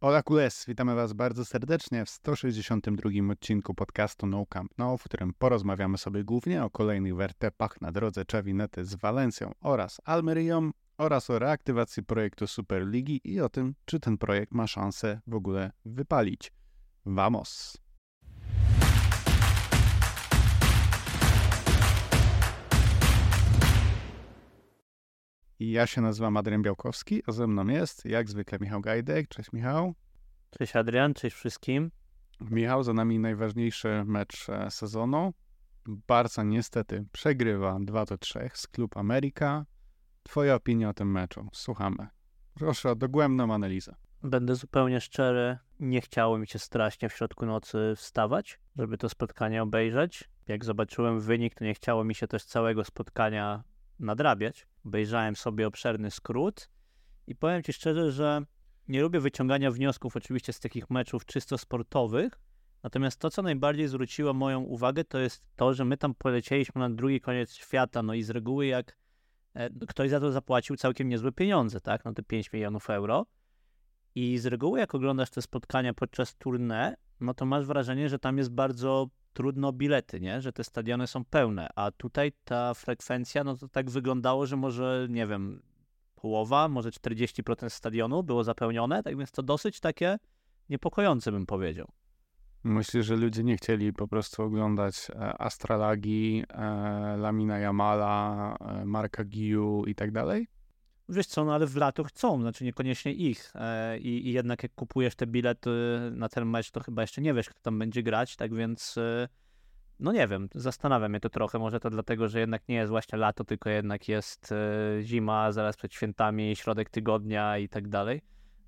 Hola Kules, witamy Was bardzo serdecznie w 162 odcinku podcastu No Camp No, w którym porozmawiamy sobie głównie o kolejnych wertepach na drodze Czawinety z Walencją oraz Almerią oraz o reaktywacji projektu Superligi i o tym, czy ten projekt ma szansę w ogóle wypalić. Vamos! Ja się nazywam Adrian Białkowski, a ze mną jest jak zwykle Michał Gajdek. Cześć Michał. Cześć Adrian, cześć wszystkim. Michał, za nami najważniejszy mecz e, sezonu. Barca niestety przegrywa 2 do 3 z Klub Ameryka. Twoja opinia o tym meczu? Słuchamy. Proszę o dogłębną analizę. Będę zupełnie szczery, nie chciało mi się strasznie w środku nocy wstawać, żeby to spotkanie obejrzeć. Jak zobaczyłem wynik, to nie chciało mi się też całego spotkania nadrabiać. Obejrzałem sobie obszerny skrót i powiem Ci szczerze, że nie lubię wyciągania wniosków oczywiście z takich meczów czysto sportowych, natomiast to, co najbardziej zwróciło moją uwagę, to jest to, że my tam polecieliśmy na drugi koniec świata, no i z reguły jak e, ktoś za to zapłacił całkiem niezłe pieniądze, tak, no te 5 milionów euro. I z reguły jak oglądasz te spotkania podczas tournée, no to masz wrażenie, że tam jest bardzo trudno bilety, nie? Że te stadiony są pełne, a tutaj ta frekwencja, no to tak wyglądało, że może, nie wiem, połowa, może 40% stadionu było zapełnione, tak więc to dosyć takie niepokojące bym powiedział. Myślę, że ludzie nie chcieli po prostu oglądać e, Astralagi, e, Lamina Jamala, e, Marka Giu i tak dalej? Wiesz co, no ale w lato chcą, znaczy niekoniecznie ich. I, I, jednak jak kupujesz te bilety na ten mecz, to chyba jeszcze nie wiesz, kto tam będzie grać, tak więc no nie wiem, zastanawiam mnie to trochę. Może to dlatego, że jednak nie jest właśnie lato, tylko jednak jest e, zima, zaraz przed świętami, środek tygodnia i tak dalej.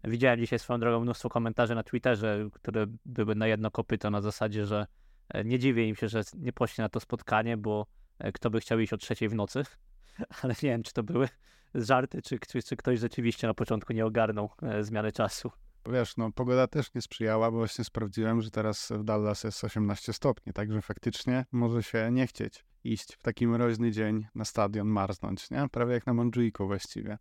Widziałem dzisiaj swoją drogą mnóstwo komentarzy na Twitterze, które były na jedno kopyto na zasadzie, że e, nie dziwię im się, że nie poszli na to spotkanie, bo e, kto by chciał iść o trzeciej w nocy. Ale nie wiem, czy to były żarty, czy, czy, czy ktoś rzeczywiście na początku nie ogarnął zmiany czasu. Wiesz, no pogoda też nie sprzyjała, bo właśnie sprawdziłem, że teraz w Dallas jest 18 stopni, także faktycznie może się nie chcieć iść w taki mroźny dzień na stadion, marznąć, nie? Prawie jak na Montjuiku właściwie.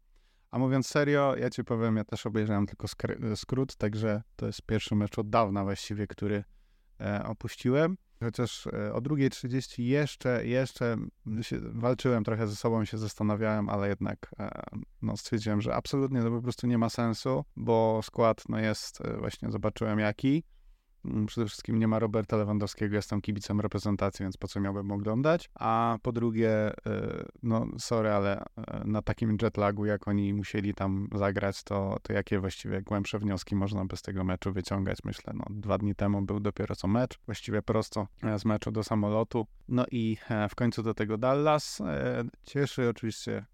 A mówiąc serio, ja ci powiem, ja też obejrzałem tylko skrót, także to jest pierwszy mecz od dawna właściwie, który e, opuściłem. Chociaż e, o 2.30 jeszcze, jeszcze walczyłem trochę ze sobą, się zastanawiałem, ale jednak e, no, stwierdziłem, że absolutnie to po prostu nie ma sensu, bo skład no, jest, e, właśnie zobaczyłem jaki. Mm, przede wszystkim nie ma Roberta Lewandowskiego, jestem kibicem reprezentacji, więc po co miałbym oglądać? A po drugie, y, no sorry, ale y, na takim jetlagu, jak oni musieli tam zagrać, to, to jakie właściwie głębsze wnioski można by z tego meczu wyciągać? Myślę, no dwa dni temu był dopiero co mecz, właściwie prosto e, z meczu do samolotu. No i e, w końcu do tego Dallas. E, cieszy oczywiście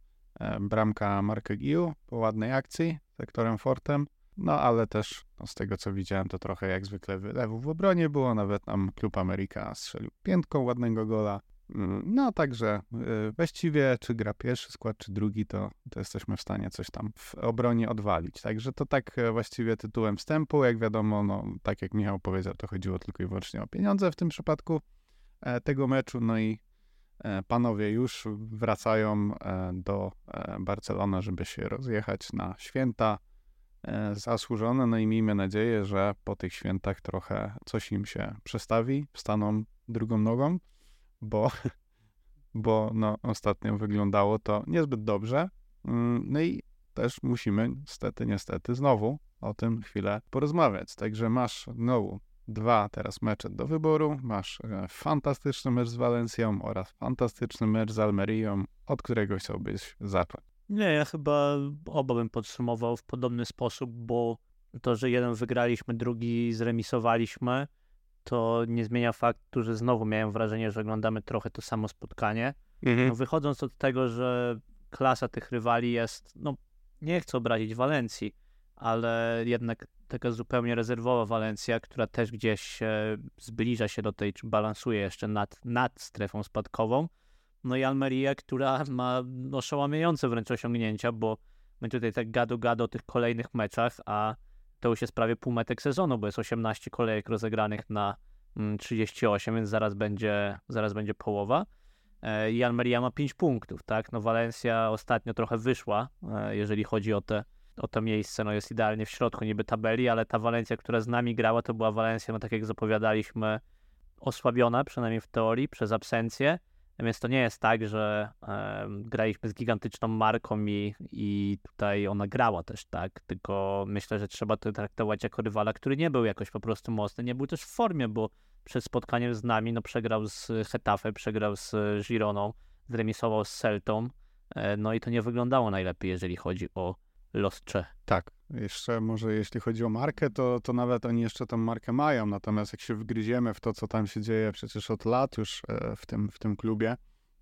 bramka Marka Giu po ładnej akcji sektorem Fortem. No ale też no, z tego co widziałem, to trochę jak zwykle wylewów w obronie było. Nawet nam Klub Ameryka strzelił piętką ładnego gola. Mm, no także y, właściwie czy gra pierwszy skład, czy drugi, to, to jesteśmy w stanie coś tam w obronie odwalić. Także to tak e, właściwie tytułem wstępu. Jak wiadomo, no tak jak Michał powiedział, to chodziło tylko i wyłącznie o pieniądze w tym przypadku e, tego meczu. No i e, panowie już wracają do Barcelony, żeby się rozjechać na święta. E, zasłużone. No i miejmy nadzieję, że po tych świętach trochę coś im się przestawi, wstaną drugą nogą, bo, bo no, ostatnio wyglądało to niezbyt dobrze. Mm, no i też musimy niestety, niestety znowu o tym chwilę porozmawiać. Także masz znowu dwa teraz mecze do wyboru. Masz e, fantastyczny mecz z Walencją oraz fantastyczny mecz z Almerią, od którego chciałbyś zacząć. Nie, ja chyba oba bym podsumował w podobny sposób, bo to, że jeden wygraliśmy, drugi zremisowaliśmy, to nie zmienia faktu, że znowu miałem wrażenie, że oglądamy trochę to samo spotkanie. Mhm. No, wychodząc od tego, że klasa tych rywali jest, no nie chcę obrazić Walencji, ale jednak taka zupełnie rezerwowa Walencja, która też gdzieś zbliża się do tej, czy balansuje jeszcze nad, nad strefą spadkową no i Almeria, która ma oszałamiające wręcz osiągnięcia, bo my tutaj tak gado gado o tych kolejnych meczach, a to już jest prawie półmetek sezonu, bo jest 18 kolejek rozegranych na 38, mm, więc zaraz będzie, zaraz będzie połowa. E, I Almeria ma 5 punktów, tak? No Valencia ostatnio trochę wyszła, e, jeżeli chodzi o te o to miejsce, no jest idealnie w środku niby tabeli, ale ta Walencja, która z nami grała, to była Walencja, no tak jak zapowiadaliśmy, osłabiona, przynajmniej w teorii, przez absencję. Więc to nie jest tak, że e, graliśmy z gigantyczną marką i, i tutaj ona grała też, tak? Tylko myślę, że trzeba to traktować jako rywala, który nie był jakoś po prostu mocny, nie był też w formie, bo przed spotkaniem z nami no, przegrał z Hetafe, przegrał z Gironą, zremisował z Celtą. E, no i to nie wyglądało najlepiej, jeżeli chodzi o los Czech. Tak, jeszcze może jeśli chodzi o markę, to, to nawet oni jeszcze tą markę mają, natomiast jak się wgryziemy w to, co tam się dzieje przecież od lat już e, w tym, w tym klubie,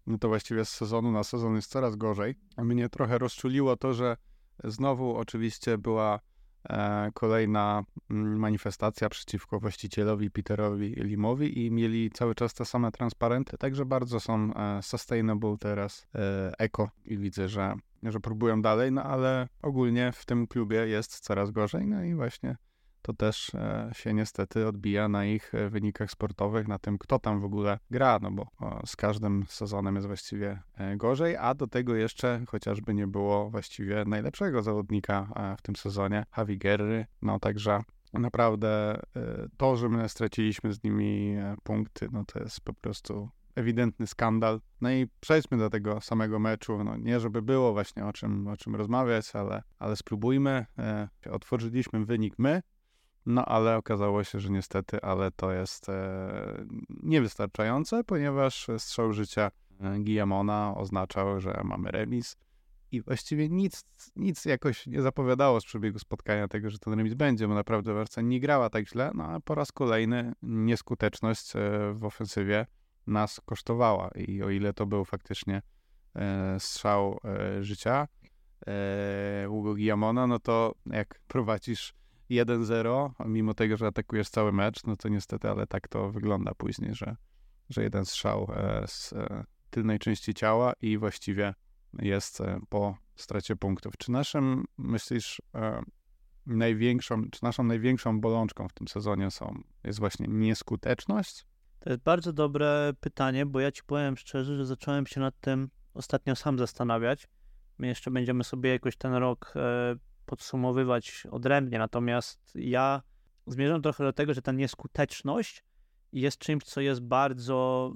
no to właściwie z sezonu na sezon jest coraz gorzej. A mnie trochę rozczuliło to, że znowu oczywiście była e, kolejna mm, manifestacja przeciwko właścicielowi Peterowi Limowi i mieli cały czas te same transparenty, także bardzo są e, sustainable teraz, eko i widzę, że że próbują dalej, no ale ogólnie w tym klubie jest coraz gorzej, no i właśnie to też e, się niestety odbija na ich e, wynikach sportowych, na tym, kto tam w ogóle gra, no bo z każdym sezonem jest właściwie e, gorzej, a do tego jeszcze chociażby nie było właściwie najlepszego zawodnika w tym sezonie, Javi Guerry, no także naprawdę to, że my straciliśmy z nimi punkty, no to jest po prostu ewidentny skandal. No i przejdźmy do tego samego meczu. No nie, żeby było właśnie o czym, o czym rozmawiać, ale, ale spróbujmy. E, otworzyliśmy wynik my, no ale okazało się, że niestety, ale to jest e, niewystarczające, ponieważ strzał życia e, Guillamona oznaczał, że mamy remis. I właściwie nic, nic jakoś nie zapowiadało z przebiegu spotkania tego, że ten remis będzie, bo naprawdę Barca nie grała tak źle, no a po raz kolejny nieskuteczność e, w ofensywie nas kosztowała. I o ile to był faktycznie e, strzał e, życia e, Hugo no to jak prowadzisz 1-0, mimo tego, że atakujesz cały mecz, no to niestety, ale tak to wygląda później, że, że jeden strzał e, z e, tylnej części ciała i właściwie jest e, po stracie punktów. Czy naszym, myślisz, największą, czy naszą największą bolączką w tym sezonie są, jest właśnie nieskuteczność? To jest bardzo dobre pytanie, bo ja ci powiem szczerze, że zacząłem się nad tym ostatnio sam zastanawiać. My jeszcze będziemy sobie jakoś ten rok e, podsumowywać odrębnie, natomiast ja zmierzam trochę do tego, że ta nieskuteczność jest czymś, co jest bardzo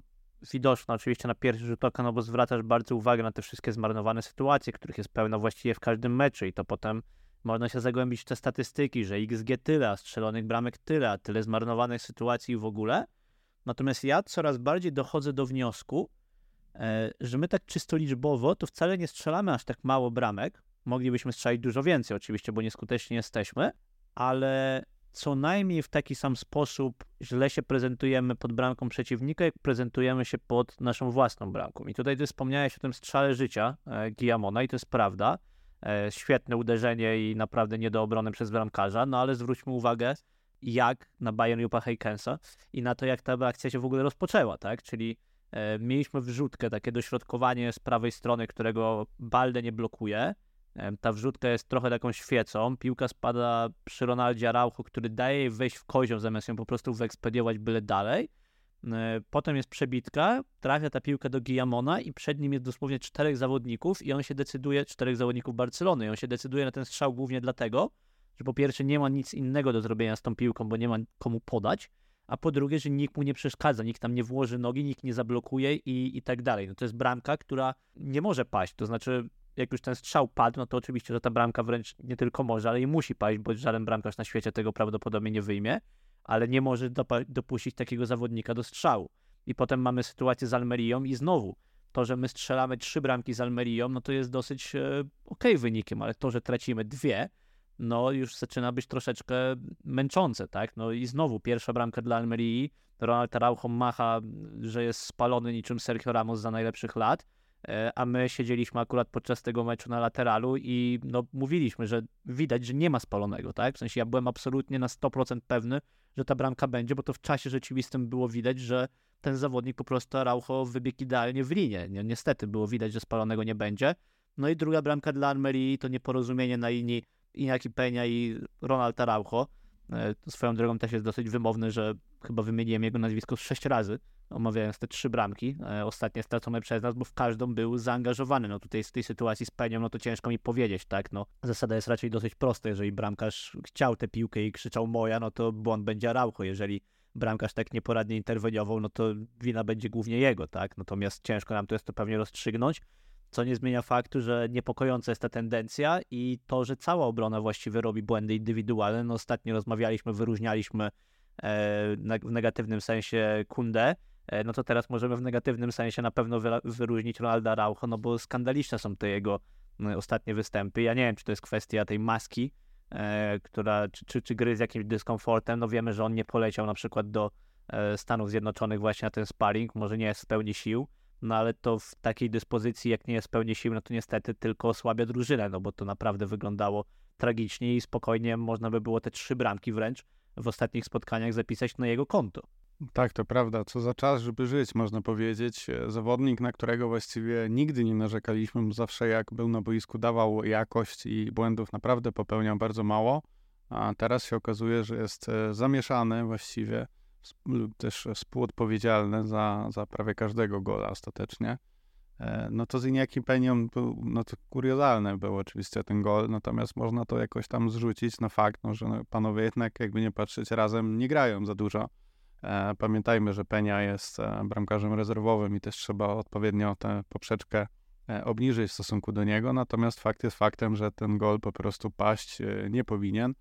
widoczne oczywiście na pierwszy rzut oka, no bo zwracasz bardzo uwagę na te wszystkie zmarnowane sytuacje, których jest pełno właściwie w każdym meczu i to potem można się zagłębić w te statystyki, że XG tyle, a strzelonych bramek tyle, a tyle zmarnowanych sytuacji w ogóle – Natomiast ja coraz bardziej dochodzę do wniosku, e, że my tak czysto liczbowo to wcale nie strzelamy aż tak mało bramek. Moglibyśmy strzelić dużo więcej, oczywiście, bo nieskutecznie jesteśmy, ale co najmniej w taki sam sposób źle się prezentujemy pod bramką przeciwnika, jak prezentujemy się pod naszą własną bramką. I tutaj ty wspomniałeś o tym strzale życia e, Guillamona i to jest prawda. E, świetne uderzenie i naprawdę nie do obrony przez bramkarza, no ale zwróćmy uwagę, jak na Bayern Jupa Heikensa i na to, jak ta akcja się w ogóle rozpoczęła, tak? Czyli e, mieliśmy wrzutkę, takie dośrodkowanie z prawej strony, którego Balde nie blokuje. E, ta wrzutka jest trochę taką świecą. Piłka spada przy Ronaldzie Araujo, który daje jej wejść w kozią, zamiast ją po prostu wyekspediować byle dalej. E, potem jest przebitka, trafia ta piłka do Guillamona i przed nim jest dosłownie czterech zawodników i on się decyduje, czterech zawodników Barcelony, i on się decyduje na ten strzał głównie dlatego, że po pierwsze nie ma nic innego do zrobienia z tą piłką, bo nie ma komu podać, a po drugie, że nikt mu nie przeszkadza, nikt tam nie włoży nogi, nikt nie zablokuje i, i tak dalej. No to jest bramka, która nie może paść, to znaczy jak już ten strzał padł, no to oczywiście, że ta bramka wręcz nie tylko może, ale i musi paść, bo żaden bramkarz na świecie tego prawdopodobnie nie wyjmie, ale nie może dopuścić takiego zawodnika do strzału. I potem mamy sytuację z Almerią i znowu to, że my strzelamy trzy bramki z Almerią, no to jest dosyć e, okej okay wynikiem, ale to, że tracimy dwie, no już zaczyna być troszeczkę męczące, tak? No i znowu pierwsza bramka dla Almerii, Ronald Araujo macha, że jest spalony niczym Sergio Ramos za najlepszych lat, e, a my siedzieliśmy akurat podczas tego meczu na lateralu i no, mówiliśmy, że widać, że nie ma spalonego, tak? W sensie ja byłem absolutnie na 100% pewny, że ta bramka będzie, bo to w czasie rzeczywistym było widać, że ten zawodnik po prostu Araujo wybiegł idealnie w linię. Niestety było widać, że spalonego nie będzie. No i druga bramka dla Almerii to nieporozumienie na linii Iñaki Peña i Ronald Araujo. E, swoją drogą też jest dosyć wymowny, że chyba wymieniłem jego nazwisko sześć razy, omawiając te trzy bramki, e, ostatnie stracone przez nas, bo w każdą był zaangażowany. No tutaj z tej sytuacji z Penią, no to ciężko mi powiedzieć, tak, no zasada jest raczej dosyć prosta, jeżeli bramkarz chciał tę piłkę i krzyczał moja, no to błąd będzie Araujo, jeżeli bramkarz tak nieporadnie interweniował, no to wina będzie głównie jego, tak, natomiast ciężko nam to jest to pewnie rozstrzygnąć, co nie zmienia faktu, że niepokojąca jest ta tendencja i to, że cała obrona właściwie robi błędy indywidualne. No, ostatnio rozmawialiśmy, wyróżnialiśmy e, w negatywnym sensie Kundę, e, no to teraz możemy w negatywnym sensie na pewno wyróżnić Ronalda Raucho, no bo skandaliczne są te jego ostatnie występy. Ja nie wiem, czy to jest kwestia tej maski, e, która, czy, czy, czy gry z jakimś dyskomfortem. No wiemy, że on nie poleciał na przykład do Stanów Zjednoczonych właśnie na ten sparring, może nie jest w pełni sił, no ale to w takiej dyspozycji, jak nie jest pełni sił, no to niestety tylko osłabia drużynę, no bo to naprawdę wyglądało tragicznie i spokojnie można by było te trzy bramki wręcz w ostatnich spotkaniach zapisać na jego konto. Tak, to prawda. Co za czas, żeby żyć, można powiedzieć. E, zawodnik, na którego właściwie nigdy nie narzekaliśmy, zawsze jak był na boisku dawał jakość i błędów naprawdę popełniał bardzo mało, a teraz się okazuje, że jest e, zamieszany właściwie też współodpowiedzialne za, za prawie każdego gola ostatecznie. E, no to z Iniaki Penią był, no to kuriozalne był oczywiście ten gol, natomiast można to jakoś tam zrzucić na fakt, no, że no, panowie jednak jakby nie patrzeć razem nie grają za dużo. E, pamiętajmy, że Penia jest e, bramkarzem rezerwowym i też trzeba odpowiednio tę poprzeczkę obniżyć w stosunku do niego, natomiast fakt jest faktem, że ten gol po prostu paść nie powinien.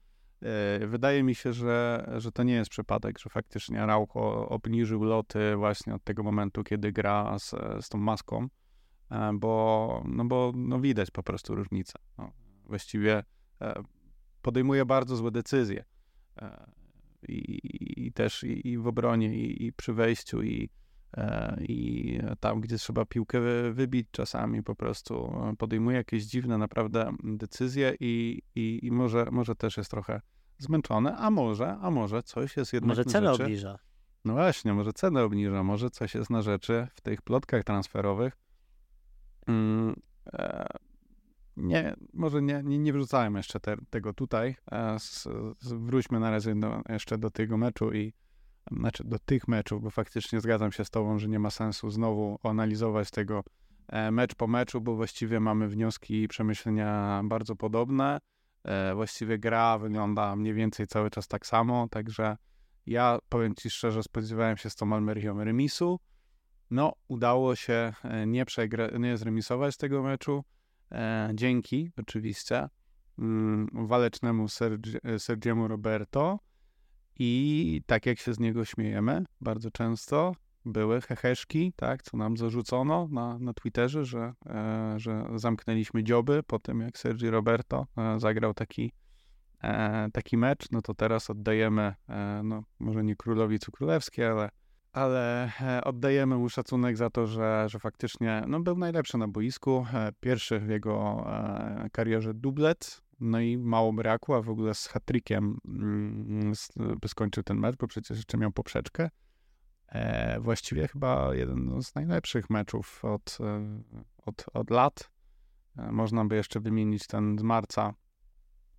E, wydaje mi się, że, że to nie jest przypadek, że faktycznie Araujo obniżył loty właśnie od tego momentu, kiedy gra z, z tą maską, e, bo, no bo no widać po prostu różnicę. No, właściwie e, podejmuje bardzo złe decyzje i, i też i, i, w obronie, i, i przy wejściu, i, i tam, gdzie trzeba piłkę wybić czasami po prostu podejmuje jakieś dziwne naprawdę decyzje i, i, i może, może też jest trochę zmęczony, a może, a może coś jest jednak Może cenę rzeczy. obniża. No właśnie, może cenę obniża, może coś jest na rzeczy w tych plotkach transferowych. Mm, e, nie, może nie, nie, nie wrzucałem jeszcze te, tego tutaj. E, wróćmy na razie do, jeszcze do tego meczu i znaczy do tych meczów, bo faktycznie zgadzam się z tobą, że nie ma sensu znowu analizować tego e, mecz po meczu, bo właściwie mamy wnioski i przemyślenia bardzo podobne. E, właściwie gra wygląda mniej więcej cały czas tak samo, także ja powiem Ci szczerze, spodziewałem się z tą Almerią remisu. No, udało się e, nie, przegra- nie zremisować tego meczu. Dzięki oczywiście mm, walecznemu Sergi- Sergiemu Roberto i tak jak się z niego śmiejemy bardzo często, były heheszki, tak, co nam zarzucono na, na Twitterze, że, e, że zamknęliśmy dzioby po tym, jak Sergi Roberto e, zagrał taki, e, taki mecz, no to teraz oddajemy, e, no może nie królowi królewskiej, ale, ale e, oddajemy mu szacunek za to, że, że faktycznie no, był najlepszy na boisku, e, pierwszy w jego karierze dublet, no i mało brakło, a w ogóle z hat-trickiem mm, skończył ten mecz, bo przecież jeszcze miał poprzeczkę. E, właściwie chyba jeden z najlepszych meczów od, e, od, od lat. E, można by jeszcze wymienić ten z marca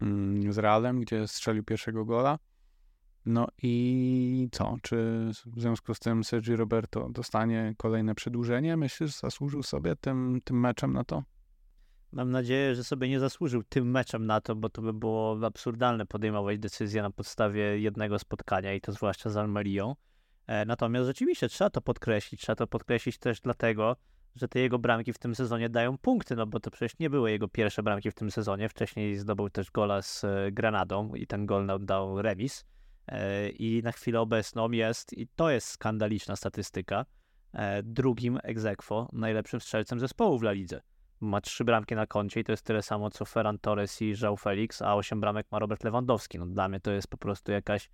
mm, z Realem, gdzie strzelił pierwszego gola. No i co? Czy w związku z tym Sergi Roberto dostanie kolejne przedłużenie? Myślisz, zasłużył sobie tym, tym meczem na to? Mam nadzieję, że sobie nie zasłużył tym meczem na to, bo to by było absurdalne podejmować decyzję na podstawie jednego spotkania i to zwłaszcza z Almerią. E, natomiast rzeczywiście trzeba to podkreślić. Trzeba to podkreślić też dlatego, że te jego bramki w tym sezonie dają punkty, no bo to przecież nie były jego pierwsze bramki w tym sezonie. Wcześniej zdobył też gola z e, Granadą i ten gol dał remis. E, I na chwilę obecną jest, i to jest skandaliczna statystyka, drugim aequo najlepszym strzelcem zespołu w La Lidze. Ma trzy bramki na koncie i to jest tyle samo co Ferran Torres i João Felix, a osiem bramek ma Robert Lewandowski. No dla mnie to jest po prostu jakaś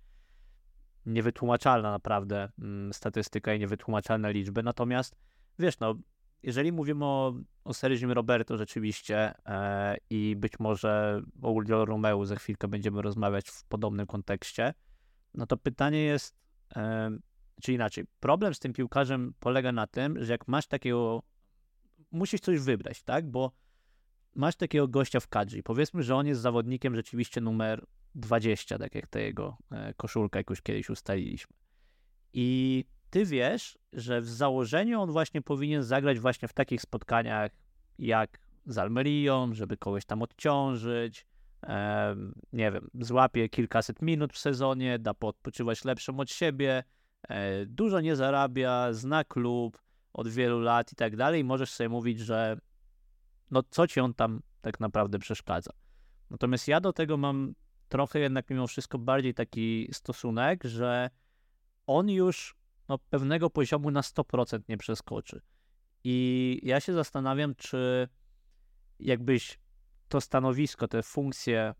niewytłumaczalna naprawdę mm, statystyka i niewytłumaczalne liczby. Natomiast wiesz, no, jeżeli mówimy o, o Sergim Roberto rzeczywiście e, i być może o Julio Romeo za chwilkę będziemy rozmawiać w podobnym kontekście, no to pytanie jest, e, czy inaczej, problem z tym piłkarzem polega na tym, że jak masz takiego, musisz coś wybrać, tak, bo masz takiego gościa w kadrze i powiedzmy, że on jest zawodnikiem rzeczywiście numer 20, tak jak ta jego e, koszulka jakoś kiedyś ustaliliśmy. I ty wiesz, że w założeniu on właśnie powinien zagrać właśnie w takich spotkaniach jak z Almerią, żeby kogoś tam odciążyć, nie wiem, złapie kilkaset minut w sezonie, da podpoczywać lepszą od siebie, e, dużo nie zarabia, zna klub od wielu lat i tak dalej, możesz sobie mówić, że no co ci on tam tak naprawdę przeszkadza. Natomiast ja do tego mam trochę jednak mimo wszystko bardziej taki stosunek, że on już no, pewnego poziomu na 100% nie przeskoczy. I ja się zastanawiam, czy jakbyś to stanowisko, te funkcje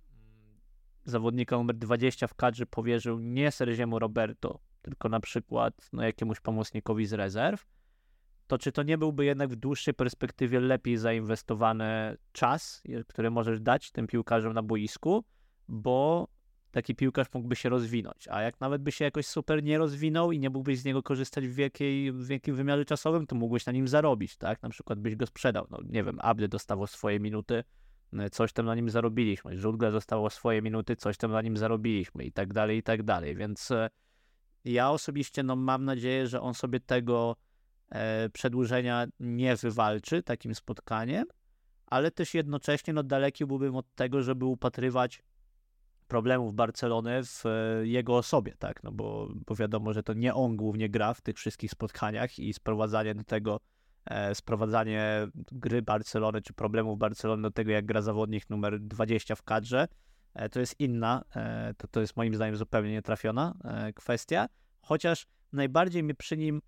zawodnika numer 20 w kadrze powierzył nie Sergiemu Roberto, tylko na przykład no, jakiemuś pomocnikowi z rezerw, to czy to nie byłby jednak w dłuższej perspektywie lepiej zainwestowany czas, który możesz dać tym piłkarzom na boisku, bo taki piłkarz mógłby się rozwinąć, a jak nawet by się jakoś super nie rozwinął i nie mógłbyś z niego korzystać w, wielkiej, w wielkim wymiarze czasowym, to mógłbyś na nim zarobić, tak? Na przykład byś go sprzedał, no nie wiem, Abde dostało swoje minuty, no, coś tam na nim zarobiliśmy, Żudgle dostało swoje minuty, coś tam na nim zarobiliśmy i tak dalej, i tak dalej, więc e, ja osobiście no mam nadzieję, że on sobie tego e, przedłużenia nie wywalczy takim spotkaniem, ale też jednocześnie no daleki byłbym od tego, żeby upatrywać problemów Barcelony w e, jego osobie, tak, no bo, bo wiadomo, że to nie on głównie gra w tych wszystkich spotkaniach i sprowadzanie do tego, e, sprowadzanie gry Barcelony czy problemów Barcelony do tego, jak gra zawodnik numer 20 w kadrze, e, to jest inna, e, to, to jest moim zdaniem zupełnie nietrafiona e, kwestia, chociaż najbardziej mnie przy nim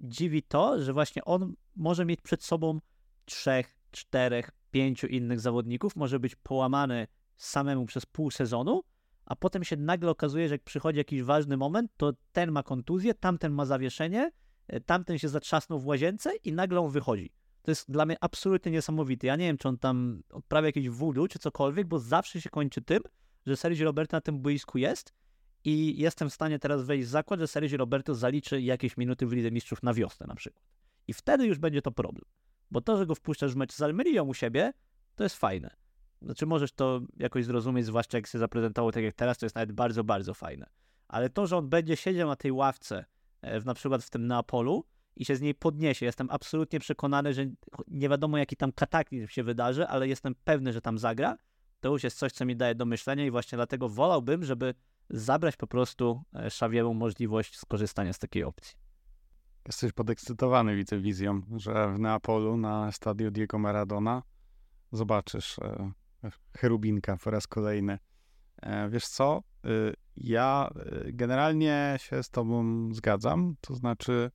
dziwi to, że właśnie on może mieć przed sobą trzech, czterech, pięciu innych zawodników, może być połamany samemu przez pół sezonu, a potem się nagle okazuje, że jak przychodzi jakiś ważny moment, to ten ma kontuzję, tamten ma zawieszenie, e, tamten się zatrzasnął w łazience i nagle on wychodzi. To jest dla mnie absolutnie niesamowite. Ja nie wiem, czy on tam odprawia jakieś voodoo czy cokolwiek, bo zawsze się kończy tym, że Sergio Roberto na tym boisku jest i jestem w stanie teraz wejść w zakład, że Sergio Roberto zaliczy jakieś minuty w Lidze Mistrzów na wiosnę na przykład. I wtedy już będzie to problem. Bo to, że go wpuszczasz w mecz z Almerią u siebie, to jest fajne. Znaczy możesz to jakoś zrozumieć, zwłaszcza jak się zaprezentowało tak jak teraz, to jest nawet bardzo, bardzo fajne. Ale to, że on będzie siedział na tej ławce, e, w, na przykład w tym Neapolu i się z niej podniesie, jestem absolutnie przekonany, że nie wiadomo jaki tam kataklizm się wydarzy, ale jestem pewny, że tam zagra, to już jest coś, co mi daje do myślenia i właśnie dlatego wolałbym, żeby zabrać po prostu e, Xaviemu możliwość skorzystania z takiej opcji. Jesteś podekscytowany, wizją, że w Neapolu na stadion Diego Maradona zobaczysz e, cherubinka po raz kolejny. E, wiesz co? Y, ja y, generalnie się z tobą zgadzam, to znaczy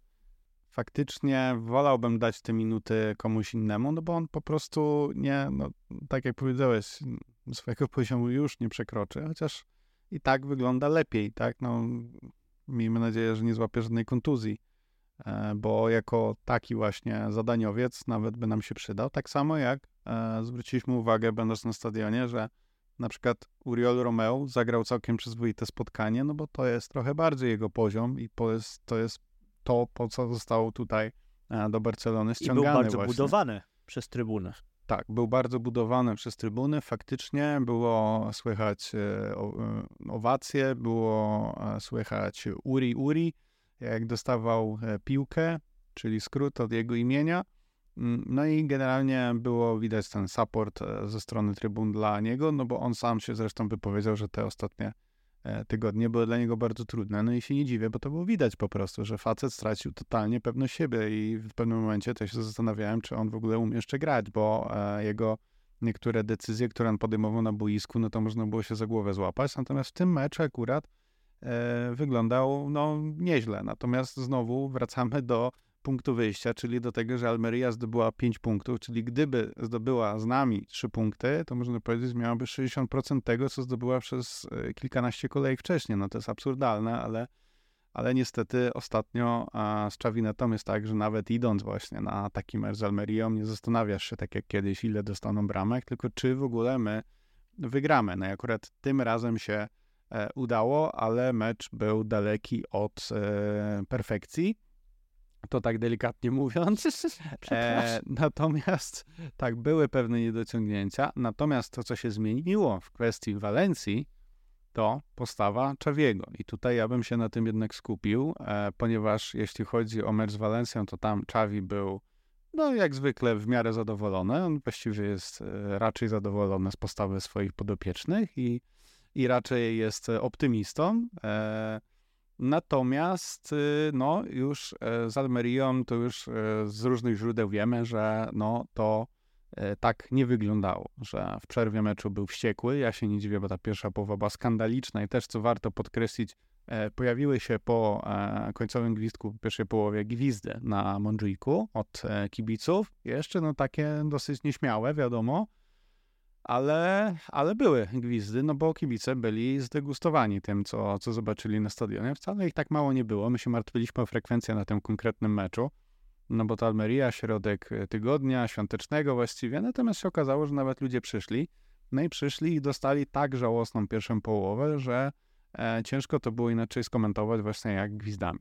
faktycznie wolałbym dać te minuty komuś innemu, no bo on po prostu nie, no, tak jak powiedziałeś, swojego poziomu już nie przekroczy, chociaż i tak wygląda lepiej, tak? No, miejmy nadzieję, że nie złapie żadnej kontuzji, e, bo jako taki właśnie zadaniowiec nawet by nam się przydał, tak samo jak e, zwróciliśmy uwagę, będąc na stadionie, że na przykład Uriol Romeo zagrał całkiem przyzwoite spotkanie, no bo to jest trochę bardziej jego poziom i to jest to, jest to po co został tutaj e, do Barcelony ściągany. I był bardzo właśnie. budowany przez trybunę. Tak, był bardzo budowany przez trybuny. Faktycznie było słychać e, e, owacje, było słychać Uri Uri, jak dostawał piłkę, czyli skrót od jego imienia. Mm, no i generalnie było widać ten support e, ze strony trybun dla niego, no bo on sam się zresztą wypowiedział, że te ostatnie e, tygodnie były dla niego bardzo trudne. No i się nie dziwię, bo to było widać po prostu, że facet stracił totalnie pewność siebie i w pewnym momencie to się zastanawiałem, czy on w ogóle umie jeszcze grać, bo e, jego niektóre decyzje, które on podejmował na boisku, no to można było się za głowę złapać. Natomiast w tym meczu akurat wyglądał no nieźle. Natomiast znowu wracamy do punktu wyjścia, czyli do tego, że Almeria zdobyła 5 punktów, czyli gdyby zdobyła z nami 3 punkty, to można powiedzieć, że miałaby 60% tego, co zdobyła przez e, kilkanaście kolejek wcześniej. No to jest absurdalne, ale, ale niestety ostatnio z Czawinetą jest tak, że nawet idąc właśnie na taki mecz z Almerią, nie zastanawiasz się tak jak kiedyś, ile dostaną bramek, tylko czy w ogóle my wygramy. No i akurat tym razem się e, udało, ale mecz był daleki od e, perfekcji to tak delikatnie mówiąc. E, natomiast tak, były pewne niedociągnięcia. Natomiast to, co się zmieniło w kwestii Walencji, to postawa Czawiego. I tutaj ja bym się na tym jednak skupił, e, ponieważ jeśli chodzi o mecz z Walencją, to tam Czawi był no jak zwykle w miarę zadowolony. On właściwie jest e, raczej zadowolony z postawy swoich podopiecznych i, i raczej jest optymistą. E, natomiast y, no już e, z Almerią to już z różnych źródeł wiemy, że no to tak nie wyglądało, że w przerwie meczu był wściekły. Ja się nie dziwię, bo ta pierwsza połowa była skandaliczna i też co warto podkreślić, E, pojawiły się po e, końcowym gwizdku w pierwszej połowie gwizdy na Mondżiku od e, kibiców. Jeszcze no takie dosyć nieśmiałe, wiadomo, ale, ale były gwizdy, no bo kibice byli zdegustowani tym, co, co zobaczyli na stadionie. Wcale ich tak mało nie było. My się martwiliśmy o frekwencję na tym konkretnym meczu, no bo to Almeria, środek tygodnia, świątecznego właściwie, natomiast się okazało, że nawet ludzie przyszli. No i przyszli i dostali tak żałosną pierwszą połowę, że E, ciężko to było inaczej skomentować właśnie jak gwizdami.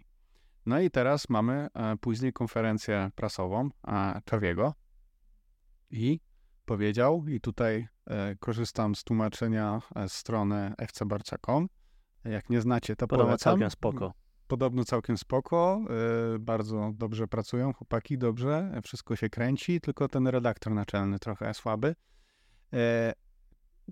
No i teraz mamy e, później konferencję prasową Czawiego i powiedział, i tutaj e, korzystam z tłumaczenia z strony FC Barcza.com. Jak nie znacie, to Podobno polecam. całkiem spoko. Podobno całkiem spoko, bardzo dobrze pracują chłopaki, dobrze, wszystko się kręci, tylko ten redaktor naczelny trochę słaby.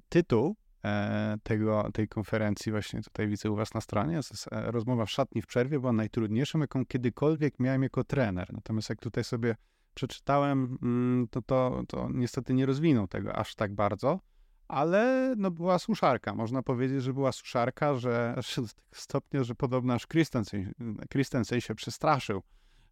Tytuł E, tego, tej konferencji, właśnie tutaj widzę u Was na stronie, e, rozmowa w szatni w przerwie była najtrudniejszą, jaką kiedykolwiek miałem jako trener. Natomiast jak tutaj sobie przeczytałem, mm, to, to, to niestety nie rozwinął tego aż tak bardzo, ale no była suszarka. Można powiedzieć, że była suszarka, że aż do tego stopnia, że podobno aż Christensen, Christensen się przestraszył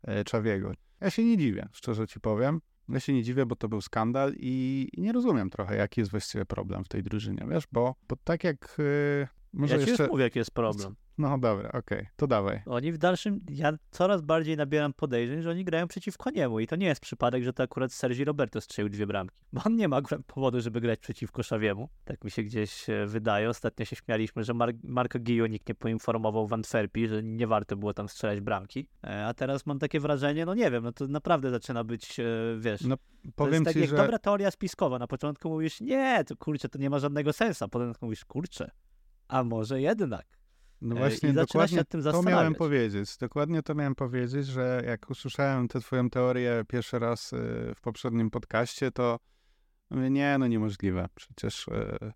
e, Czawiego. Ja się nie dziwię, szczerze ci powiem. Ja się nie dziwię, bo to był skandal i, nie rozumiem trochę, jaki jest właściwie problem w tej drużynie, wiesz, bo, bo tak jak... Yy, może ja ci jeszcze... mówię, jaki jest problem. No dobra, okej, okay, to dawaj. Oni w dalszym, ja coraz bardziej nabieram podejrzeń, że oni grają przeciwko niemu i to nie jest przypadek, że to akurat Sergi Roberto strzelił dwie bramki, bo on nie ma powodu, żeby grać przeciwko Szawiemu. Tak mi się gdzieś e, wydaje. Ostatnio się śmialiśmy, że Mar Marka Gio nikt nie poinformował w Antwerpii, że nie warto było tam strzelać bramki, e, a teraz mam takie wrażenie, no nie wiem, no to naprawdę zaczyna być, e, wiesz... No powiem to jest tak ci, jak że... dobra teoria spiskowa. Na początku mówisz, nie, to kurczę, to nie ma żadnego sensu, a potem mówisz, kurczę, a może jednak. No e, właśnie, dokładnie to miałem powiedzieć. Dokładnie to miałem powiedzieć, że jak usłyszałem tę twoją teorię pierwszy raz e, w poprzednim podcaście, to mówię, nie, no niemożliwe. Przecież e,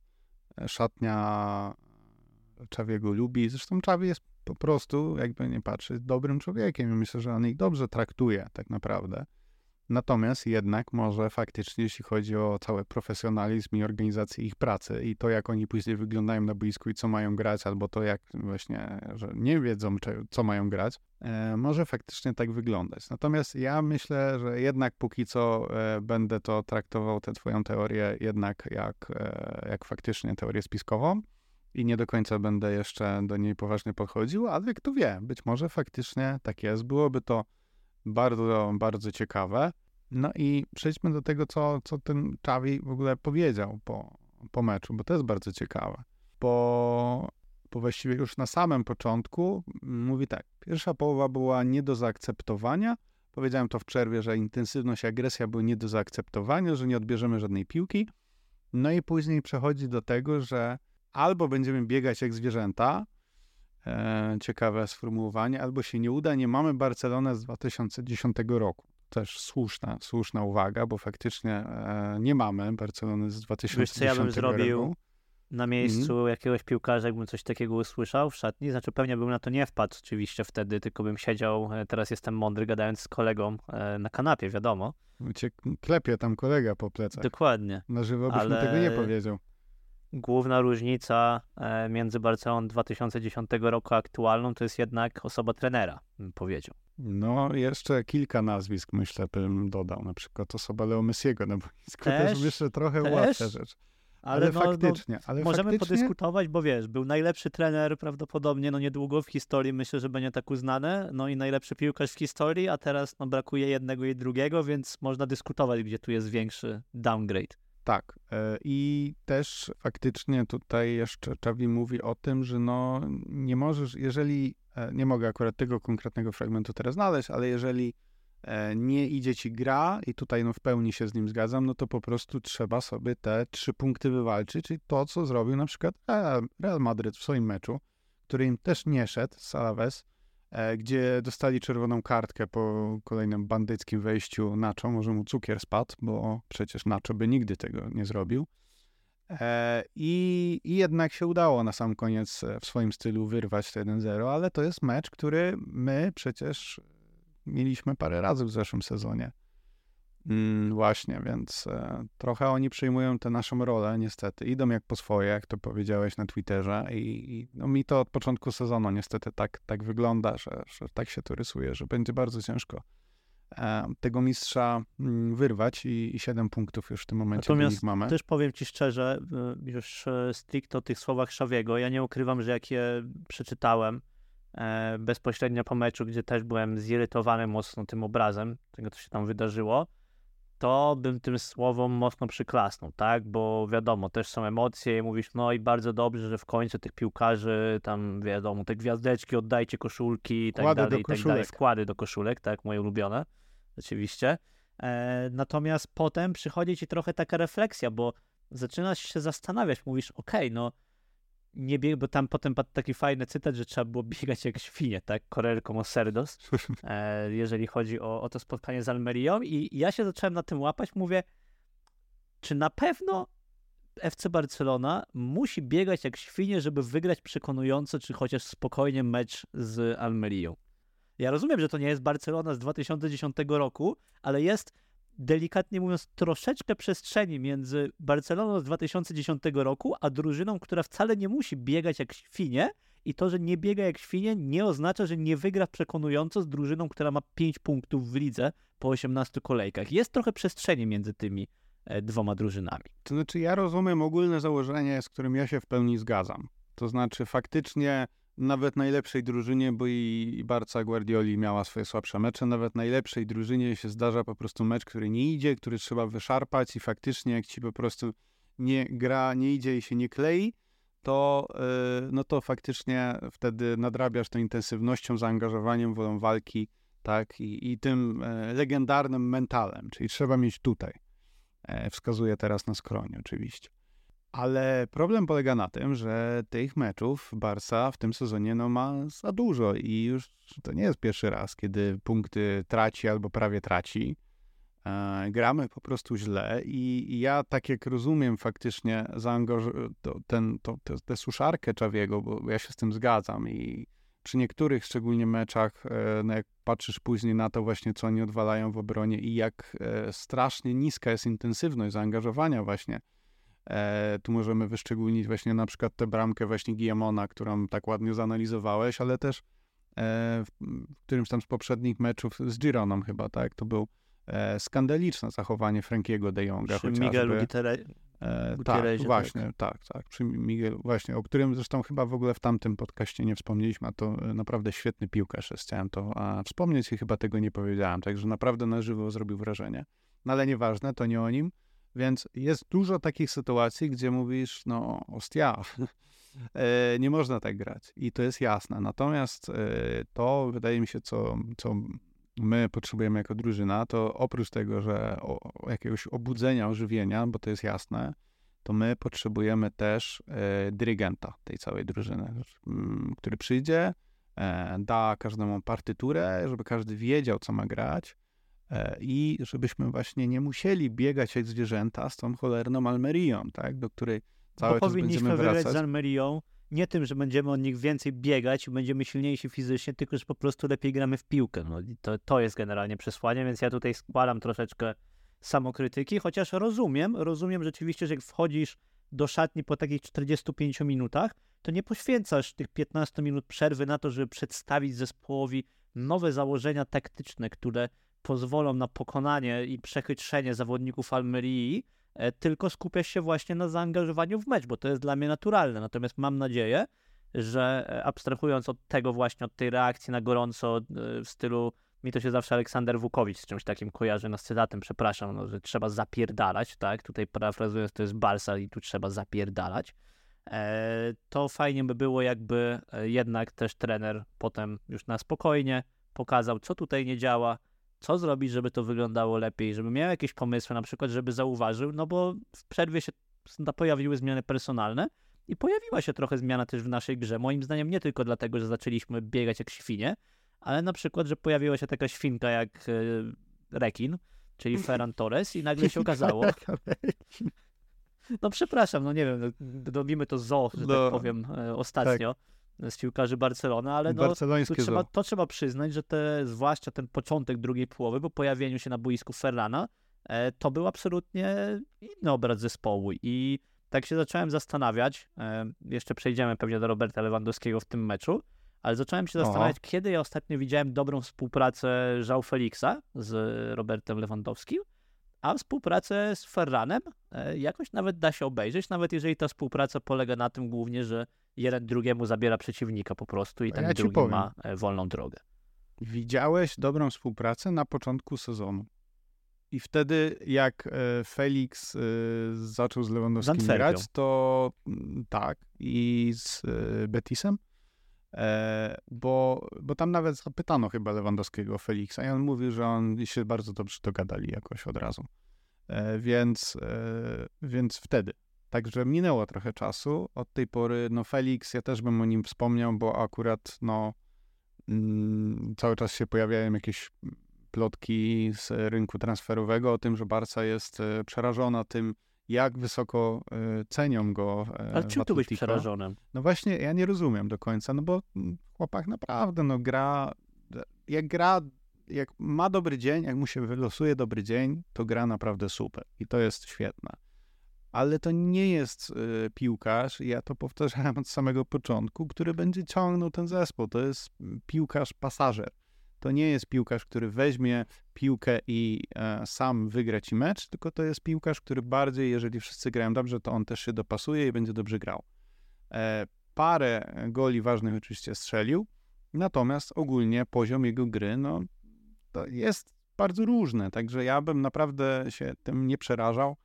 szatnia Czawiego lubi. Zresztą Czawi jest po prostu, jakby nie patrzeć, dobrym człowiekiem i myślę, że on ich dobrze traktuje tak naprawdę. Natomiast jednak może faktycznie, jeśli chodzi o cały profesjonalizm i organizację ich pracy i to, jak oni później wyglądają na boisku i co mają grać, albo to, jak właśnie, że nie wiedzą, co mają grać, e, może faktycznie tak wyglądać. Natomiast ja myślę, że jednak póki co e, będę to traktował, tę twoją teorię, jednak jak, e, jak faktycznie teorię spiskową i nie do końca będę jeszcze do niej poważnie podchodził, ale kto wie, być może faktycznie tak jest. Byłoby to bardzo, bardzo ciekawe. No i przejdźmy do tego, co, co ten Czawi w ogóle powiedział po, po meczu, bo to jest bardzo ciekawe. Po, po właściwie już na samym początku mówi tak, pierwsza połowa była nie do zaakceptowania. Powiedziałem to w przerwie, że intensywność i agresja były nie do zaakceptowania, że nie odbierzemy żadnej piłki. No i później przechodzi do tego, że albo będziemy biegać jak zwierzęta, e, ciekawe sformułowanie, albo się nie uda, nie mamy Barcelony z 2010 roku. Też słuszna, słuszna uwaga, bo faktycznie e, nie mamy Barcelony z 2010 Wiesz, co ja bym zrobił roku. na miejscu mm. jakiegoś piłkarza, jakbym coś takiego usłyszał w szatni? Znaczy pewnie bym na to nie wpadł oczywiście wtedy, tylko bym siedział, e, teraz jestem mądry, gadając z kolegą e, na kanapie, wiadomo. Cię klepie tam kolega po plecach. Dokładnie. Na żywo byś Ale... tego nie powiedział główna różnica e, między Barceloną 2010 roku a aktualną to jest jednak osoba trenera, bym powiedział. No, jeszcze kilka nazwisk myślę bym dodał, na przykład osoba Leo Messiego na boisku, też, też myślę trochę też, łatwa rzecz. Ale, ale no, faktycznie, no, ale możemy faktycznie... podyskutować, bo wiesz, był najlepszy trener prawdopodobnie, no niedługo w historii, myślę, że będzie tak uznane, no i najlepszy piłkarz w historii, a teraz no, brakuje jednego i drugiego, więc można dyskutować, gdzie tu jest większy downgrade. Tak. E, I też faktycznie tutaj jeszcze Czawi mówi o tym, że no nie możesz, jeżeli, e, nie mogę akurat tego konkretnego fragmentu teraz znaleźć, ale jeżeli e, nie idzie ci gra i tutaj no w pełni się z nim zgadzam, no to po prostu trzeba sobie te trzy punkty wywalczyć, czyli to, co zrobił na przykład Real Madryt w swoim meczu, który im też nie szedł z Alaves, e, gdzie dostali czerwoną kartkę po kolejnym bandyckim wejściu Nacho, może mu cukier spadł, bo przecież Nacho by nigdy tego nie zrobił. E, I, I, jednak się udało na sam koniec w swoim stylu wyrwać to 1-0, ale to jest mecz, który my przecież mieliśmy parę razy w zeszłym sezonie. Mm, właśnie, więc e, trochę oni przyjmują tę naszą rolę, niestety. Idą jak po swoje, jak to powiedziałeś na Twitterze, i, i no, mi to od początku sezonu niestety tak, tak wygląda, że, że tak się to rysuje, że będzie bardzo ciężko e, tego mistrza mm, wyrwać i, i 7 punktów już w tym momencie Natomiast mamy. też powiem ci szczerze, y, już e, stricte o tych słowach Szawiego, ja nie ukrywam, że jak je przeczytałem, e, bezpośrednio po meczu, gdzie też byłem zirytowany mocno tym obrazem, tego co się tam wydarzyło, to bym tym słowom mocno przyklasnął, tak? Bo wiadomo, też są emocje i mówisz, no i bardzo dobrze, że w końcu tych piłkarzy, tam wiadomo, te gwiazdeczki, oddajcie koszulki i tak dalej, i tak dalej, wkłady do koszulek, tak, moje ulubione, oczywiście. E, natomiast potem przychodzi ci trochę taka refleksja, bo zaczynasz się zastanawiać, mówisz, okej, okay, no nie bieg, bo tam potem padł taki fajny cytat, że trzeba było biegać jak świnie, tak? Korelką o Serdos, e, jeżeli chodzi o, o to spotkanie z Almerią i ja się zacząłem na tym łapać, mówię, czy na pewno FC Barcelona musi biegać jak świnie, żeby wygrać przekonująco, czy chociaż spokojnie mecz z Almerią. Ja rozumiem, że to nie jest Barcelona z 2010 roku, ale jest delikatnie mówiąc, troszeczkę przestrzeni między Barceloną z 2010 roku, a drużyną, która wcale nie musi biegać jak świnie. I to, że nie biega jak świnie, nie oznacza, że nie wygra przekonująco z drużyną, która ma 5 punktów w lidze po 18 kolejkach. Jest trochę przestrzeni między tymi e, dwoma drużynami. To znaczy, ja rozumiem ogólne założenie, z którym ja się w pełni zgadzam. To znaczy, faktycznie nawet najlepszej drużynie, bo i, Barca Guardioli miała swoje słabsze mecze, nawet najlepszej drużynie się zdarza po prostu mecz, który nie idzie, który trzeba wyszarpać i faktycznie jak ci po prostu nie gra, nie idzie i się nie klei, to, yy, no to faktycznie wtedy nadrabiasz tą intensywnością, zaangażowaniem, wolą walki, tak, i, i tym e, legendarnym mentalem, czyli trzeba mieć tutaj. E, wskazuje teraz na skronie oczywiście. Ale problem polega na tym, że tych meczów Barca w tym sezonie no, ma za dużo i już to nie jest pierwszy raz, kiedy punkty traci albo prawie traci. E, gramy po prostu źle i, ja tak jak rozumiem faktycznie ten, to, tę suszarkę Czawiego, bo ja się z tym zgadzam i przy niektórych szczególnie meczach, e, no jak patrzysz później na to właśnie, co oni odwalają w obronie i jak e, strasznie niska jest intensywność zaangażowania właśnie E, tu możemy wyszczególnić właśnie na przykład tę bramkę właśnie Guillemona, którą tak ładnie zanalizowałeś, ale też e, w którymś tam z poprzednich meczów z Gironą chyba, tak? To był e, skandaliczne zachowanie Frankiego de Jonga Przy chociażby. Miguelu Gitere... E, tak, właśnie, tak. tak, tak. Przy Miguel, właśnie, o którym zresztą chyba w ogóle w tamtym podcaście nie wspomnieliśmy, a to e, naprawdę świetny piłkarz jest. Chciałem to a, wspomnieć i chyba tego nie powiedziałem, także naprawdę na żywo zrobił wrażenie. No ale nieważne, to nie o nim. Więc jest dużo takich sytuacji, gdzie mówisz, no, ostia, e, nie można tak grać. I to jest jasne. Natomiast e, to wydaje mi się, co, co my potrzebujemy jako drużyna, to oprócz tego, że o, jakiegoś obudzenia, ożywienia, bo to jest jasne, to my potrzebujemy też e, dyrygenta tej całej drużyny, który przyjdzie, da każdemu partyturę, żeby każdy wiedział, co ma grać, i żebyśmy właśnie nie musieli biegać jak zwierzęta z tą cholerną Almerią, tak, do której cały Bo czas będziemy wracać. wygrać z Almerią nie tym, że będziemy od nich więcej biegać i będziemy silniejsi fizycznie, tylko że po prostu lepiej gramy w piłkę. No, to, to jest generalnie przesłanie, więc ja tutaj składam troszeczkę samokrytyki, chociaż rozumiem, rozumiem rzeczywiście, że jak wchodzisz do szatni po takich 45 minutach, to nie poświęcasz tych 15 minut przerwy na to, żeby przedstawić zespołowi nowe założenia taktyczne, które pozwolą na pokonanie i przechytrzenie zawodników Almerii, e, tylko skupiasz się właśnie na zaangażowaniu w mecz, bo to jest dla mnie naturalne. Natomiast mam nadzieję, że e, abstrahując od tego właśnie, od tej reakcji na gorąco e, w stylu mi to się zawsze Aleksander Wukowicz z czymś takim kojarzy, no z cytatem, przepraszam, no, że trzeba zapierdalać, tak? Tutaj parafrazując, to jest Barca i tu trzeba zapierdalać. To fajnie by było, jakby jednak też trener potem już na spokojnie pokazał, co tutaj nie działa, co zrobić, żeby to wyglądało lepiej, żeby miał jakieś pomysły, na przykład, żeby zauważył, no bo w przerwie się pojawiły zmiany personalne i pojawiła się trochę zmiana też w naszej grze. Moim zdaniem nie tylko dlatego, że zaczęliśmy biegać jak świnie, ale na przykład, że pojawiła się taka świnka jak y, rekin, czyli Ferran Torres i nagle się okazało... No przepraszam, no nie wiem, no, robimy to zo, że no, tak powiem, e, ostatnio. Tak z piłkarzy Barcelony, ale no, to, trzeba, to trzeba przyznać, że te, zwłaszcza ten początek drugiej połowy, po pojawieniu się na boisku Ferrana, e, to był absolutnie inny obraz zespołu. I tak się zacząłem zastanawiać, e, jeszcze przejdziemy pewnie do Roberta Lewandowskiego w tym meczu, ale zacząłem się zastanawiać, Oho. kiedy ja ostatnio widziałem dobrą współpracę Żał Felixa z Robertem Lewandowskim, a współpracę z Ferranem e, jakoś nawet da się obejrzeć, nawet jeżeli ta współpraca polega na tym głównie, że jeden drugiemu zabiera przeciwnika po prostu i ten ja drugi ma e, wolną drogę. Widziałeś dobrą współpracę na początku sezonu. I wtedy, jak e, Felix zaczął z Lewandowskim grać, to mm, tak, i z Betisem, bo, bo tam nawet zapytano chyba Lewandowskiego Felixa i on mówił, że on się bardzo dobrze dogadali jakoś od razu. Więc, więc wtedy. Także minęło trochę czasu. Od tej pory, no Felix, ja też bym o nim wspomniał, bo akurat, no, mm, cały czas się pojawiają jakieś plotki z rynku transferowego o tym, że Barca jest e, przerażona tym, jak wysoko e, cenią go. E, Ale czym tu być przerażonym? No właśnie, ja nie rozumiem do końca, no bo mm, chłopak naprawdę, no gra, jak gra, jak ma dobry dzień, jak mu się wylosuje dobry dzień, to gra naprawdę super i to jest świetne ale to nie jest y, piłkarz, ja to powtarzałem od samego początku, który będzie ciągnął ten zespół. To jest piłkarz pasażer. To nie jest piłkarz, który weźmie piłkę i e, sam wygra ci mecz, tylko to jest piłkarz, który bardziej, jeżeli wszyscy grają dobrze, to on też się dopasuje i będzie dobrze grał. E, parę goli ważnych oczywiście strzelił, natomiast ogólnie poziom jego gry no, to jest bardzo różny, także ja bym naprawdę się tym nie przerażał.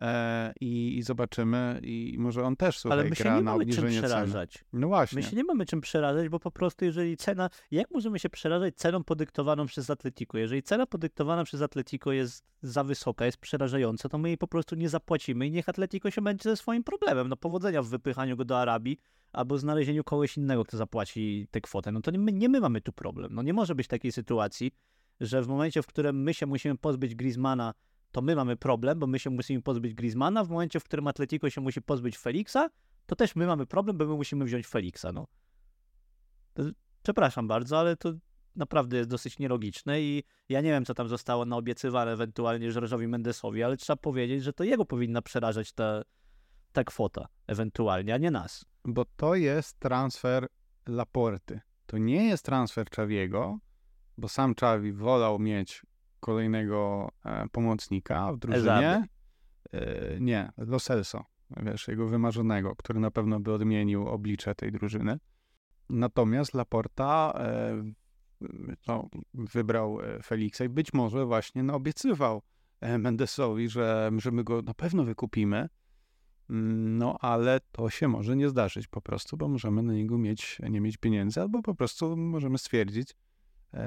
E, i, i, zobaczymy i może on też słuchaj, Ale my się nie mamy czym przerażać. Ceny. No właśnie. My się nie mamy czym przerażać, bo po prostu jeżeli cena, jak możemy się przerażać ceną podyktowaną przez Atletico? Jeżeli cena podyktowana przez Atletico jest za wysoka, jest przerażająca, to my jej po prostu nie zapłacimy i niech Atletico się będzie ze swoim problemem. No powodzenia w wypychaniu go do Arabii albo znalezieniu kogoś innego, kto zapłaci tę kwotę. No to nie my, nie my mamy tu problem. No nie może być takiej sytuacji, że w momencie, w którym my się musimy pozbyć Griezmana to my mamy problem, bo my się musimy pozbyć Griezmana, w momencie, w którym Atletico się musi pozbyć Felixa, to też my mamy problem, bo my musimy wziąć Felixa, no. Przepraszam bardzo, ale to naprawdę jest dosyć nielogiczne i ja nie wiem, co tam zostało naobiecywane ewentualnie Żorżowi Mendesowi, ale trzeba powiedzieć, że to jego powinna przerażać ta, ta kwota ewentualnie, a nie nas. Bo to jest transfer Laporty. To nie jest transfer Czawiego, bo sam Czawi wolał mieć kolejnego e, pomocnika w drużynie. E, nie, Lo Celso, wiesz, jego wymarzonego, który na pewno by odmienił oblicze tej drużyny. Natomiast Laporta e, no, wybrał Felixa i być może właśnie no, obiecywał Mendesowi, że, że my go na pewno wykupimy. Mm, no, ale to się może nie zdarzyć po prostu, bo możemy na niego mieć, nie mieć pieniędzy, albo po prostu możemy stwierdzić,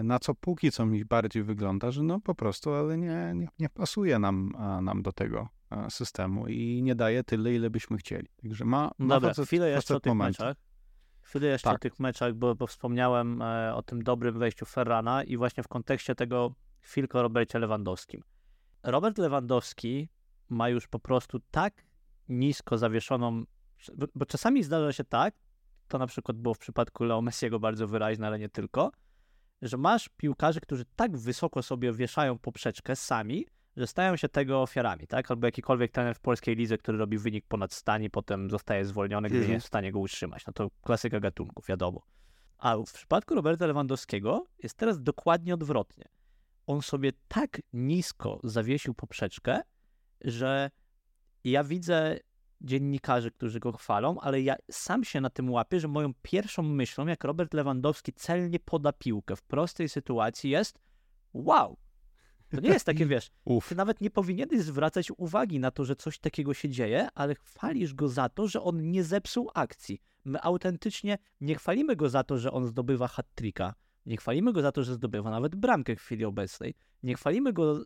na co póki co mi bardziej wygląda, że no po prostu, ale nie, nie, nie pasuje nam, nam do tego systemu i nie daje tyle, ile byśmy chcieli. Także ma, ma Dobra, facet, chwilę jeszcze o tych momentu. meczach. Chwilę jeszcze tak. o tych meczach, bo, bo wspomniałem e, o tym dobrym wejściu Ferrana i właśnie w kontekście tego chwilkę o Robercie Lewandowskim. Robert Lewandowski ma już po prostu tak nisko zawieszoną, bo, bo czasami zdarza się tak, to na przykład było w przypadku Leo Messiego bardzo wyraźne, ale nie tylko, że masz piłkarzy, którzy tak wysoko sobie wieszają poprzeczkę sami, że stają się tego ofiarami, tak? Albo jakikolwiek trener w polskiej lidze, który robi wynik ponad stan i potem zostaje zwolniony, gdy nie jest w stanie go utrzymać. No to klasyka gatunku, wiadomo. A w przypadku Roberta Lewandowskiego jest teraz dokładnie odwrotnie. On sobie tak nisko zawiesił poprzeczkę, że ja widzę dziennikarzy, którzy go chwalą, ale ja sam się na tym łapię, że moją pierwszą myślą, jak Robert Lewandowski celnie poda piłkę w prostej sytuacji jest wow. To nie jest takie, wiesz, Uf. ty nawet nie powinieneś zwracać uwagi na to, że coś takiego się dzieje, ale chwalisz go za to, że on nie zepsuł akcji. My autentycznie nie chwalimy go za to, że on zdobywa hat-tricka. Nie chwalimy go za to, że zdobywa nawet bramkę w chwili obecnej. Nie chwalimy go,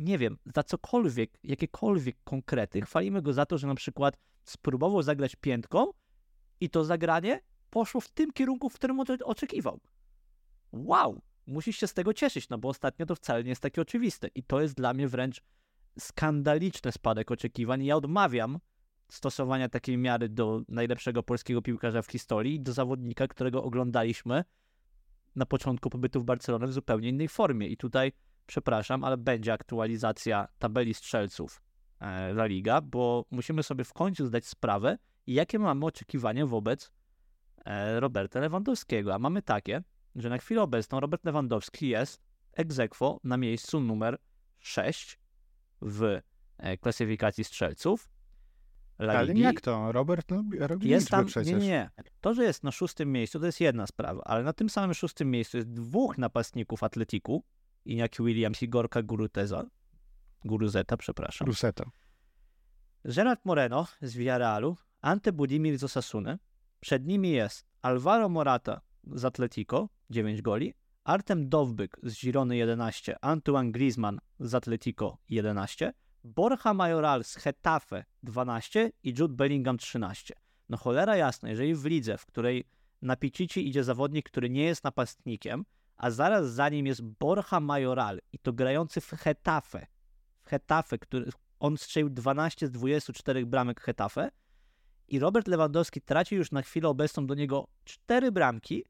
nie wiem, za cokolwiek, jakiekolwiek konkrety. Chwalimy go za to, że na przykład spróbował zagrać piętką i to zagranie poszło w tym kierunku, w którym oczekiwał. Wow! Musisz się z tego cieszyć, no bo ostatnio to wcale nie jest takie oczywiste. I to jest dla mnie wręcz skandaliczny spadek oczekiwań. Ja odmawiam stosowania takiej miary do najlepszego polskiego piłkarza w historii do zawodnika, którego oglądaliśmy na początku pobytu w Barcelonie w zupełnie innej formie. I tutaj, przepraszam, ale będzie aktualizacja tabeli strzelców e, La Liga, bo musimy sobie w końcu zdać sprawę, jakie mamy oczekiwania wobec e, Roberta Lewandowskiego. A mamy takie, że na chwilę obecną Robert Lewandowski jest ex aequo na miejscu numer 6 w e, klasyfikacji strzelców. La Ale Ligi. jak to? Robert robi jest tam, przecież. Nie, nie. To, że jest na szóstym miejscu, to jest jedna sprawa, ale na tym samym szóstym miejscu jest dwóch napastników Atletiku, Iñaki Williams i Gorka Guruteza. Guruzeta, przepraszam. Guruzeta. Gerard Moreno z Villarrealu, Ante Budimir z Osasuny. Przed nimi jest Alvaro Morata z Atletico, 9 goli, Artem Dowbyk z Girony 11, Antoine Griezmann z Atletico 11, Borja Majoral z Hetafe 12 i Jude Bellingham 13. No cholera jasna, jeżeli w lidze, w której na Picici idzie zawodnik, który nie jest napastnikiem, a zaraz za nim jest Borja Majoral i to grający w Hetafe, w Hetafe, który on strzelił 12 z 24 bramek Hetafe i Robert Lewandowski traci już na chwilę obecną do niego 4 bramki,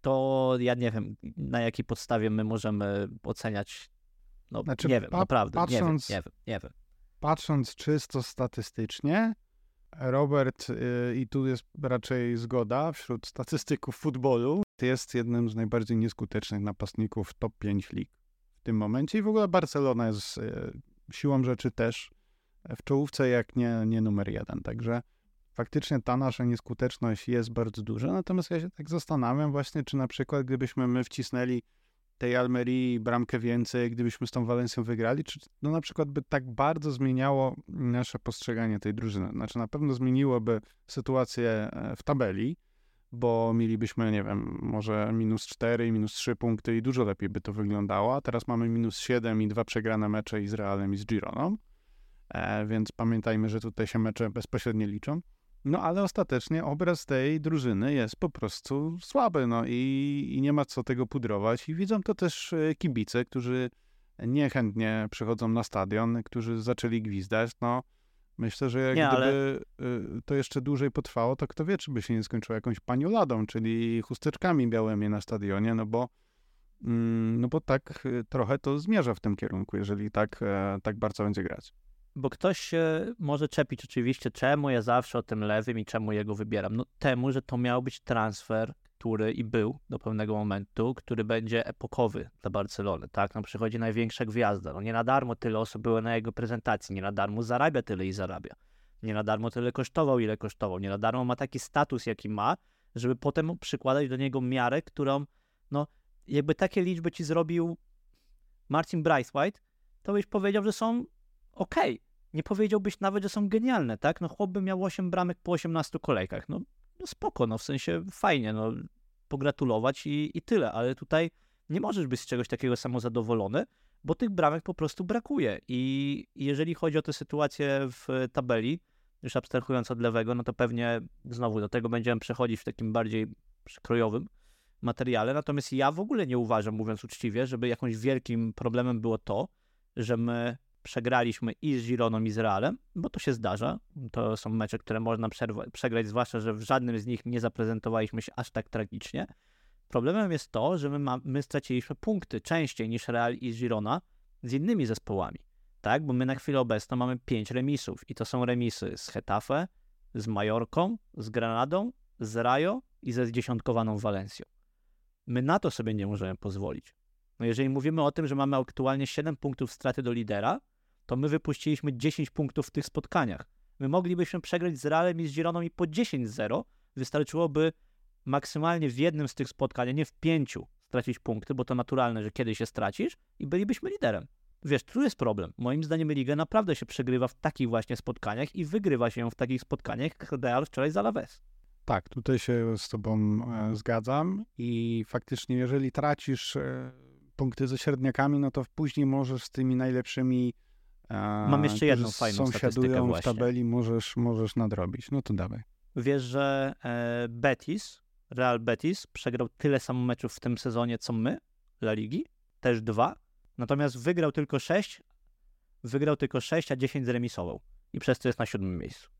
to ja nie wiem, na jakiej podstawie my możemy oceniać. No, znaczy, nie wiem, pa naprawdę. Patrząc, nie wiem, nie wiem, nie wiem. Patrząc czysto statystycznie, Robert, yy, i tu jest raczej zgoda wśród statystyków futbolu, jest jednym z najbardziej nieskutecznych napastników top 5 lig w tym momencie. I w ogóle Barcelona jest yy, siłą rzeczy też w czołówce, jak nie, nie numer jeden. Także faktycznie ta nasza nieskuteczność jest bardzo duża, natomiast ja się tak zastanawiam właśnie, czy na przykład gdybyśmy my wcisnęli tej Almerii bramkę więcej, gdybyśmy z tą Walencją wygrali, czy no na przykład by tak bardzo zmieniało nasze postrzeganie tej drużyny. Znaczy na pewno zmieniłoby sytuację e, w tabeli, bo mielibyśmy, nie wiem, może minus 4 i minus 3 punkty i dużo lepiej by to wyglądało, a teraz mamy minus 7 i dwa przegrane mecze i z Realem i z Gironą, e, więc pamiętajmy, że tutaj się mecze bezpośrednio liczą. No ale ostatecznie obraz tej drużyny jest po prostu słaby, no i, i nie ma co tego pudrować. I widzą to też e, kibice, którzy niechętnie przychodzą na stadion, którzy zaczęli gwizdać. No myślę, że jak nie, gdyby ale... to jeszcze dłużej potrwało, to kto wie, czy by się nie skończyło jakąś panioladą, czyli chusteczkami białymi na stadionie, no bo mm, no bo tak e, trochę to zmierza w tym kierunku, jeżeli tak, e, tak bardzo będzie grać. Bo ktoś może czepić oczywiście, czemu ja zawsze o tym lewym i czemu jego wybieram. No temu, że to miał być transfer, który i był do pewnego momentu, który będzie epokowy dla Barcelony, tak? No przychodzi największa gwiazda. No nie na darmo tyle osób było na jego prezentacji, nie na darmo zarabia tyle i zarabia. Nie na darmo tyle kosztował, ile kosztował. Nie na darmo ma taki status, jaki ma, żeby potem przykładać do niego miarę, którą, no, jakby takie liczby ci zrobił Marcin Braithwaite, to byś powiedział, że są ok nie powiedziałbyś nawet, że są genialne, tak? No chłop miał 8 bramek po 18 kolejkach. No, no spoko, no w sensie fajnie, no pogratulować i, i tyle, ale tutaj nie możesz być z czegoś takiego samozadowolony, bo tych bramek po prostu brakuje. I jeżeli chodzi o tę sytuację w tabeli, już abstrahując od lewego, no to pewnie znowu do tego będziemy przechodzić w takim bardziej przykrojowym materiale. Natomiast ja w ogóle nie uważam, mówiąc uczciwie, żeby jakimś wielkim problemem było to, że my przegraliśmy i z Gironą, i z Realem, bo to się zdarza. To są mecze, które można przegrać, zwłaszcza, że w żadnym z nich nie zaprezentowaliśmy się aż tak tragicznie. Problemem jest to, że my, ma, my straciliśmy punkty częściej niż Real i Girona z innymi zespołami. Tak, bo my na chwilę obecną mamy pięć remisów i to są remisy z Hetafe, z Majorką, z Granadą, z Rajo i ze zdziesiątkowaną Walencją. My na to sobie nie możemy pozwolić. No jeżeli mówimy o tym, że mamy aktualnie 7 punktów straty do lidera, to my wypuściliśmy 10 punktów w tych spotkaniach. My moglibyśmy przegrać z Realem i z Gironą i po 10-0 wystarczyłoby maksymalnie w jednym z tych spotkań, a nie w pięciu stracić punkty, bo to naturalne, że kiedyś się stracisz i bylibyśmy liderem. Wiesz, tu jest problem. Moim zdaniem ligę naprawdę się przegrywa w takich właśnie spotkaniach i wygrywa się ją w takich spotkaniach, jak Real wczoraj z Alaves. Tak, tutaj się z tobą e, zgadzam i faktycznie jeżeli tracisz e, punkty ze średniakami, no to później możesz z tymi najlepszymi Mam jeszcze jedną fajną statystykę sąsiadują w tabeli, możesz, możesz nadrobić. No to dawaj. Wiesz, że e, Betis, Real Betis przegrał tyle samo meczów w tym sezonie, co my, La Ligi, też dwa, natomiast wygrał tylko sześć, wygrał tylko sześć, a 10 zremisował i przez to jest na siódmym miejscu.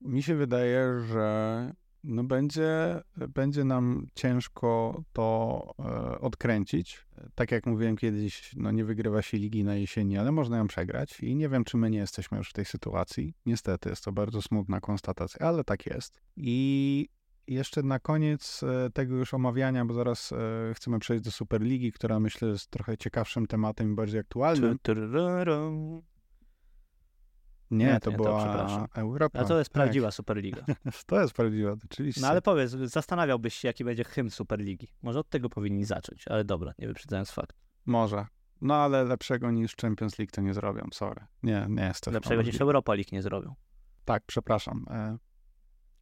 Mi się wydaje, że no będzie, będzie nam ciężko to e, odkręcić. Tak jak mówiłem kiedyś, no nie wygrywa się ligi na jesieni, ale można ją przegrać i nie wiem, czy my nie jesteśmy już w tej sytuacji. Niestety jest to bardzo smutna konstatacja, ale tak jest. I jeszcze na koniec e, tego już omawiania, bo zaraz e, chcemy przejść do Superligi, która myślę jest trochę ciekawszym tematem i bardziej aktualnym. Nie, nie, to nie, to była przepraszam. Europa. A to jest Tak. prawdziwa Superliga. To jest prawdziwa, oczywiście. No ale powiedz, zastanawiałbyś się, jaki będzie hymn Superligi. Może od tego powinni zacząć, ale dobra, nie wyprzedzając fakt. Może. No ale lepszego niż Champions League to nie zrobią, sorry. Nie, nie jest to Lepszego niż. Europa League nie zrobią. Tak, przepraszam. E,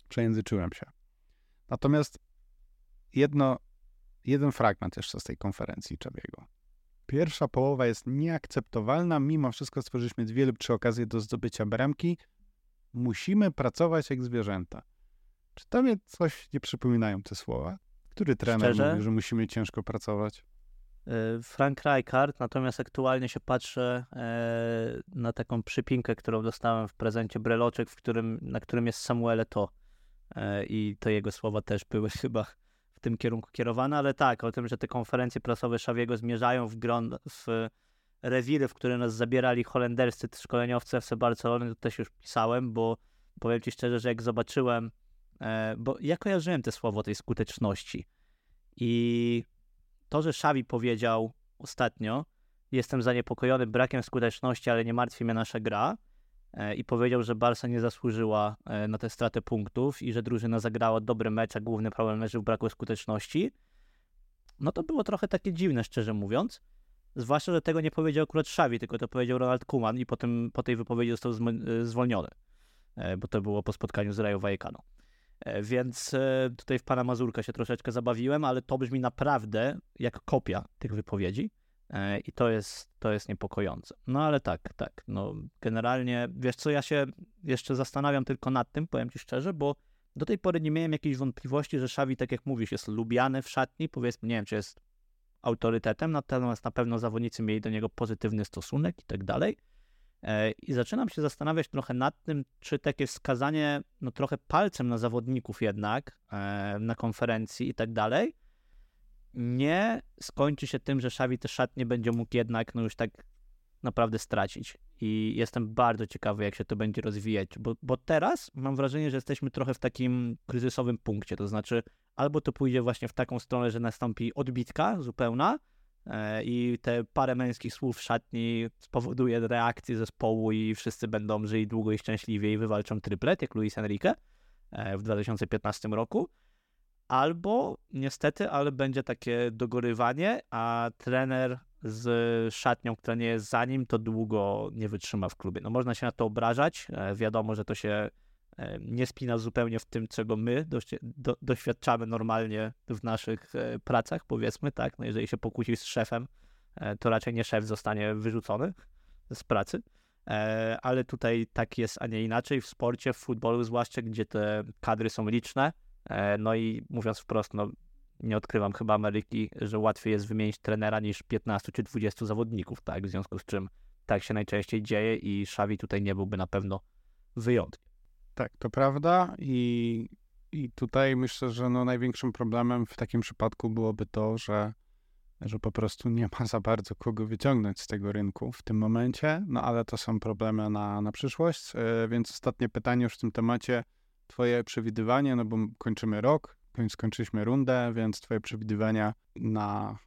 przejęzyczyłem się. Natomiast jedno, jeden fragment jeszcze z tej konferencji Czawiego. Pierwsza połowa jest nieakceptowalna, mimo wszystko stworzyliśmy dwie lub trzy okazje do zdobycia bramki. Musimy pracować jak zwierzęta. Czy tobie coś nie przypominają te słowa? Który trener Szczerze? mówi, że musimy ciężko pracować? Y, Frank Rijkaard, natomiast aktualnie się patrzę e, na taką przypinkę, którą dostałem w prezencie breloczek, w którym, na którym jest Samuel to i to jego słowa też były chyba w tym kierunku kierowane, ale tak, o tym, że te konferencje prasowe Szawiego zmierzają w, gron, w rewiry, w które nas zabierali holenderscy szkoleniowcy FC Barcelony, to też już pisałem, bo powiem Ci szczerze, że jak zobaczyłem, e, bo ja kojarzyłem te słowo tej skuteczności i to, że Szawi powiedział ostatnio, jestem zaniepokojony brakiem skuteczności, ale nie martwi mnie nasza gra i powiedział, że Barca nie zasłużyła e, na tę stratę punktów i że drużyna zagrała dobry mecz, a główny problem leży w braku skuteczności, no to było trochę takie dziwne, szczerze mówiąc. Zwłaszcza, że tego nie powiedział akurat Szawi, tylko to powiedział Ronald Koeman i potem po tej wypowiedzi został e, zwolniony, e, bo to było po spotkaniu z Rayo Vallecano. E, Więc e, tutaj w pana Mazurka się troszeczkę zabawiłem, ale to brzmi naprawdę jak kopia tych wypowiedzi e, i to jest, to jest niepokojące. No ale tak, tak, no generalnie, wiesz co, ja się jeszcze zastanawiam tylko nad tym, powiem ci szczerze, bo do tej pory nie miałem jakiejś wątpliwości, że Xavi, tak jak mówisz, jest lubiany w szatni, powiedzmy, nie wiem, czy jest autorytetem, natomiast na pewno zawodnicy mieli do niego pozytywny stosunek i tak dalej. E, I zaczynam się zastanawiać trochę nad tym, czy takie wskazanie, no trochę palcem na zawodników jednak e, na konferencji i tak dalej, nie skończy się tym, że Xavi te szatnie będzie mógł jednak no już tak naprawdę stracić. I jestem bardzo ciekawy, jak się to będzie rozwijać, bo, bo teraz mam wrażenie, że jesteśmy trochę w takim kryzysowym punkcie, to znaczy albo to pójdzie właśnie w taką stronę, że nastąpi odbitka zupełna, E, i te parę męskich słów szatni spowoduje reakcję zespołu i wszyscy będą żyli długo i szczęśliwie i wywalczą triplet, jak Luis Enrique e, w 2015 roku. Albo niestety, ale będzie takie dogorywanie, a trener z szatnią, która nie jest za nim, to długo nie wytrzyma w klubie. No można się na to obrażać, e, wiadomo, że to się e, nie spina zupełnie w tym, czego my doświadczamy normalnie w naszych e, pracach, powiedzmy, tak? No jeżeli się pokłócisz z szefem, to raczej nie szef zostanie wyrzucony z pracy, ale tutaj tak jest, a nie inaczej w sporcie, w futbolu zwłaszcza, gdzie te kadry są liczne, no i mówiąc wprost, no nie odkrywam chyba Ameryki, że łatwiej jest wymienić trenera niż 15 czy 20 zawodników, tak? W związku z czym tak się najczęściej dzieje i Xavi tutaj nie byłby na pewno wyjątkiem. Tak, to prawda i, i tutaj myślę, że no największym problemem w takim przypadku byłoby to, że, że po prostu nie ma za bardzo kogo wyciągnąć z tego rynku w tym momencie, no ale to są problemy na, na przyszłość, e, więc ostatnie pytanie już w tym temacie, twoje przewidywanie, no bo kończymy rok, koń- skończyliśmy rundę, więc twoje przewidywania na,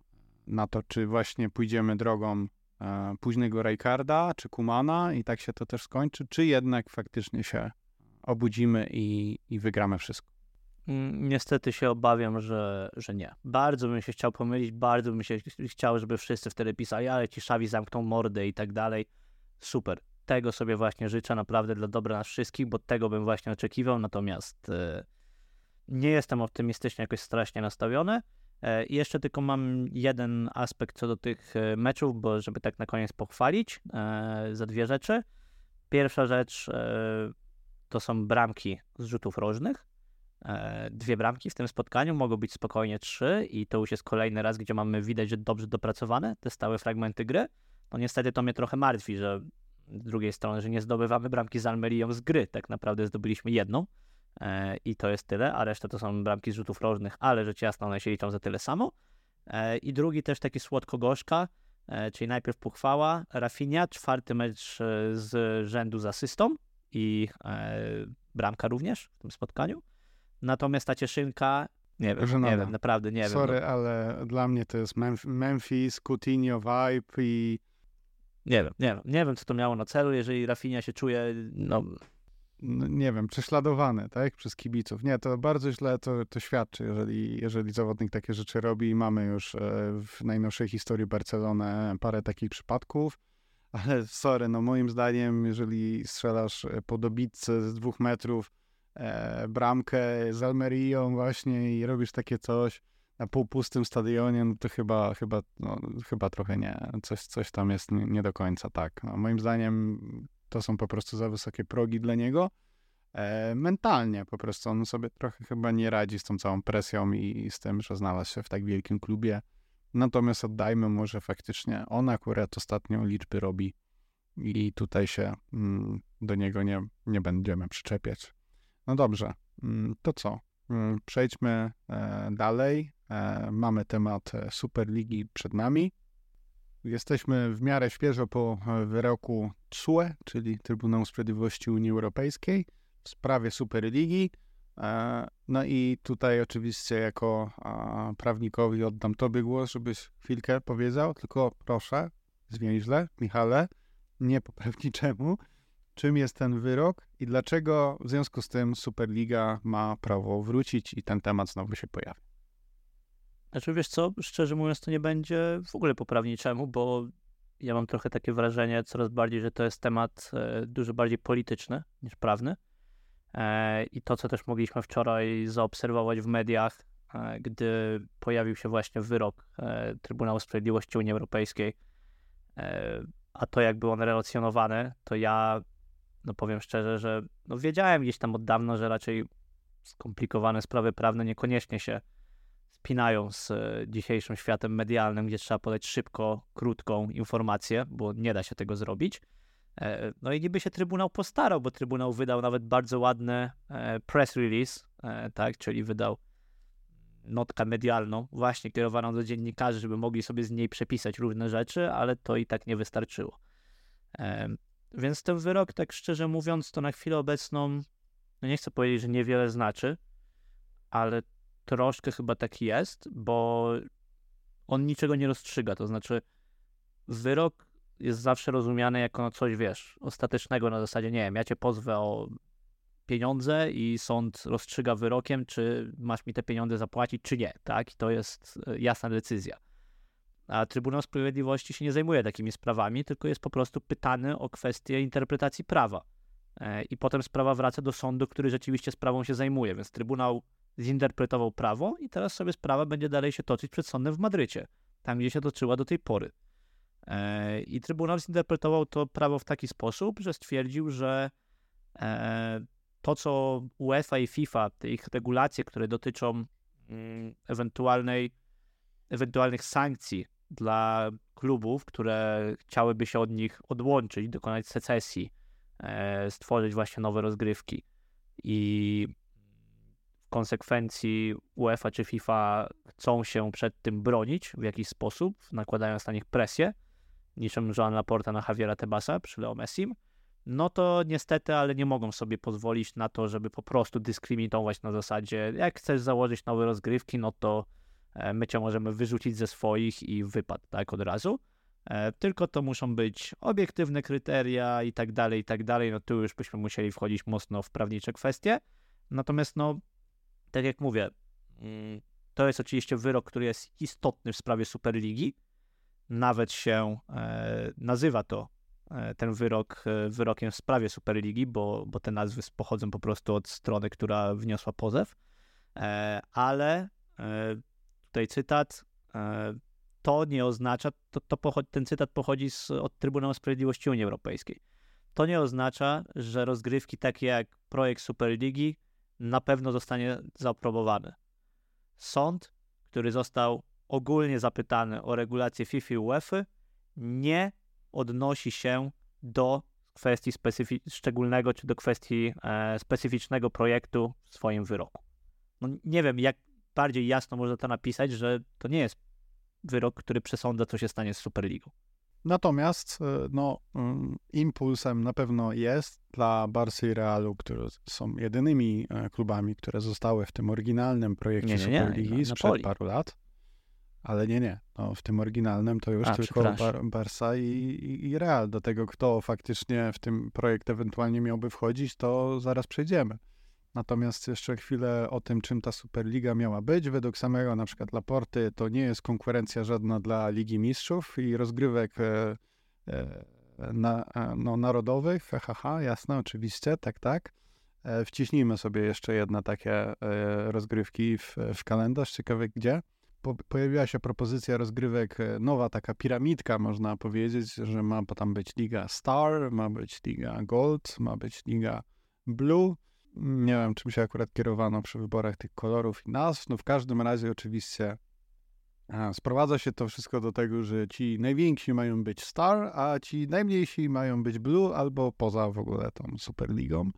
na to, czy właśnie pójdziemy drogą e, późnego Rajkarda, czy Kumana i tak się to też skończy, czy jednak faktycznie się obudzimy i, i wygramy wszystko. Mm, Niestety się obawiam, że, że nie. Bardzo bym się chciał pomylić, bardzo bym się chciał, żeby wszyscy wtedy pisali, ale ci szawi zamkną mordę i tak dalej. Super. Tego sobie właśnie życzę naprawdę dla dobra nas wszystkich, bo tego bym właśnie oczekiwał, natomiast e, nie jestem optymistycznie jakoś strasznie nastawiony. E, I jeszcze tylko mam jeden aspekt co do tych e, meczów, bo żeby tak na koniec pochwalić za dwie rzeczy. Pierwsza rzecz to są bramki z rzutów rożnych. Dwie bramki w tym spotkaniu, mogą być spokojnie trzy i to już jest kolejny raz, gdzie mamy widać, że dobrze dopracowane te stałe fragmenty gry. No niestety to mnie trochę martwi, że drugiej strony, że nie zdobywamy bramki z Almerią z gry. Tak naprawdę zdobyliśmy jedną e, i to jest tyle, a reszta to są bramki z rzutów rożnych, ale rzecz jasna one się liczą za tyle samo. E, I drugi też taki słodko-gorzka, e, czyli najpierw pochwała Rafinha, czwarty mecz z rzędu z asystą i bramka również w tym spotkaniu. Natomiast ta cieszynka, nie wiem, nie wiem, naprawdę nie Sorry, wiem. No. ale dla mnie to jest Memphis, Coutinho vibe i nie wiem, nie wiem, nie wiem, co to miało na celu, jeżeli Rafinha się czuje, no... no nie wiem, prześladowany, tak, przez kibiców. Nie, to bardzo źle to, to świadczy, jeżeli, jeżeli zawodnik takie rzeczy robi mamy już e, w najnowszej historii Barcelony parę takich przypadków, ale sorry, no moim zdaniem, jeżeli strzelasz e, po dobitce z dwóch metrów e, bramkę z Almerią właśnie i robisz takie coś, na półpustym stadionie, no to chyba, chyba, no, chyba trochę nie. Coś, coś tam jest nie, nie do końca tak. No, moim zdaniem to są po prostu za wysokie progi dla niego. E, mentalnie po prostu on sobie trochę chyba nie radzi z tą całą presją i z tym, że znalazł się w tak wielkim klubie. Natomiast oddajmy mu, że faktycznie on akurat ostatnio liczby robi i tutaj się mm, do niego nie, nie będziemy przyczepiać. No dobrze, mm, to co? Mm, przejdźmy e, dalej. E, mamy temat e, Superligi przed nami. Jesteśmy w miarę świeżo po wyroku TSUE, czyli Trybunału Sprawiedliwości Unii Europejskiej w sprawie Superligi. No i tutaj oczywiście jako prawnikowi oddam Tobie głos, żebyś chwilkę powiedział, tylko proszę, zwięźle, Michale, nie po prawniczemu, czym jest ten wyrok i dlaczego w związku z tym Superliga ma prawo wrócić i ten temat znowu się pojawi. Znaczy wiesz co, szczerze mówiąc to nie będzie w ogóle poprawniczemu, bo ja mam trochę takie wrażenie coraz bardziej, że to jest temat e, dużo bardziej polityczny niż prawny. E, I to, co też mogliśmy wczoraj zaobserwować w mediach, e, gdy pojawił się właśnie wyrok Trybunału Sprawiedliwości Unii Europejskiej, a to jak był on relacjonowany, to ja no powiem szczerze, że no wiedziałem gdzieś tam od dawna, że raczej skomplikowane sprawy prawne niekoniecznie się spinają z e, dzisiejszym światem medialnym, gdzie trzeba podać szybko, krótką informację, bo nie da się tego zrobić. E, no i niby się Trybunał postarał, bo Trybunał wydał nawet bardzo ładny e, press release, tak, czyli wydał notkę medialną, właśnie kierowaną do dziennikarzy, żeby mogli sobie z niej przepisać różne rzeczy, ale to i tak nie wystarczyło. Więc ten wyrok, tak szczerze mówiąc, to na chwilę obecną, no nie chcę powiedzieć, że niewiele znaczy, ale troszkę chyba tak jest, bo on niczego nie rozstrzyga. To znaczy, wyrok jest zawsze rozumiany jako coś, wiesz, ostatecznego na zasadzie, nie wiem, ja cię pozwę o pieniądze i sąd rozstrzyga wyrokiem, czy masz mi te pieniądze zapłacić, czy nie, tak? I to jest e, jasna decyzja. A Trybunał Sprawiedliwości się nie zajmuje takimi sprawami, tylko jest po prostu pytany o kwestię interpretacji prawa. E, I potem sprawa wraca do sądu, który rzeczywiście sprawą się zajmuje, więc Trybunał zinterpretował prawo i teraz sobie sprawa będzie dalej się toczyć przed sądem w Madrycie, tam gdzie się toczyła do tej pory. E, I Trybunał zinterpretował to prawo w taki sposób, że stwierdził, że e, to, co UEFA i FIFA, te ich regulacje, które dotyczą mm, ewentualnej, ewentualnych sankcji dla klubów, które chciałyby się od nich odłączyć, dokonać secesji, e, stworzyć właśnie nowe rozgrywki. I konsekwencji UEFA czy FIFA chcą się przed tym bronić w jakiś sposób, nakładając na nich presję, niczym Joan Laporta na Javiera Tebasa przy Leo Messim, no to niestety, ale nie mogą sobie pozwolić na to, żeby po prostu dyskryminować na zasadzie, jak chcesz założyć nowe rozgrywki, no to my cię możemy wyrzucić ze swoich i wypad, tak, od razu. E, tylko to muszą być obiektywne kryteria i tak dalej, i tak dalej. No tu już byśmy musieli wchodzić mocno w prawnicze kwestie. Natomiast no, tak jak mówię, mm, to jest oczywiście wyrok, który jest istotny w sprawie Superligi. Nawet się e, nazywa to e, ten wyrok e, wyrokiem w sprawie Superligi, bo, bo te nazwy pochodzą po prostu od strony, która wniosła pozew. ale tutaj cytat, to nie oznacza, to, to pochodzi, ten cytat pochodzi z, od Trybunału Sprawiedliwości Unii Europejskiej. To nie oznacza, że rozgrywki takie jak projekt Superligi na pewno zostanie zaaprobowany. Sąd, który został ogólnie zapytany o regulację FIFA i UEFA, nie odnosi się do kwestii szczególnego czy do kwestii e, specyficznego projektu w swoim wyroku. No, nie wiem, jak bardziej jasno można to napisać, że to nie jest wyrok, który przesądza, co się stanie z Superligą. Natomiast e, no, mm, impulsem na pewno jest dla Barcy i Realu, które są jedynymi e, klubami, które zostały w tym oryginalnym projekcie nie, nie, Superligi nie, sprzed paru lat. Ale nie, nie. No, w tym oryginalnym to już A, tylko Bar Barca i, i, i Real. Do tego, kto faktycznie w tym projekt ewentualnie miałby wchodzić, to zaraz przejdziemy. Natomiast jeszcze chwilę o tym, czym ta Superliga miała być. Według samego na przykład Laporty to nie jest konkurencja żadna dla Ligi Mistrzów i rozgrywek e, e, na, e, no, narodowych. Haha, jasne, oczywiście, tak, tak. E, wciśnijmy sobie jeszcze jedne takie e, rozgrywki w, w kalendarz, ciekawe gdzie. Po, pojawiła się propozycja rozgrywek, e, nowa taka piramidka, można powiedzieć, że ma tam być Liga Star, ma być Liga Gold, ma być Liga Blue nie wiem, czym się akurat kierowano przy wyborach tych kolorów i nazw. No w każdym razie oczywiście a, sprowadza się to wszystko do tego, że ci najwięksi mają być Star, a ci najmniejsi mają być Blue albo poza w ogóle tą Superligą.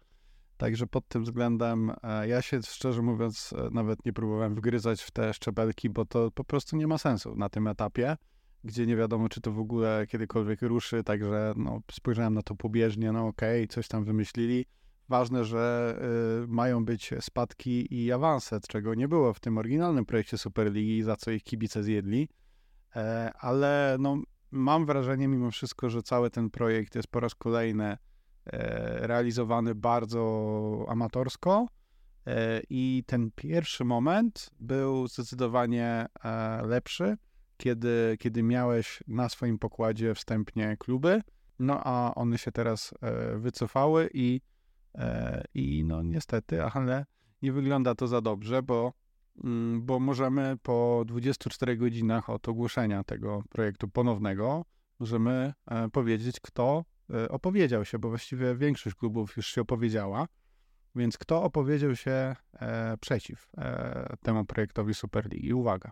Także pod tym względem e, ja się szczerze mówiąc e, nawet nie próbowałem wgryzać w te szczebelki, bo to po prostu nie ma sensu na tym etapie, gdzie nie wiadomo, czy to w ogóle kiedykolwiek ruszy. Także no, spojrzałem na to pobieżnie, no okej, okay, coś tam wymyślili ważne, że y, mają być spadki i awanse, czego nie było w tym oryginalnym projekcie Superligi, za co ich kibice zjedli. E, ale no, mam wrażenie mimo wszystko, że cały ten projekt jest po raz kolejny e, realizowany bardzo amatorsko. E, I ten pierwszy moment był zdecydowanie lepszy, kiedy, kiedy miałeś na swoim pokładzie wstępnie kluby, no a one się teraz wycofały i I no niestety, ale nie wygląda to za dobrze, bo, mm, bo możemy po 24 godzinach od ogłoszenia tego projektu ponownego, możemy e, powiedzieć, kto e, opowiedział się, bo właściwie większość klubów już się opowiedziała. Więc kto opowiedział się przeciw temu projektowi Superligi? Uwaga.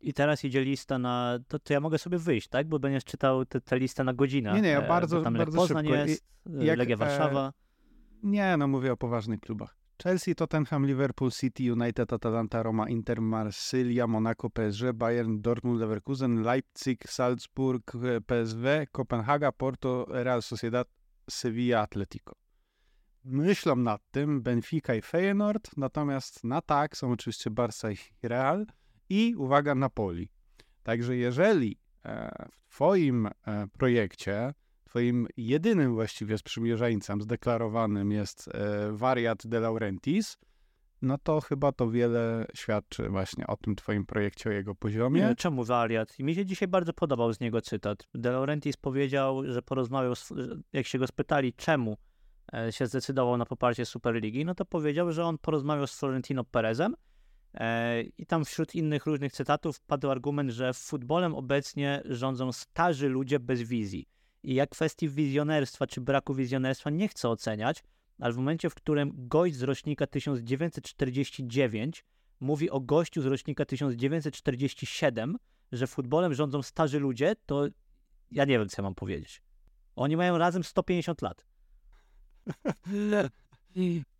I teraz idzie lista na. To, to ja mogę sobie wyjść, tak? Bo będziesz czytał tę listę na godzinę. Nie, nie, ja bardzo, tam bardzo Poznań szybko. jest, jak, Legia Warszawa. Nie, no mówię o poważnych klubach. Chelsea, Tottenham, Liverpool, City, United, Atalanta, Roma, Inter, Marsylia, Monaco, PSG, Bayern, Dortmund, Leverkusen, Leipzig, Salzburg, PSW, Kopenhaga, Porto, Real Sociedad, Sevilla, Atletico. Myślą nad tym Benfica i Feyenoord, natomiast na tak są oczywiście Barca i Real i uwaga Napoli. Także jeżeli e, w Twoim e, projekcie Twoim jedynym właściwie sprzymierzeńcem zdeklarowanym jest e, wariat De Laurentiis, no to chyba to wiele świadczy właśnie o tym twoim projekcie, o jego poziomie. Nie, czemu wariat? Mi się dzisiaj bardzo podobał z niego cytat. De Laurentiis powiedział, że porozmawiał, jak się go spytali, czemu e, się zdecydował na poparcie Superligi, no to powiedział, że on porozmawiał z Florentino Perezem e, i tam wśród innych różnych cytatów padł argument, że futbolem obecnie rządzą starzy ludzie bez wizji. I jak kwestii wizjonerstwa czy braku wizjonerstwa nie chcę oceniać, ale w momencie, w którym gość z rocznika 1949 mówi o gościu z rocznika 1947, że futbolem rządzą starzy ludzie, to ja nie wiem, co ja mam powiedzieć. Oni mają razem 150 lat.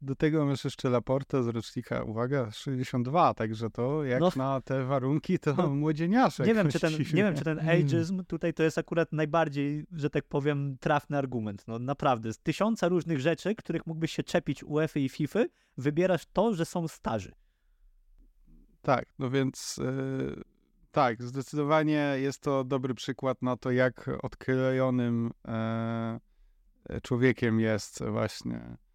Do tego masz jeszcze Laporte z rocznika, uwaga, 62, także to jak no, na te warunki, to no, młodzieniaszek. Nie wiem, czy ten, nie wiem, czy ten ageism tutaj to jest akurat najbardziej, że tak powiem, trafny argument. No naprawdę, z tysiąca różnych rzeczy, których mógłbyś się czepić UEFA i FIFA, wybierasz to, że są starzy. Tak, no więc yy, tak, zdecydowanie jest to dobry przykład na to, jak odklejonym yy, człowiekiem jest właśnie E,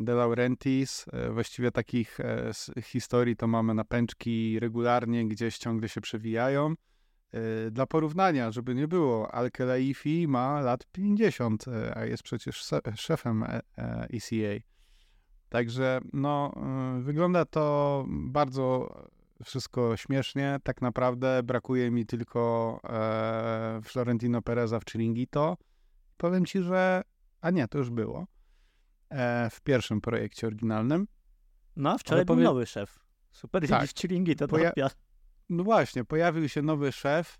De Laurentiis. E, właściwie takich e, historii to mamy na pęczki regularnie, gdzieś ciągle się przewijają. Dla porównania, żeby nie było, Al-Khelaifi ma lat 50, a jest przecież szefem ECA. Także no, wygląda to bardzo wszystko śmiesznie. Tak naprawdę brakuje mi tylko e, Florentino Pereza w Chiringuito. Powiem ci, że... A nie, to już było. E, w pierwszym projekcie oryginalnym. No, wczoraj był powie... nowy szef. Super tak. w Chiringuito. Poja... No właśnie, pojawił się nowy szef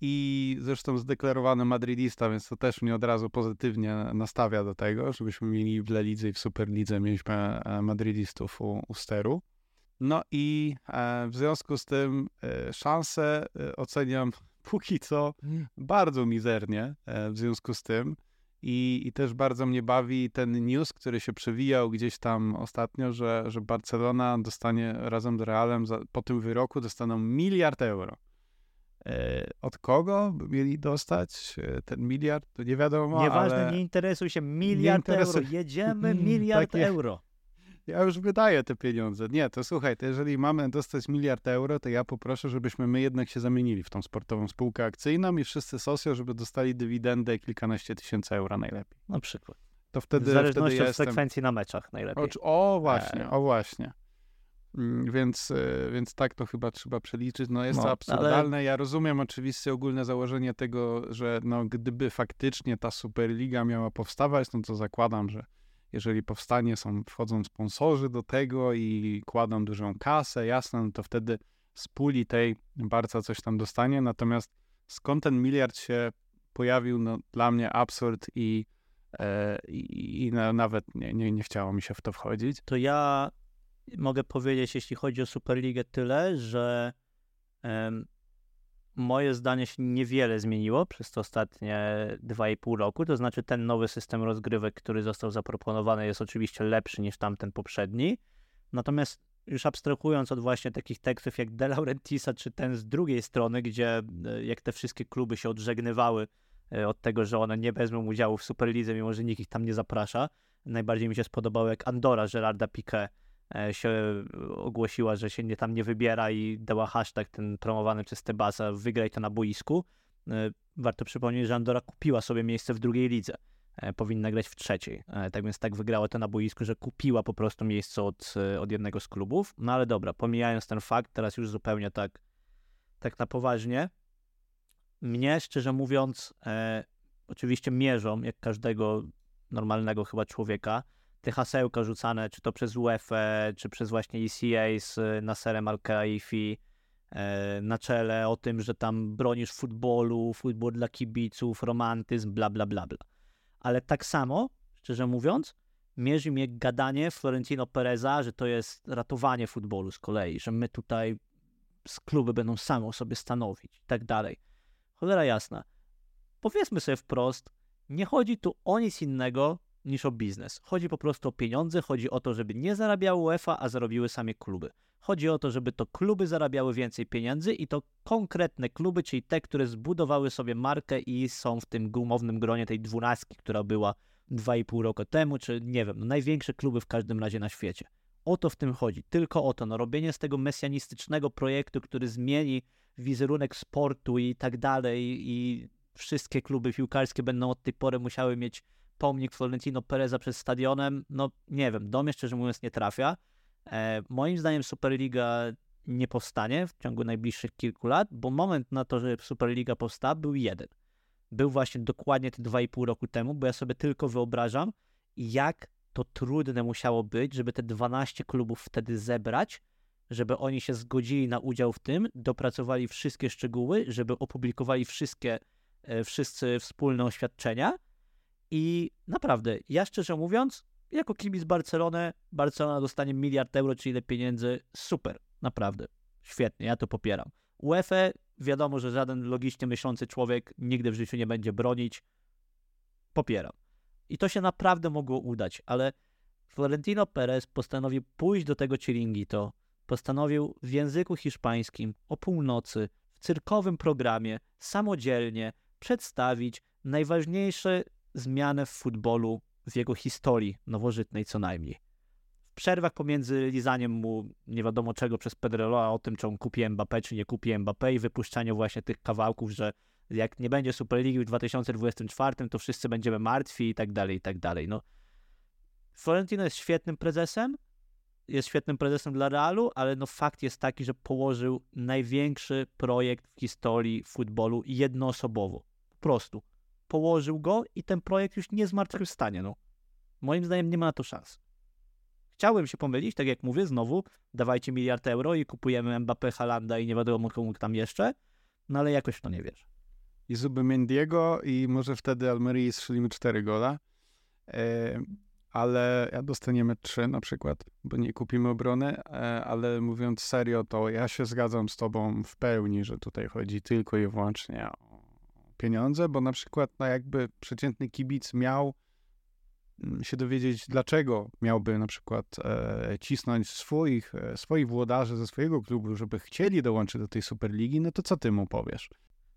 i zresztą zdeklarowany madridista, więc to też mnie od razu pozytywnie nastawia do tego, żebyśmy mieli w Le Lidze i w Superlidze mieliśmy e, madridistów u, u steru. No i e, w związku z tym e, szanse e, oceniam póki co bardzo mizernie e, w związku z tym. I, I też bardzo mnie bawi ten news, który się przewijał gdzieś tam ostatnio, że, że Barcelona dostanie razem z Realem za, po tym wyroku dostaną miliard euro. E, od kogo mieli dostać e, ten miliard? To nie wiadomo. Nieważne, ale... nie interesuj się. Miliard euro. Jedziemy miliard Takie... euro. Ja już wydaję te pieniądze. Nie, to słuchaj, to jeżeli mamy dostać miliard euro, to ja poproszę, żebyśmy my jednak się zamienili w tą sportową spółkę akcyjną i wszyscy socjo, żeby dostali dywidendę kilkanaście tysięcy euro najlepiej. Na przykład. To wtedy, w zależności wtedy od jestem... frekwencji na meczach najlepiej. O, o właśnie, e... o właśnie. Mm, więc, e, więc tak to chyba trzeba przeliczyć. No jest no, to absurdalne. Ale... Ja rozumiem oczywiście ogólne założenie tego, że no, gdyby faktycznie ta Superliga miała powstawać, no to zakładam, że jeżeli powstanie, są, wchodzą sponsorzy do tego i kładą dużą kasę, jasne, no to wtedy z puli tej Barca coś tam dostanie, natomiast skąd ten miliard się pojawił, no dla mnie absurd i, e, i, i nawet nie, nie, nie chciało mi się w to wchodzić. To ja mogę powiedzieć, jeśli chodzi o Superligę, tyle, że moje zdanie się niewiele zmieniło przez te ostatnie 2,5 roku. To znaczy, ten nowy system rozgrywek, który został zaproponowany, jest oczywiście lepszy niż tamten poprzedni. Natomiast już abstrahując od właśnie takich tekstów jak De Laurentisa, czy ten z drugiej strony, gdzie e, jak te wszystkie kluby się odżegnywały e, od tego, że one nie wezmą udziału w Superlidze, mimo że nikt ich tam nie zaprasza. Najbardziej mi się spodobało, jak Andora Gerarda Piquet się ogłosiła, że się nie, tam nie wybiera i dała hashtag ten promowany przez Tebasa wygraj to na boisku. E, warto przypomnieć, że Andora kupiła sobie miejsce w drugiej lidze. E, powinna grać w trzeciej. Tak więc tak wygrała to na boisku, że kupiła po prostu miejsce od, od jednego z klubów. No ale dobra, pomijając ten fakt, teraz już zupełnie tak, tak na poważnie. Mnie, szczerze mówiąc, e, oczywiście mierzą, jak każdego normalnego chyba człowieka, te hasełka rzucane, czy to przez UEFA, czy przez właśnie ECA z Naserem Al-Khelaifi e, na czele o tym, że tam bronisz futbolu, futbol dla kibiców, romantyzm, bla, bla, bla, bla. Ale tak samo, szczerze mówiąc, mierzy mnie gadanie Florentino Pereza, że to jest ratowanie futbolu z kolei, że my tutaj z kluby będą same o sobie stanowić i tak dalej. Cholera jasna. Powiedzmy sobie wprost, nie chodzi tu o nic innego niż o biznes. Chodzi po prostu o pieniądze, chodzi o to, żeby nie zarabiały UEFA, a zarobiły same kluby. Chodzi o to, żeby to kluby zarabiały więcej pieniędzy i to konkretne kluby, czyli te, które zbudowały sobie markę i są w tym gumownym gronie tej dwunastki, która była 2,5 roku temu, czy nie wiem, no największe kluby w każdym razie na świecie. O to w tym chodzi, tylko o to, no robienie z tego mesjanistycznego projektu, który zmieni wizerunek sportu i tak dalej i wszystkie kluby piłkarskie będą od tej pory musiały mieć pomnik Florentino Pereza przed stadionem, no nie wiem, do mnie szczerze mówiąc nie trafia. E, moim zdaniem Superliga nie powstanie w ciągu najbliższych kilku lat, bo moment na to, że Superliga powstała był jeden. Był właśnie dokładnie te 2,5 roku temu, bo ja sobie tylko wyobrażam, jak to trudne musiało być, żeby te 12 klubów wtedy zebrać, żeby oni się zgodzili na udział w tym, dopracowali wszystkie szczegóły, żeby opublikowali wszystkie, e, wszyscy wspólne oświadczenia i naprawdę, ja szczerze mówiąc, jako kibic Barcelony, Barcelona dostanie miliard euro, czy ile pieniędzy, super, naprawdę, świetnie, ja to popieram. UEFA, wiadomo, że żaden logicznie myślący człowiek nigdy w życiu nie będzie bronić, popieram. I to się naprawdę mogło udać, ale Florentino Perez postanowił pójść do tego Chiringuito, postanowił w języku hiszpańskim o północy, w cyrkowym programie, samodzielnie przedstawić najważniejsze zmianę w futbolu w jego historii nowożytnej co najmniej. W przerwach pomiędzy lizaniem mu nie wiadomo czego przez Pedrola o tym, czy on kupi Mbappé, czy nie kupi Mbappé i wypuszczaniu właśnie tych kawałków, że jak nie będzie Superligi w 2024, to wszyscy będziemy martwi i tak dalej, i tak dalej. No, Florentino jest świetnym prezesem, jest świetnym prezesem dla Realu, ale no fakt jest taki, że położył największy projekt w historii futbolu jednoosobowo. Po prostu. Położył go i ten projekt już nie zmartwychwstanie. No. Moim zdaniem nie ma na to szans. Chciałem się pomylić, tak jak mówię, znowu dawajcie miliard euro i kupujemy Mbappé, Halanda i nie wiadomo komu tam jeszcze, no ale jakoś to nie wierzę. I Zubimendiego i może wtedy Almerii strzelimy 4 gola, e, ale dostaniemy 3 na przykład, bo nie kupimy obrony, e, ale mówiąc serio, to ja się zgadzam z tobą w pełni, że tutaj chodzi tylko i wyłącznie o pieniądze, bo na przykład no jakby przeciętny kibic miał Mm, się dowiedzieć, dlaczego miałby na przykład e, cisnąć swoich, e, swoich włodarzy ze swojego klubu, żeby chcieli dołączyć do tej Superligi, no to co ty mu powiesz?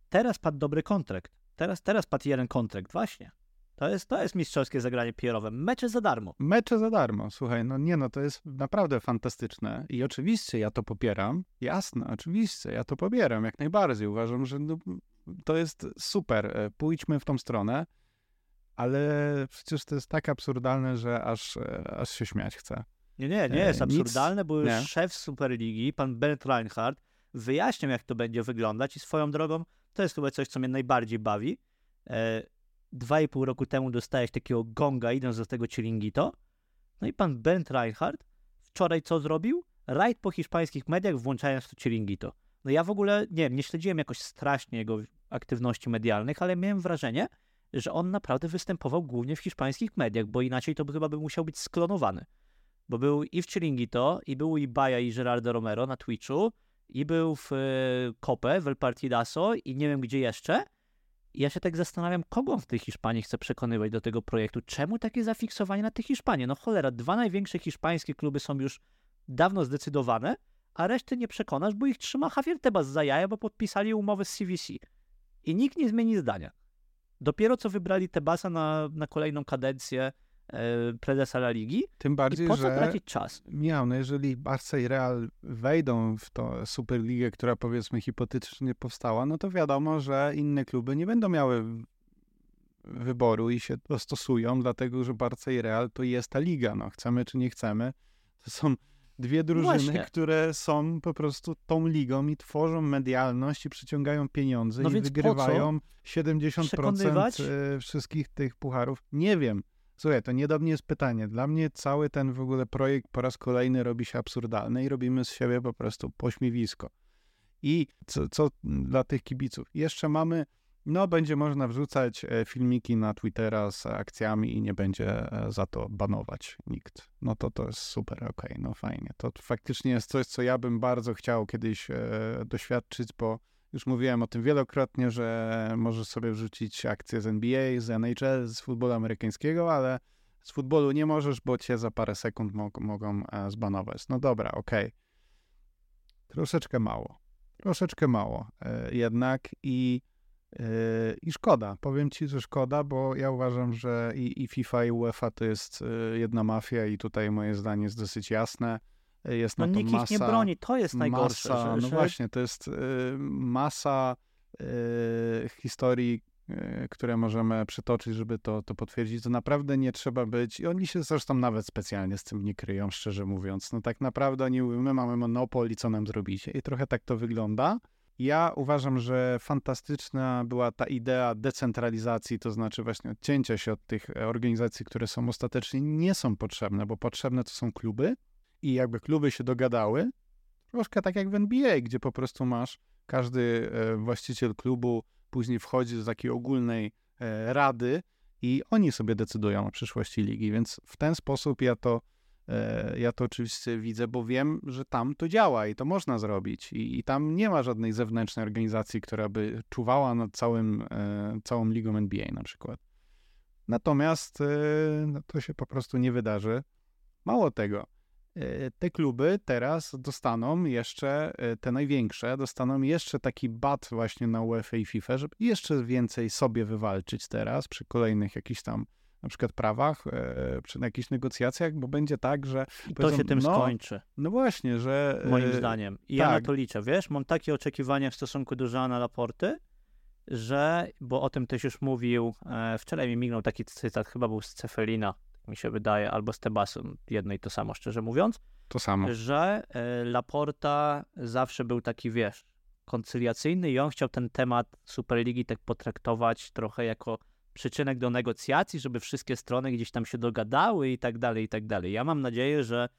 Teraz padł dobry kontrakt. Teraz, teraz padł jeden kontrakt, właśnie. To jest, to jest mistrzowskie zagranie PR-owe. Mecze za darmo. Mecze za darmo, słuchaj, no nie no, to jest naprawdę fantastyczne i oczywiście ja to popieram, jasne, oczywiście, ja to popieram jak najbardziej. Uważam, że no, to jest super, e, pójdźmy w tą stronę ale przecież to jest tak absurdalne, że aż, e, aż się śmiać chce. Nie, nie, nie jest absurdalne, Nic, bo już nie. szef Superligi, pan Bert Reinhardt, wyjaśniał, jak to będzie wyglądać i swoją drogą, to jest chyba coś, co mnie najbardziej bawi. E, dwa i pół roku temu dostałeś takiego gonga, idąc do tego Chiringito. No i pan Bert Reinhardt wczoraj co zrobił? Rajd po hiszpańskich mediach, włączając to Chiringito. No ja w ogóle, nie nie śledziłem jakoś strasznie jego aktywności medialnych, ale miałem wrażenie, że on naprawdę występował głównie w hiszpańskich mediach, bo inaczej to by chyba by musiał być sklonowany. Bo był i w Chiringuito, i był i Baja, i Gerardo Romero na Twitchu, i był w Cope, w El Partidaso, i nie wiem gdzie jeszcze. I ja się tak zastanawiam, kogo w tej Hiszpanii chce przekonywać do tego projektu. Czemu takie zafiksowanie na tej Hiszpanii? No cholera, dwa największe hiszpańskie kluby są już dawno zdecydowane, a reszty nie przekonasz, bo ich trzyma Javier Tebas za jaja, bo podpisali umowę z CVC. I nikt nie zmieni zdania. Dopiero co wybrali Tebasa na, na kolejną kadencję e, prezesa La Ligi. Tym bardziej, I po co że tracić czas? Miał, no jeżeli Barca i Real wejdą w tą Superligę, która powiedzmy hipotetycznie powstała, no to wiadomo, że inne kluby nie będą miały wyboru i się dostosują, dlatego że Barca i Real to jest ta liga, no chcemy czy nie chcemy. To są dwie drużyny, Właśnie. które są po prostu tą ligą i tworzą medialność i przyciągają pieniądze no i wygrywają 70% e, wszystkich tych pucharów. Nie wiem. Słuchaj, to nie do mnie jest pytanie. Dla mnie cały ten w ogóle projekt po raz kolejny robi się absurdalny i robimy z siebie po prostu pośmiewisko. I co, co dla tych kibiców? Jeszcze mamy no, będzie można wrzucać e, filmiki na Twittera z akcjami i nie będzie e, za to banować nikt. No to to jest super, okej, okay, no fajnie. To faktycznie jest coś, co ja bym bardzo chciał kiedyś e, doświadczyć, bo już mówiłem o tym wielokrotnie, że możesz sobie wrzucić akcje z NBA, z NHL, z futbolu amerykańskiego, ale z futbolu nie możesz, bo cię za parę sekund mo mogą e, zbanować. No dobra, okej. Okay. Troszeczkę mało. Troszeczkę mało e, jednak i i szkoda, powiem ci, że szkoda, bo ja uważam, że i, i FIFA, i UEFA to jest y, jedna mafia i tutaj moje zdanie jest dosyć jasne. Jest no na to nikt masa, ich nie broni, to jest najgorsze. Masa, że, no że... właśnie, to jest masa historii, które możemy przytoczyć, żeby to, to potwierdzić. To naprawdę nie trzeba być, i oni się zresztą nawet specjalnie z tym nie kryją, szczerze mówiąc. No tak naprawdę oni mówią, my mamy monopol i co nam zrobicie? I trochę tak to wygląda. Ja uważam, że fantastyczna była ta idea decentralizacji, to znaczy właśnie odcięcia się od tych organizacji, które są ostatecznie nie są potrzebne, bo potrzebne to są kluby i jakby kluby się dogadały, troszkę tak jak w NBA, gdzie po prostu masz każdy e, właściciel klubu później wchodzi do takiej ogólnej e, rady i oni sobie decydują o przyszłości ligi, więc w ten sposób ja to E, ja to oczywiście widzę, bo wiem, że tam to działa i to można zrobić. I, i tam nie ma żadnej zewnętrznej organizacji, która by czuwała nad całym, e, całą ligą NBA na przykład. Natomiast e, no, to się po prostu nie wydarzy. Mało tego, te kluby teraz dostaną jeszcze, te największe, dostaną jeszcze taki bat właśnie na UEFA i FIFA, żeby jeszcze więcej sobie wywalczyć teraz przy kolejnych jakichś tam na przykład prawach, e, przy jakichś negocjacjach, bo będzie tak, że... I to się tym no, skończy. No właśnie, że... Moim e, zdaniem. I tak. ja na tak. to liczę, wiesz, mam takie oczekiwania w stosunku do Joana Laporty, że, bo o tym też już mówił, e, wczoraj mi mignął taki cytat, chyba był z Cefelina, mi się wydaje, albo z Tebasem, jedno i to samo, szczerze mówiąc. To samo. Że e, Laporta zawsze był taki, wiesz, koncyliacyjny i on chciał ten temat Superligi tak potraktować trochę jako przyczynek do negocjacji, żeby wszystkie strony gdzieś tam się dogadały i tak dalej, i tak dalej. Ja mam nadzieję, że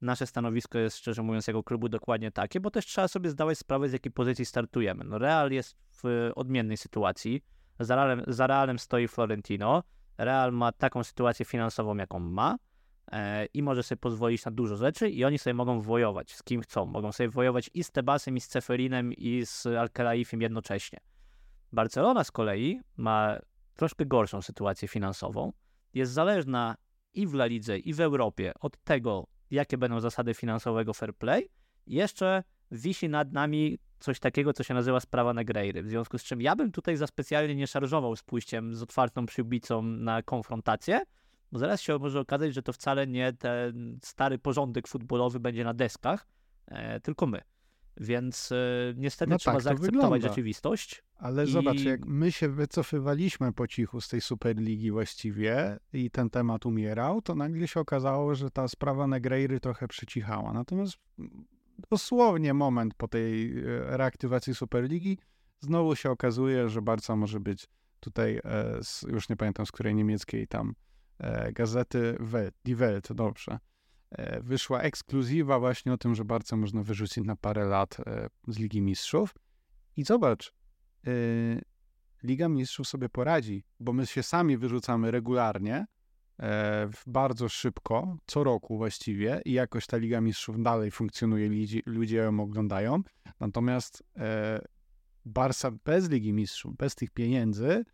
nasze stanowisko jest, szczerze mówiąc, jako klubu dokładnie takie, bo też trzeba sobie zdawać sprawę, z jakiej pozycji startujemy. No Real jest w odmiennej sytuacji. Za Realem, za Realem stoi Florentino. Real ma taką sytuację finansową, jaką ma e, i może sobie pozwolić na dużo rzeczy i oni sobie mogą wojować z kim chcą. Mogą sobie wojować i z Tebasem, i z Ceferinem, i z Alkelaifem jednocześnie. Barcelona z kolei ma troszkę gorszą sytuację finansową. Jest zależna i w La Lidze, i w Europie od tego, jakie będą zasady finansowego fair play. Jeszcze wisi nad nami coś takiego, co się nazywa sprawa Negreiry. W związku z czym ja bym tutaj za specjalnie nie szarżował z pójściem z otwartą przybicą na konfrontację, bo zaraz się może okazać, że to wcale nie ten stary porządek futbolowy będzie na deskach, e, tylko my. Więc e, niestety No trzeba tak to zaakceptować wygląda. rzeczywistość. Ale I- zobacz, jak my się wycofywaliśmy po cichu z tej Superligi właściwie i ten temat umierał, to nagle się okazało, że ta sprawa Negreiry trochę przycichała. Natomiast dosłownie moment po tej e, reaktywacji Superligi znowu się okazuje, że Barca może być tutaj, e, z, już nie pamiętam z której niemieckiej tam gazety, Welt, Die Welt, dobrze, wyszła ekskluzywa właśnie o tym, że Barca można wyrzucić na parę lat e, z Ligi Mistrzów. I zobacz, y, Liga Mistrzów sobie poradzi, bo my się sami wyrzucamy regularnie, e, bardzo szybko, co roku właściwie i jakoś ta Liga Mistrzów dalej funkcjonuje, ludzi, ludzie ją oglądają. Natomiast e, Barca bez Ligi Mistrzów, bez tych pieniędzy,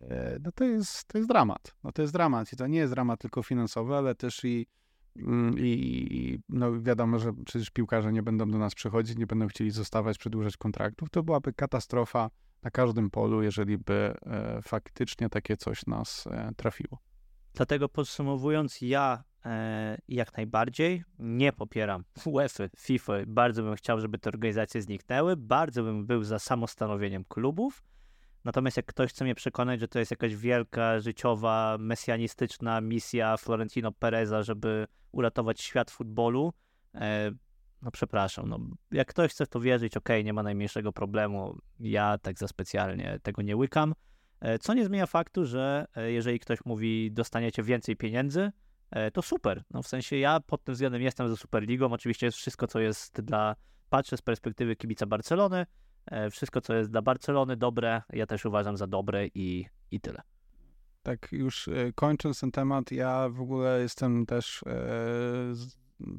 e, no to jest, to jest dramat. No to jest dramat i to nie jest dramat tylko finansowy, ale też i I, i no wiadomo, że przecież piłkarze nie będą do nas przychodzić, nie będą chcieli zostawać, przedłużać kontraktów. To byłaby katastrofa na każdym polu, jeżeli by e, faktycznie takie coś nas e, trafiło. Dlatego podsumowując, ja e, jak najbardziej nie popieram UEFA, FIFA. Bardzo bym chciał, żeby te organizacje zniknęły. Bardzo bym był za samostanowieniem klubów. Natomiast jak ktoś chce mnie przekonać, że to jest jakaś wielka, życiowa, mesjanistyczna misja Florentino Pereza, żeby uratować świat futbolu, e, no przepraszam, no, jak ktoś chce w to wierzyć, okej, nie ma najmniejszego problemu. Ja tak za specjalnie tego nie łykam. E, Co nie zmienia faktu, że e, jeżeli ktoś mówi, dostaniecie więcej pieniędzy, to super. No w sensie ja pod tym względem jestem za Superligą. Oczywiście jest wszystko, co jest dla, patrzę z perspektywy kibica Barcelony, wszystko, co jest dla Barcelony dobre, ja też uważam za dobre i, i tyle. Tak już e, kończąc ten temat, ja w ogóle jestem też e,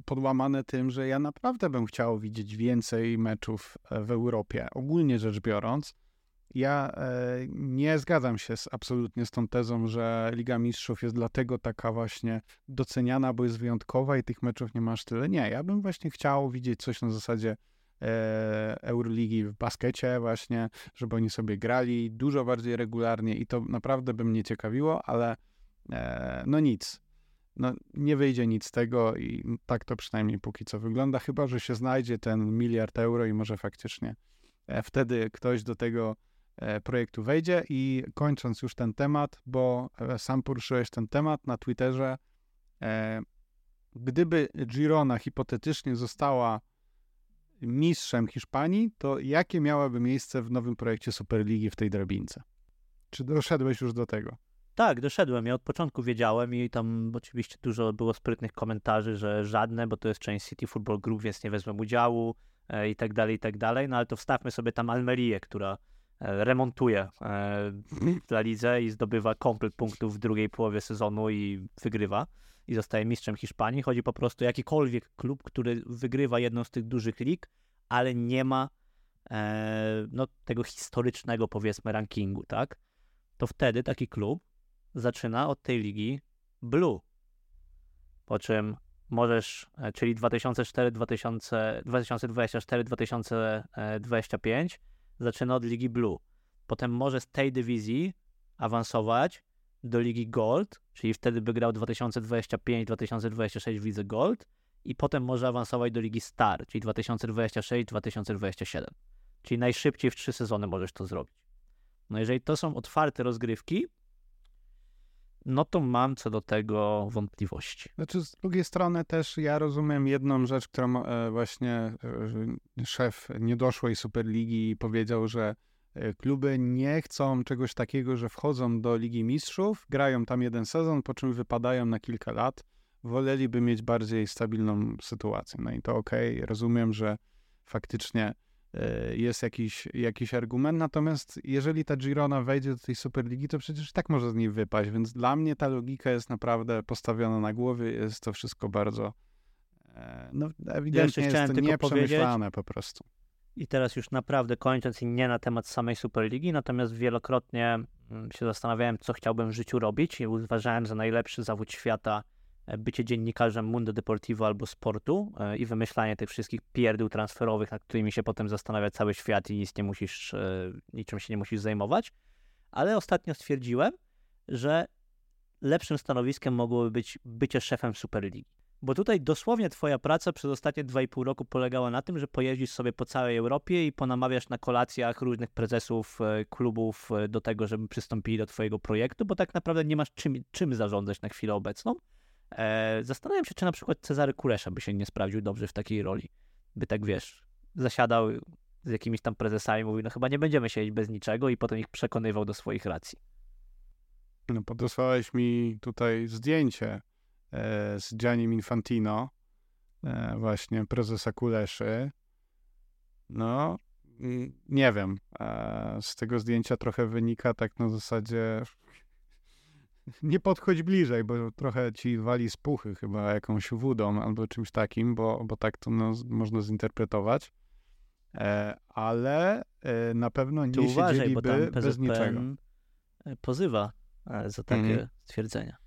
podłamany tym, że ja naprawdę bym chciał widzieć więcej meczów e, w Europie, ogólnie rzecz biorąc. Ja e, nie zgadzam się z, absolutnie z tą tezą, że Liga Mistrzów jest dlatego taka właśnie doceniana, bo jest wyjątkowa i tych meczów nie masz tyle. Nie, ja bym właśnie chciał widzieć coś na zasadzie e, Euroligi w baskecie właśnie, żeby oni sobie grali dużo bardziej regularnie i to naprawdę by mnie ciekawiło, ale e, no nic. No, nie wyjdzie nic z tego i tak to przynajmniej póki co wygląda, chyba że się znajdzie ten miliard euro i może faktycznie e, wtedy ktoś do tego e, projektu wejdzie. I kończąc już ten temat, bo e, sam poruszyłeś ten temat na Twitterze, e, gdyby Girona hipotetycznie została mistrzem Hiszpanii, to jakie miałaby miejsce w nowym projekcie Superligi w tej drabince? Czy doszedłeś już do tego? Tak, doszedłem. Ja od początku wiedziałem i tam oczywiście dużo było sprytnych komentarzy, że żadne, bo to jest część City Football Group, więc nie wezmę udziału e, i tak dalej, i tak dalej. No ale to wstawmy sobie tam Almerię, która e, remontuje e, w La Lidze i zdobywa komplet punktów w drugiej połowie sezonu i wygrywa i zostaje mistrzem Hiszpanii. Chodzi po prostu o jakikolwiek klub, który wygrywa jedną z tych dużych lig, ale nie ma e, no, tego historycznego powiedzmy rankingu, tak? To wtedy taki klub zaczyna od tej ligi Blue. Po czym możesz, e, czyli 2004, 2000, 2024, 2025 zaczyna od ligi Blue. Potem może z tej dywizji awansować do ligi Gold, czyli wtedy by grał 2025-2026 w lidze Gold i potem może awansować do ligi Star, czyli 2026-2027. Czyli najszybciej w trzy sezony możesz to zrobić. No jeżeli to są otwarte rozgrywki, no to mam co do tego wątpliwości. Znaczy, z drugiej strony też ja rozumiem jedną rzecz, którą e, właśnie e, szef niedoszłej Superligi powiedział, że kluby nie chcą czegoś takiego, że wchodzą do Ligi Mistrzów, grają tam jeden sezon, po czym wypadają na kilka lat. Woleliby mieć bardziej stabilną sytuację. No i to okej, okay. rozumiem, że faktycznie E, jest jakiś, jakiś argument. Natomiast jeżeli ta Girona wejdzie do tej Superligi, to przecież tak może z niej wypaść, więc dla mnie ta logika jest naprawdę postawiona na głowie. Jest to wszystko bardzo e, no, ewidentnie ja jest to nieprzemyślane po prostu. I teraz już naprawdę kończąc i nie na temat samej Superligi, natomiast wielokrotnie mm, się zastanawiałem, co chciałbym w życiu robić i uważałem za najlepszy zawód świata E, bycie dziennikarzem Mundo Deportivo albo sportu e, i wymyślanie tych wszystkich pierdół transferowych, nad którymi się potem zastanawia cały świat i nic nie musisz, e, niczym się nie musisz zajmować. Ale ostatnio stwierdziłem, że lepszym stanowiskiem mogłoby być bycie szefem Superligi. Bo tutaj dosłownie twoja praca przez ostatnie 2,5 roku polegała na tym, że pojeździsz sobie po całej Europie i ponamawiasz na kolacjach różnych prezesów klubów do tego, żeby przystąpili do twojego projektu, bo tak naprawdę nie masz czym, czym zarządzać na chwilę obecną. E, zastanawiam się, czy na przykład Cezary Kulesza by się nie sprawdził dobrze w takiej roli. By tak, wiesz, zasiadał z jakimiś tam prezesami, mówił, no chyba nie będziemy siedzieć bez niczego i potem ich przekonywał do swoich racji. No podesłałeś mi tutaj zdjęcie e, z Giannim Infantino, e, właśnie prezesa Kuleszy. No, nie wiem. E, z tego zdjęcia trochę wynika tak na zasadzie nie podchodź bliżej, bo trochę ci wali z puchy chyba jakąś wódą albo czymś takim, bo, bo tak to no, można zinterpretować. E, ale e, na pewno nie Ty siedzieliby uważaj, bez niczego. E, pozywa e, za takie mhm. stwierdzenia.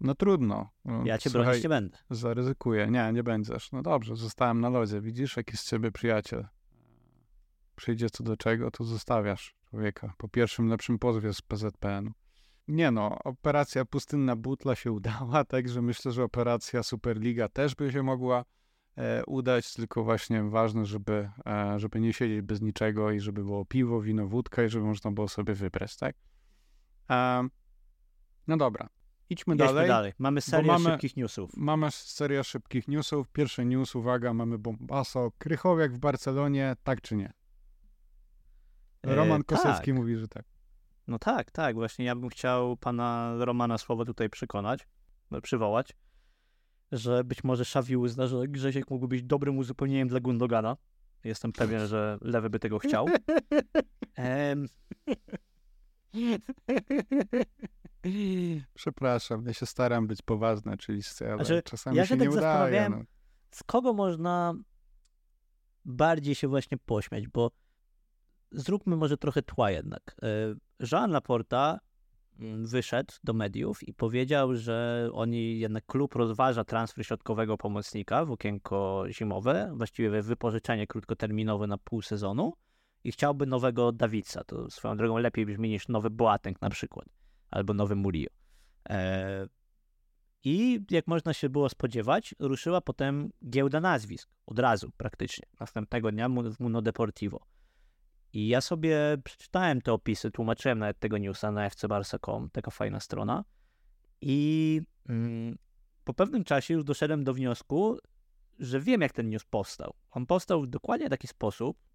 No trudno. No, ja cię bronić nie będę. Zaryzykuję. Nie, nie będziesz. No dobrze, zostałem na lodzie. Widzisz, jaki z ciebie przyjaciel. Przyjdzie co do czego, to zostawiasz człowieka. Po pierwszym lepszym pozwie z PZPN-u. Nie no, operacja Pustynna Butla się udała, także myślę, że operacja Superliga też by się mogła e, udać, tylko właśnie ważne, żeby, e, żeby nie siedzieć bez niczego i żeby było piwo, wino, wódka i żeby można było sobie wybrać, tak? E, no dobra, idźmy dalej. dalej. Mamy serię mamy, szybkich newsów. Mamy serię szybkich newsów. Pierwszy news, uwaga, mamy Bombaso. Krychowiak w Barcelonie, tak czy nie? E, Roman Kosecki tak. mówi, że tak. No tak, tak, właśnie ja bym chciał pana Romana Słowa tutaj przekonać, no, przywołać, że być może Szawi uzna, że Grzesiek mógłby być dobrym uzupełnieniem dla Gundogana. Jestem pewien, że Lewy by tego chciał. Ehm... Przepraszam, ja się staram być poważny oczywiście, ale znaczy, czasami ja się, się tak nie udaje. No. Z kogo można bardziej się właśnie pośmiać, bo zróbmy może trochę tła jednak. E, Jean Laporta mm, wyszedł do mediów i powiedział, że oni jednak klub rozważa transfer środkowego pomocnika w okienko zimowe, właściwie wypożyczenie krótkoterminowe na pół sezonu i chciałby nowego Dawica. To swoją drogą lepiej brzmi niż nowy Boateng na przykład, albo nowy Murillo. E, I jak można się było spodziewać, ruszyła potem giełda nazwisk, od razu praktycznie, następnego dnia w Mundo Deportivo. I ja sobie przeczytałem te opisy, tłumaczyłem nawet tego newsa na fcbarsa.com, taka fajna strona. I mm, po pewnym czasie już doszedłem do wniosku, że wiem, jak ten news powstał. On powstał w dokładnie taki sposób,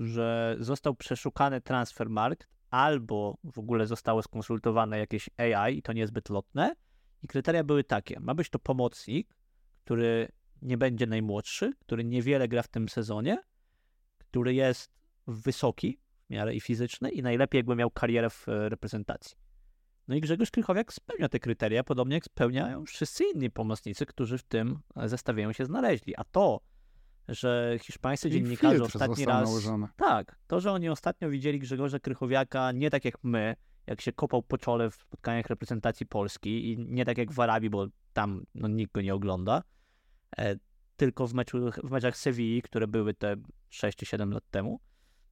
że został przeszukany transfermarkt, albo w ogóle zostało skonsultowane jakieś AI, i to niezbyt lotne. I kryteria były takie: ma być to pomocnik, który nie będzie najmłodszy, który niewiele gra w tym sezonie, który jest wysoki w miarę i fizyczny i najlepiej jakby miał karierę w e, reprezentacji. No i Grzegorz Krychowiak spełnia te kryteria, podobnie jak spełniają wszyscy inni pomocnicy, którzy w tym e, zestawieniu się znaleźli. A to, że hiszpańscy I dziennikarze ostatni raz... Nałożone. Tak, to, że oni ostatnio widzieli Grzegorza Krychowiaka nie tak jak my, jak się kopał po czole w spotkaniach reprezentacji Polski i nie tak jak w Arabii, bo tam no, nikt go nie ogląda, e, tylko w, meczu, w meczach Sewilli, które były te 6 czy 7 lat temu,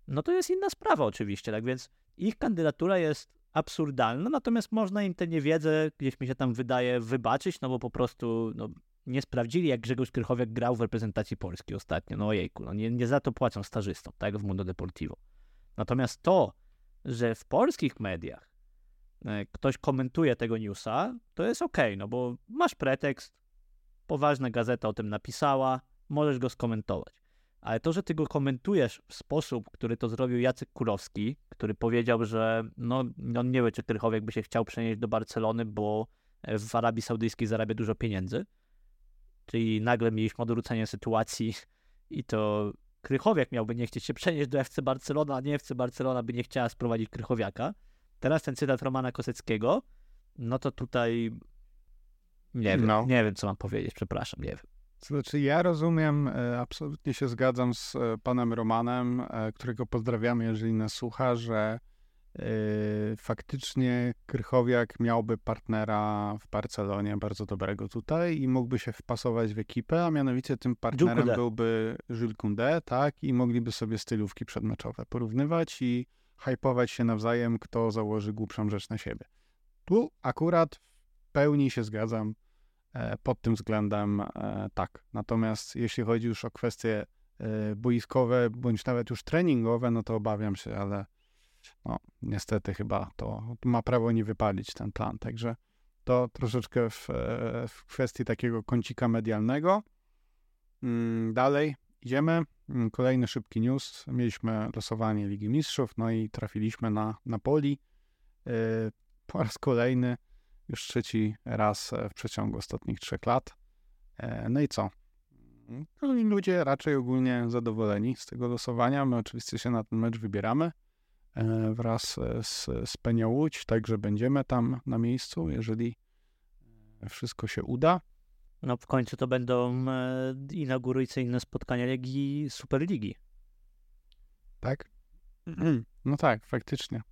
no to jest inna sprawa oczywiście, tak więc ich kandydatura jest absurdalna, natomiast można im tę niewiedzę, gdzieś mi się tam wydaje, wybaczyć, no bo po prostu no, nie sprawdzili, jak Grzegorz Krychowiak grał w reprezentacji Polski ostatnio. No ojejku, no nie, nie za to płacą stażystom, tak, w Mundo Deportivo. Natomiast to, że w polskich mediach e, ktoś komentuje tego newsa, to jest ok, no bo masz pretekst, poważna gazeta o tym napisała, możesz go skomentować. Ale to, że ty go komentujesz w sposób, który to zrobił Jacek Kurowski, który powiedział, że no, on nie wie, czy Krychowiak by się chciał przenieść do Barcelony, bo w Arabii Saudyjskiej zarabia dużo pieniędzy. Czyli nagle mieliśmy odwrócenie sytuacji i to Krychowiak miałby nie chcieć się przenieść do FC Barcelona, a nie FC Barcelona by nie chciała sprowadzić Krychowiaka. Teraz ten cytat Romana Koseckiego, no to tutaj nie wiem, no. nie wiem co mam powiedzieć, przepraszam, nie wiem. Znaczy, ja rozumiem, e, absolutnie się zgadzam z e, panem Romanem, e, którego pozdrawiamy, jeżeli nas słucha, że faktycznie Krychowiak miałby partnera w Barcelonie bardzo dobrego tutaj i mógłby się wpasować w ekipę, a mianowicie tym partnerem byłby Jules Koundé, tak, i mogliby sobie stylówki przedmeczowe porównywać i hypować się nawzajem, kto założy głupszą rzecz na siebie. Tu akurat w pełni się zgadzam E, pod tym względem e, tak. Natomiast jeśli chodzi już o kwestie e, boiskowe, bądź nawet już treningowe, no to obawiam się, ale no, niestety chyba to ma prawo nie wypalić ten plan. Także to troszeczkę w, w kwestii takiego kącika medialnego. Mm, dalej idziemy. Mm, kolejny szybki news. Mieliśmy losowanie Ligi Mistrzów, no i trafiliśmy na Napoli. Po raz kolejny już trzeci raz e, w przeciągu ostatnich trzech lat. E, no i co? No ludzie raczej ogólnie zadowoleni z tego losowania. My oczywiście się na ten mecz wybieramy e, wraz z, z Penią Łódź, także będziemy tam na miejscu, jeżeli wszystko się uda. No w końcu to będą inaugurujące spotkania Ligi Superligi. Tak? No tak, faktycznie.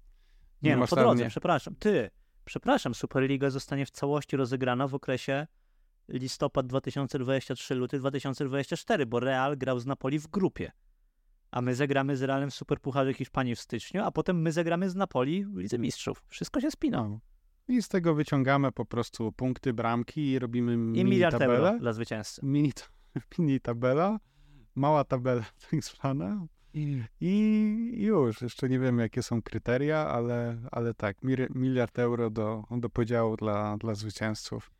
Nie, Nie no po drodze, przepraszam. Ty, przepraszam, Superliga zostanie w całości rozegrana w okresie listopad 2023, luty 2024, bo Real grał z Napoli w grupie. A my zagramy z Realem w Superpucharze Hiszpanii w styczniu, a potem my zagramy z Napoli w Lidze Mistrzów. Wszystko się spina. I z tego wyciągamy po prostu punkty, bramki i robimy I mini miliard tabelę. euro dla zwycięzcy. Mini, mini tabela, mała tabela tak zwana, i już, jeszcze nie wiem, jakie są kryteria, ale, ale tak, miliard euro do, do podziału dla, dla zwycięzców.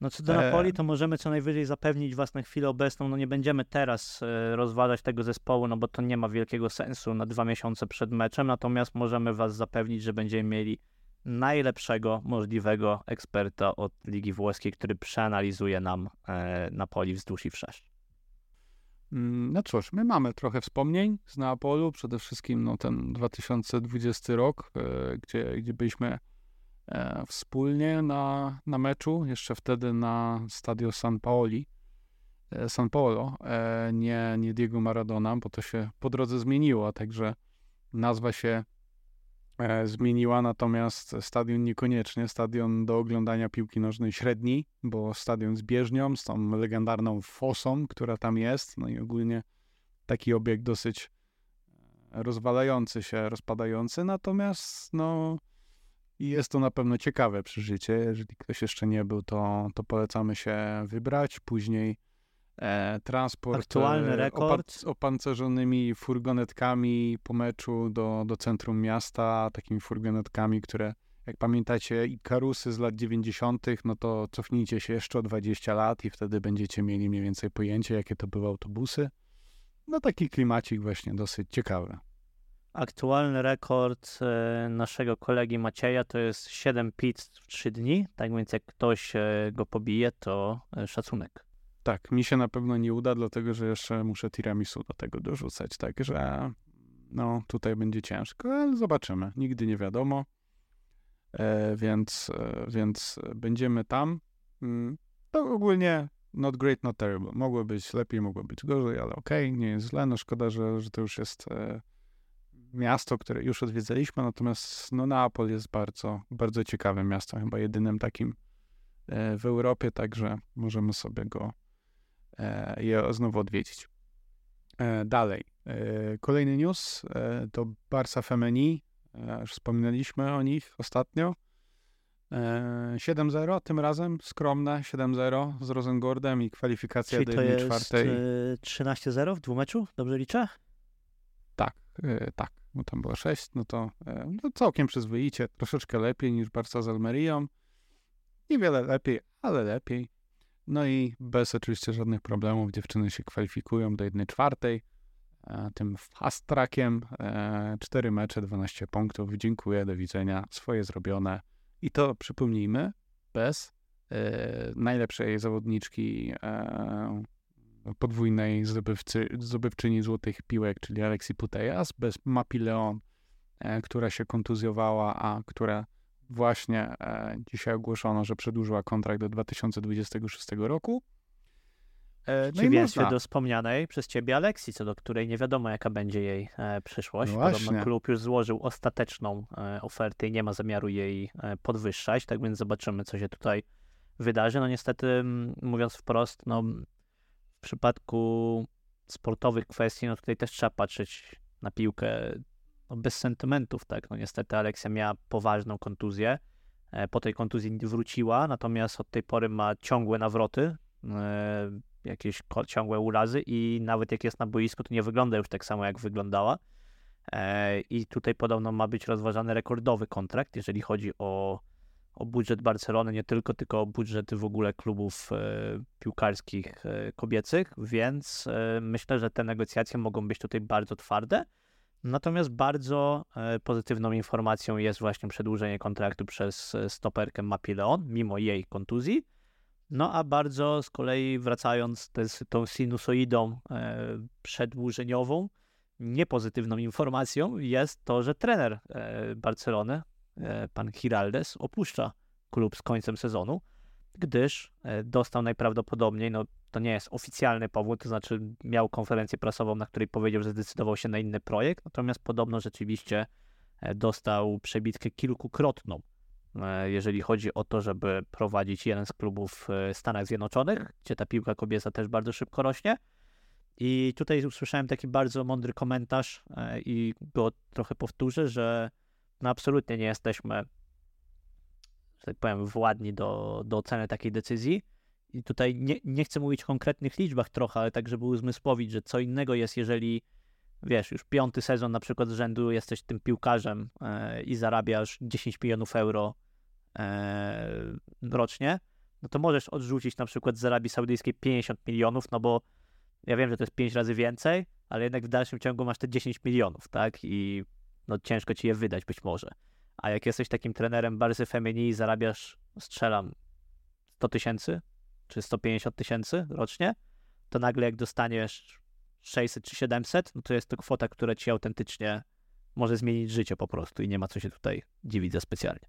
No co do Napoli, to możemy co najwyżej zapewnić was na chwilę obecną. No nie będziemy teraz e, rozważać tego zespołu, no bo to nie ma wielkiego sensu na dwa miesiące przed meczem. Natomiast możemy was zapewnić, że będziemy mieli najlepszego możliwego eksperta od Ligi Włoskiej, który przeanalizuje nam e, Napoli wzdłuż i wszerz. Mm, no cóż, my mamy trochę wspomnień z Neapolu, przede wszystkim no, ten 2020 rok, e, gdzie, gdzie byliśmy e, wspólnie na, na meczu, jeszcze wtedy na stadio San Paoli, e, San Paolo, e, nie, nie Diego Maradona, bo to się po drodze zmieniło, także nazwa się E, zmieniła, natomiast stadion niekoniecznie, stadion do oglądania piłki nożnej średniej, bo stadion z bieżnią, z tą legendarną fosą, która tam jest, no i ogólnie taki obiekt dosyć e, rozwalający się, rozpadający, natomiast no jest to na pewno ciekawe przeżycie, jeżeli ktoś jeszcze nie był, to, to polecamy się wybrać, później e, transport Aktualny e, rekord. z opancerzonymi furgonetkami po meczu do, do centrum miasta, takimi furgonetkami, które jak pamiętacie Ikarusy z lat 90., no to cofnijcie się jeszcze o 20 lat i wtedy będziecie mieli mniej więcej pojęcie, jakie to były autobusy. No taki klimacik właśnie dosyć ciekawy. Aktualny rekord e, naszego kolegi Macieja to jest 7 pizz w 3 dni, tak więc jak ktoś e, go pobije, to szacunek. Tak, mi się na pewno nie uda, dlatego że jeszcze muszę tiramisu do tego dorzucać, także no tutaj będzie ciężko, ale zobaczymy. Nigdy nie wiadomo. E, więc, e, więc będziemy tam. Mm, to ogólnie not great, not terrible. Mogło być lepiej, mogło być gorzej, ale okej, okay, nie jest źle. No szkoda, że, że to już jest e, miasto, które już odwiedzaliśmy, natomiast no Neapol jest bardzo, bardzo ciekawym miastem, chyba jedynym takim e, w Europie, także możemy sobie go E, je znowu odwiedzić. E, dalej. Kolejny news to Barca Femeni. Już wspominaliśmy o nich ostatnio. 7-0, tym razem skromne 7-0 z Rosengordem i kwalifikacja Czyli do 1 czwartej. 13-0 w dwumeczu, dobrze liczę? Tak, tak. Bo tam było 6, no to no całkiem przyzwoicie, troszeczkę lepiej niż Barca z Almerią. Niewiele lepiej, ale lepiej. No i bez oczywiście żadnych problemów dziewczyny się kwalifikują do 1 czwartej. Tym fast trackiem 4 mecze, 12 punktów. Dziękuję, do widzenia. Swoje zrobione. I to przypomnijmy, bez e, najlepszej zawodniczki e, podwójnej zdobywcy, zdobywczyni złotych piłek, czyli Alexi Putejas, bez Mapi Leon, e, która się kontuzjowała, a która właśnie e, dzisiaj ogłoszono, że przedłużyła kontrakt do 2026 roku. E, no Przeciwieństwie do wspomnianej przez ciebie Aleksji, co do której nie wiadomo, jaka będzie jej przyszłość. No Podobno klub już złożył ostateczną ofertę i nie ma zamiaru jej podwyższać, tak więc zobaczymy, co się tutaj wydarzy. No niestety, mówiąc wprost, no, przypadku sportowych kwestii, no tutaj też trzeba patrzeć na piłkę no, bez sentymentów, tak. No niestety Aleksja miała poważną kontuzję. E, po tej kontuzji wróciła, natomiast od tej pory ma ciągłe nawroty e, jakieś ciągłe urazy i nawet jak jest na boisku, to nie wygląda już tak samo, jak wyglądała. E, I tutaj podobno ma być rozważany rekordowy kontrakt, jeżeli chodzi o, o budżet Barcelony, nie tylko, tylko o budżet w ogóle klubów e, piłkarskich e, kobiecych, więc myślę, że te negocjacje mogą być tutaj bardzo twarde. Natomiast bardzo pozytywną informacją jest właśnie przedłużenie kontraktu przez stoperkę Mapi Leon, mimo jej kontuzji. No a bardzo z kolei wracając z tą sinusoidą e, przedłużeniową, niepozytywną informacją jest to, że trener e, Barcelony, e, pan Giraldes, opuszcza klub z końcem sezonu, gdyż e, dostał najprawdopodobniej, no to nie jest oficjalny powód, to znaczy miał konferencję prasową, na której powiedział, że zdecydował się na inny projekt, natomiast podobno rzeczywiście e, dostał przebitkę kilkukrotną E, jeżeli chodzi o to, żeby prowadzić jeden z klubów w Stanach Zjednoczonych, gdzie ta piłka kobieca też bardzo szybko rośnie. I tutaj usłyszałem taki bardzo mądry komentarz e, i go trochę powtórzę, że no absolutnie nie jesteśmy, że tak powiem, władni do, do oceny takiej decyzji. I tutaj nie, nie chcę mówić o konkretnych liczbach trochę, ale tak, żeby uzmysłowić, że co innego jest, jeżeli wiesz, już piąty sezon na przykład z rzędu jesteś tym piłkarzem e, i zarabiasz 10 milionów euro e, rocznie, no to możesz odrzucić na przykład z Arabii Saudyjskiej 50 milionów, no bo ja wiem, że to jest 5 razy więcej, ale jednak w dalszym ciągu masz te 10 milionów, tak? I no ciężko ci je wydać być może. A jak jesteś takim trenerem Barsy Femini i zarabiasz, strzelam, 100 tysięcy czy 150 tysięcy rocznie, to nagle jak dostaniesz 600 czy 700, no to jest to kwota, która ci autentycznie może zmienić życie po prostu i nie ma co się tutaj dziwić za specjalnie.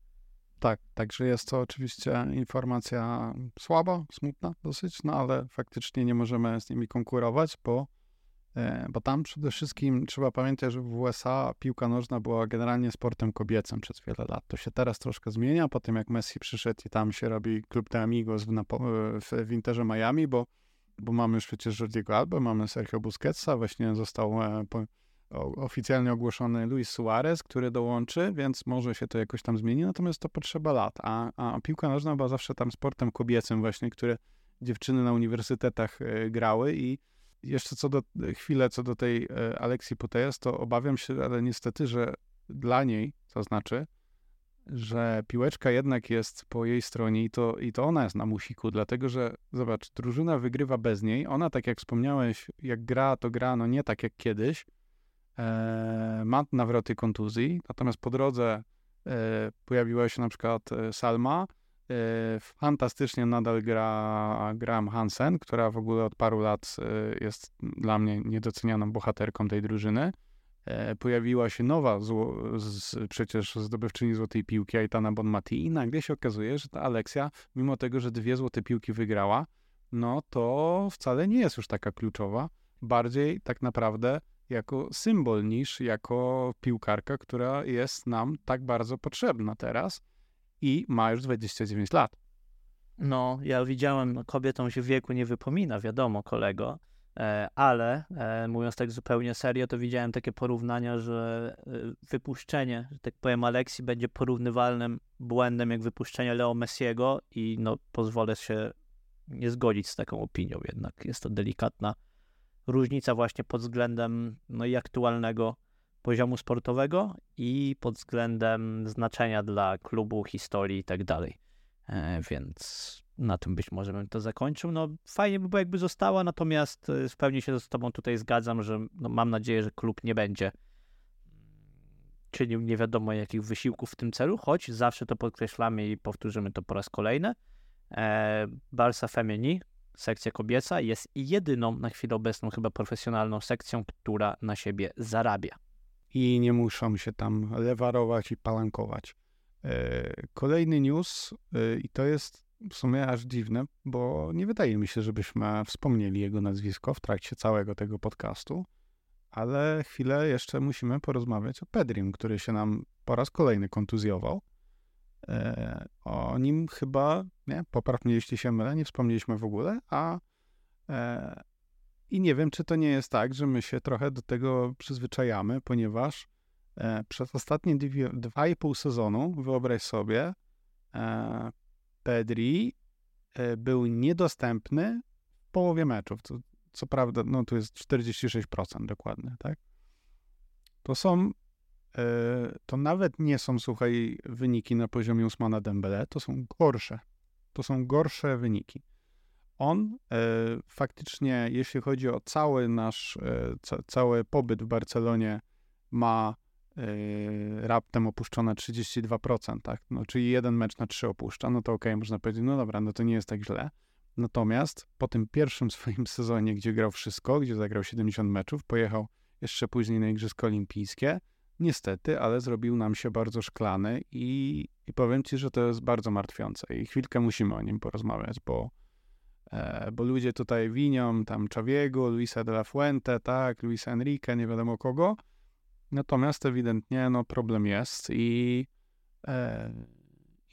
Tak, także jest to oczywiście informacja słaba, smutna dosyć, no ale faktycznie nie możemy z nimi konkurować, bo, bo tam przede wszystkim trzeba pamiętać, że w USA piłka nożna była generalnie sportem kobiecym przez wiele lat. To się teraz troszkę zmienia, po tym jak Messi przyszedł i tam się robi klub de Amigos w, w, w Interze Miami, bo, bo mamy już przecież Jordiego Alba, mamy Sergio Busquetsa, właśnie został e, po, oficjalnie ogłoszony Luis Suarez, który dołączy, więc może się to jakoś tam zmieni, natomiast to potrzeba lat. A, a piłka nożna była zawsze tam sportem kobiecym właśnie, które dziewczyny na uniwersytetach e, grały i jeszcze co do chwilę, co do tej e, Aleksji Putejas, to obawiam się, ale niestety, że dla niej, to znaczy, że piłeczka jednak jest po jej stronie i to, i to ona jest na musiku, dlatego że zobacz, drużyna wygrywa bez niej. Ona, tak jak wspomniałeś, jak gra, to gra no nie tak jak kiedyś, E, ma nawroty kontuzji, natomiast po drodze e, pojawiła się na przykład e, Salma, fantastycznie nadal gra Graham Hansen, która w ogóle od paru lat jest dla mnie niedocenianą bohaterką tej drużyny. Pojawiła się nowa zło, z, przecież zdobywczyni złotej piłki Aitana Bonmati i nagle się okazuje, że ta Aleksja, mimo tego, że dwie złote piłki wygrała, no to wcale nie jest już taka kluczowa. Bardziej tak naprawdę jako symbol niż jako piłkarka, która jest nam tak bardzo potrzebna teraz i ma już 29 lat. No, ja widziałem, no, kobietom się wieku nie wypomina, wiadomo, kolego, e, ale e, mówiąc tak zupełnie serio, to widziałem takie porównania, że e, wypuszczenie, że tak powiem, Aleksji będzie porównywalnym błędem jak wypuszczenie Leo Messiego i no, pozwolę się nie zgodzić z taką opinią, jednak jest to delikatna różnica właśnie pod względem no i aktualnego poziomu sportowego i pod względem znaczenia dla klubu, historii i tak dalej. E, więc na tym być może bym to zakończył. No fajnie by było jakby została, natomiast e, w pełni się z tobą tutaj zgadzam, że no, mam nadzieję, że klub nie będzie czynił nie wiadomo jakich wysiłków w tym celu, choć zawsze to podkreślamy i powtórzymy to po raz kolejny. E, Barsa Femini, sekcja kobieca, jest jedyną na chwilę obecną chyba profesjonalną sekcją, która na siebie zarabia. I nie muszą się tam lewarować i palankować. E, kolejny news, e, i to jest w sumie aż dziwne, bo nie wydaje mi się, żebyśmy wspomnieli jego nazwisko w trakcie całego tego podcastu, ale chwilę jeszcze musimy porozmawiać o Pedrim, który się nam po raz kolejny kontuzjował. E, o nim chyba, nie, popraw mnie jeśli się mylę, nie wspomnieliśmy w ogóle, a i nie wiem, czy to nie jest tak, że my się trochę do tego przyzwyczajamy, ponieważ e, przez ostatnie dwie, dwa i pół sezonu, wyobraź sobie, e, Pedri e, był niedostępny w połowie meczów. Co, co prawda, no tu jest 46% dokładnie, tak? To są E, to nawet nie są, słuchaj, wyniki na poziomie Usmana Dembele, to są gorsze. To są gorsze wyniki. On e, faktycznie, jeśli chodzi o cały nasz, e, ca, cały pobyt w Barcelonie, ma e, raptem opuszczone 32%, tak? No, czyli jeden mecz na trzy opuszcza, no to okej, okay, można powiedzieć, no dobra, no to nie jest tak źle. Natomiast po tym pierwszym swoim sezonie, gdzie grał wszystko, gdzie zagrał 70 meczów, pojechał jeszcze później na Igrzyska Olimpijskie, niestety, ale zrobił nam się bardzo szklany i, i powiem ci, że to jest bardzo martwiące i chwilkę musimy o nim porozmawiać, bo, bo ludzie tutaj winią tam Czawiego, Luisa de la Fuente, tak, Luisa Enrique, nie wiadomo kogo, natomiast ewidentnie no, problem jest i e,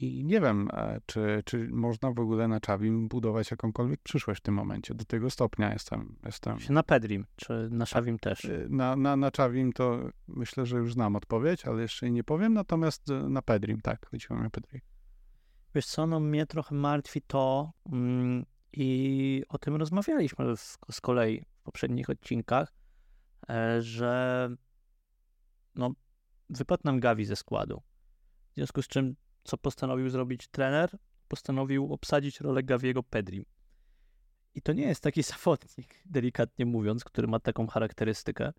i nie wiem, e, czy, czy można w ogóle na Czawim budować jakąkolwiek przyszłość w tym momencie. Do tego stopnia jestem. jestem... Na Pedrim, czy na Czawim też? E, na, na, na Czawim to myślę, że już znam odpowiedź, ale jeszcze nie powiem. Natomiast e, na Pedrim, tak, chodziło mi o Pedri. Wiesz co, no mnie trochę martwi to mm, i o tym rozmawialiśmy w, z kolei w poprzednich odcinkach, że no, wypadł nam Gavi ze składu. W związku z czym co postanowił zrobić trener? Postanowił obsadzić rolę Gaviego Pedri. I to nie jest taki zawodnik, delikatnie mówiąc, który ma taką charakterystykę.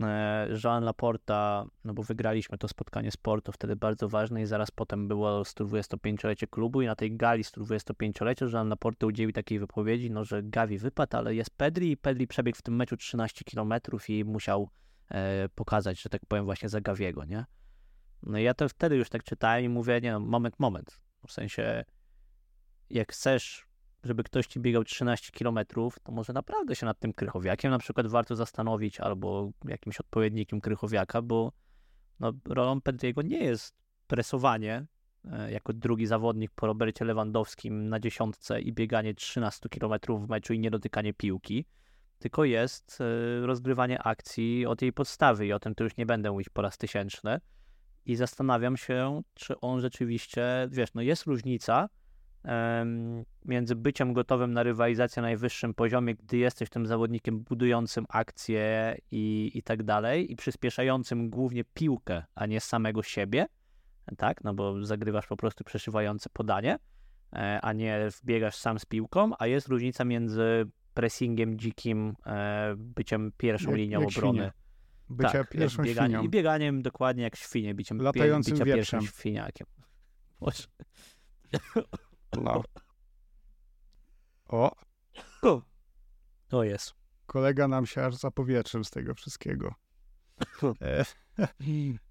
E, Jean Laporta, no bo wygraliśmy to spotkanie sportu, wtedy bardzo ważne i zaraz potem było 125-lecie klubu i na tej gali 125-lecia Jean Laporta udzielił takiej wypowiedzi, no że Gavi wypadł, ale jest Pedri i Pedri przebiegł w tym meczu 13 km i musiał e, pokazać, że tak powiem właśnie za Gaviego, nie? No i ja to wtedy już tak czytałem i mówię, nie no, moment, moment. W sensie, jak chcesz, żeby ktoś ci biegał 13 km, to może naprawdę się nad tym krychowiakiem na przykład warto zastanowić, albo jakimś odpowiednikiem krychowiaka, bo no, rolą Pedriego nie jest presowanie e, jako drugi zawodnik po Robercie Lewandowskim na dziesiątce i bieganie 13 km w meczu i niedotykanie piłki, tylko jest e, rozgrywanie akcji od jej podstawy i o tym to już nie będę mówić po raz tysięczny. I zastanawiam się, czy on rzeczywiście, wiesz, no jest różnica między byciem gotowym na rywalizację na najwyższym poziomie, gdy jesteś tym zawodnikiem budującym akcje i, i tak dalej, i przyspieszającym głównie piłkę, a nie samego siebie, tak, no bo zagrywasz po prostu przeszywające podanie, e, a nie wbiegasz sam z piłką, a jest różnica między pressingiem dzikim, e, byciem pierwszą jak, linią jak obrony. Bycia tak, pierwszą bieganie, świnią. I bieganiem dokładnie jak świnie, biciem, Latającym pierwszym świniakiem. No. O. To jest. Kolega nam się aż zapowietrzył z tego wszystkiego. E,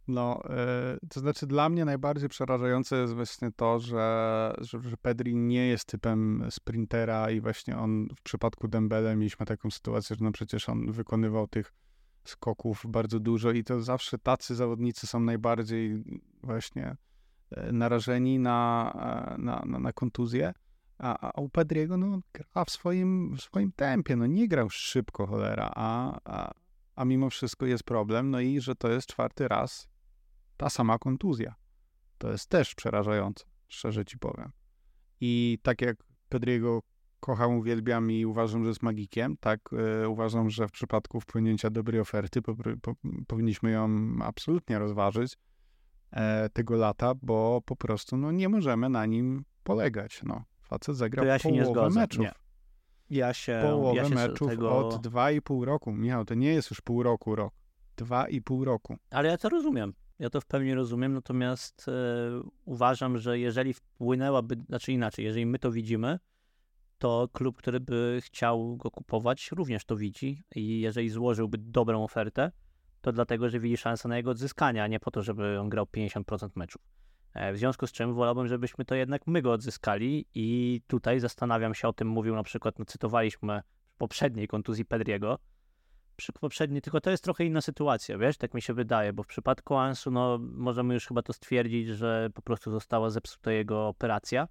no, e, to znaczy dla mnie najbardziej przerażające jest właśnie to, że, że, że Pedri nie jest typem sprintera i właśnie on w przypadku Dembele mieliśmy taką sytuację, że no przecież on wykonywał tych skoków bardzo dużo i to zawsze tacy zawodnicy są najbardziej właśnie narażeni na, e, na, na, na kontuzję. A, a u Pedriego no, gra w swoim, w swoim tempie, no nie grał szybko cholera, a, a, a mimo wszystko jest problem, no i że to jest czwarty raz ta sama kontuzja. To jest też przerażające, szczerze ci powiem. I tak jak Pedriego kocham, uwielbiam i uważam, że jest magikiem. Tak, e, uważam, że w przypadku wpłynięcia dobrej oferty po, po, powinniśmy ją absolutnie rozważyć e, tego lata, bo po prostu no, nie możemy na nim polegać. No. Facet zagrał ja połowę meczów. Nie. Ja się, połowę ja się meczów tego... od dwa i pół roku. Michał, to nie jest już pół roku, rok. Dwa i pół roku. Ale ja to rozumiem. Ja to w pełni rozumiem, natomiast e, uważam, że jeżeli wpłynęłaby, znaczy inaczej, jeżeli my to widzimy, to klub, który by chciał go kupować, również to widzi i jeżeli złożyłby dobrą ofertę, to dlatego, że widzi szansę na jego odzyskanie, a nie po to, żeby on grał 50% meczów. E, w związku z czym wolałbym, żebyśmy to jednak my go odzyskali i tutaj zastanawiam się o tym, mówił na przykład, no cytowaliśmy poprzedniej kontuzji Pedriego, przy poprzedniej, tylko to jest trochę inna sytuacja, wiesz, tak mi się wydaje, bo w przypadku Ansu, no możemy już chyba to stwierdzić, że po prostu została zepsuta jego operacja.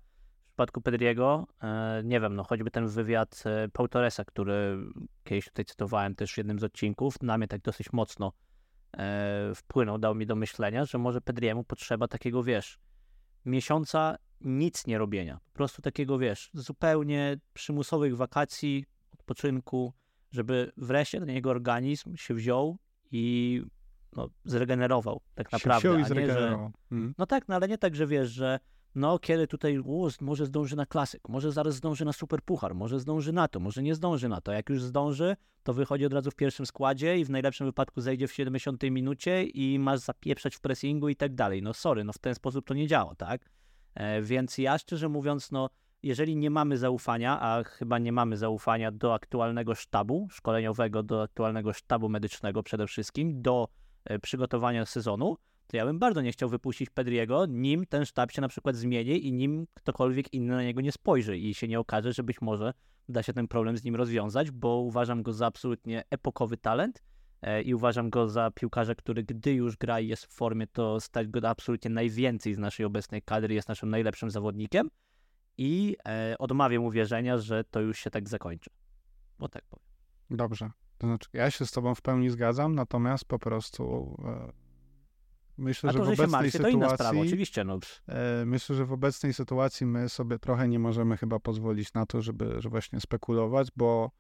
W przypadku Pedriego, e, nie wiem, no choćby ten wywiad e, Paul Torresa, który kiedyś tutaj cytowałem też w jednym z odcinków, na mnie tak dosyć mocno e, wpłynął, dał mi do myślenia, że może Pedriemu potrzeba takiego, wiesz, miesiąca nic nie robienia. Po prostu takiego, wiesz, zupełnie przymusowych wakacji, odpoczynku, żeby wreszcie ten jego organizm się wziął i no, zregenerował tak naprawdę. Się wziął i zregenerował. Nie, że, mhm. No tak, no ale nie tak, że wiesz, że no kiedy tutaj może zdąży na klasyk, może zaraz zdąży na super puchar, może zdąży na to, może nie zdąży na to. Jak już zdąży, to wychodzi od razu w pierwszym składzie i w najlepszym wypadku zejdzie w 70 minucie i masz zapieprzać w pressingu i tak dalej. No sorry, no w ten sposób to nie działa, tak? E, więc ja szczerze mówiąc, no jeżeli nie mamy zaufania, a chyba nie mamy zaufania do aktualnego sztabu szkoleniowego, do aktualnego sztabu medycznego przede wszystkim, do e, przygotowania sezonu, to ja bym bardzo nie chciał wypuścić Pedriego, nim ten sztab się na przykład zmieni i nim ktokolwiek inny na niego nie spojrzy i się nie okaże, że być może da się ten problem z nim rozwiązać, bo uważam go za absolutnie epokowy talent e, i uważam go za piłkarza, który gdy już gra i jest w formie, to stać go absolutnie najwięcej z naszej obecnej kadry, jest naszym najlepszym zawodnikiem i e, odmawiam uwierzenia, że to już się tak zakończy. Bo tak powiem. Dobrze. To znaczy, ja się z tobą w pełni zgadzam, natomiast po prostu e, myślę, A to, że w obecnej się sytuacji... to inna sprawa, oczywiście. No. E, myślę, że w obecnej sytuacji my sobie trochę nie możemy chyba pozwolić na to, żeby że właśnie spekulować, bo,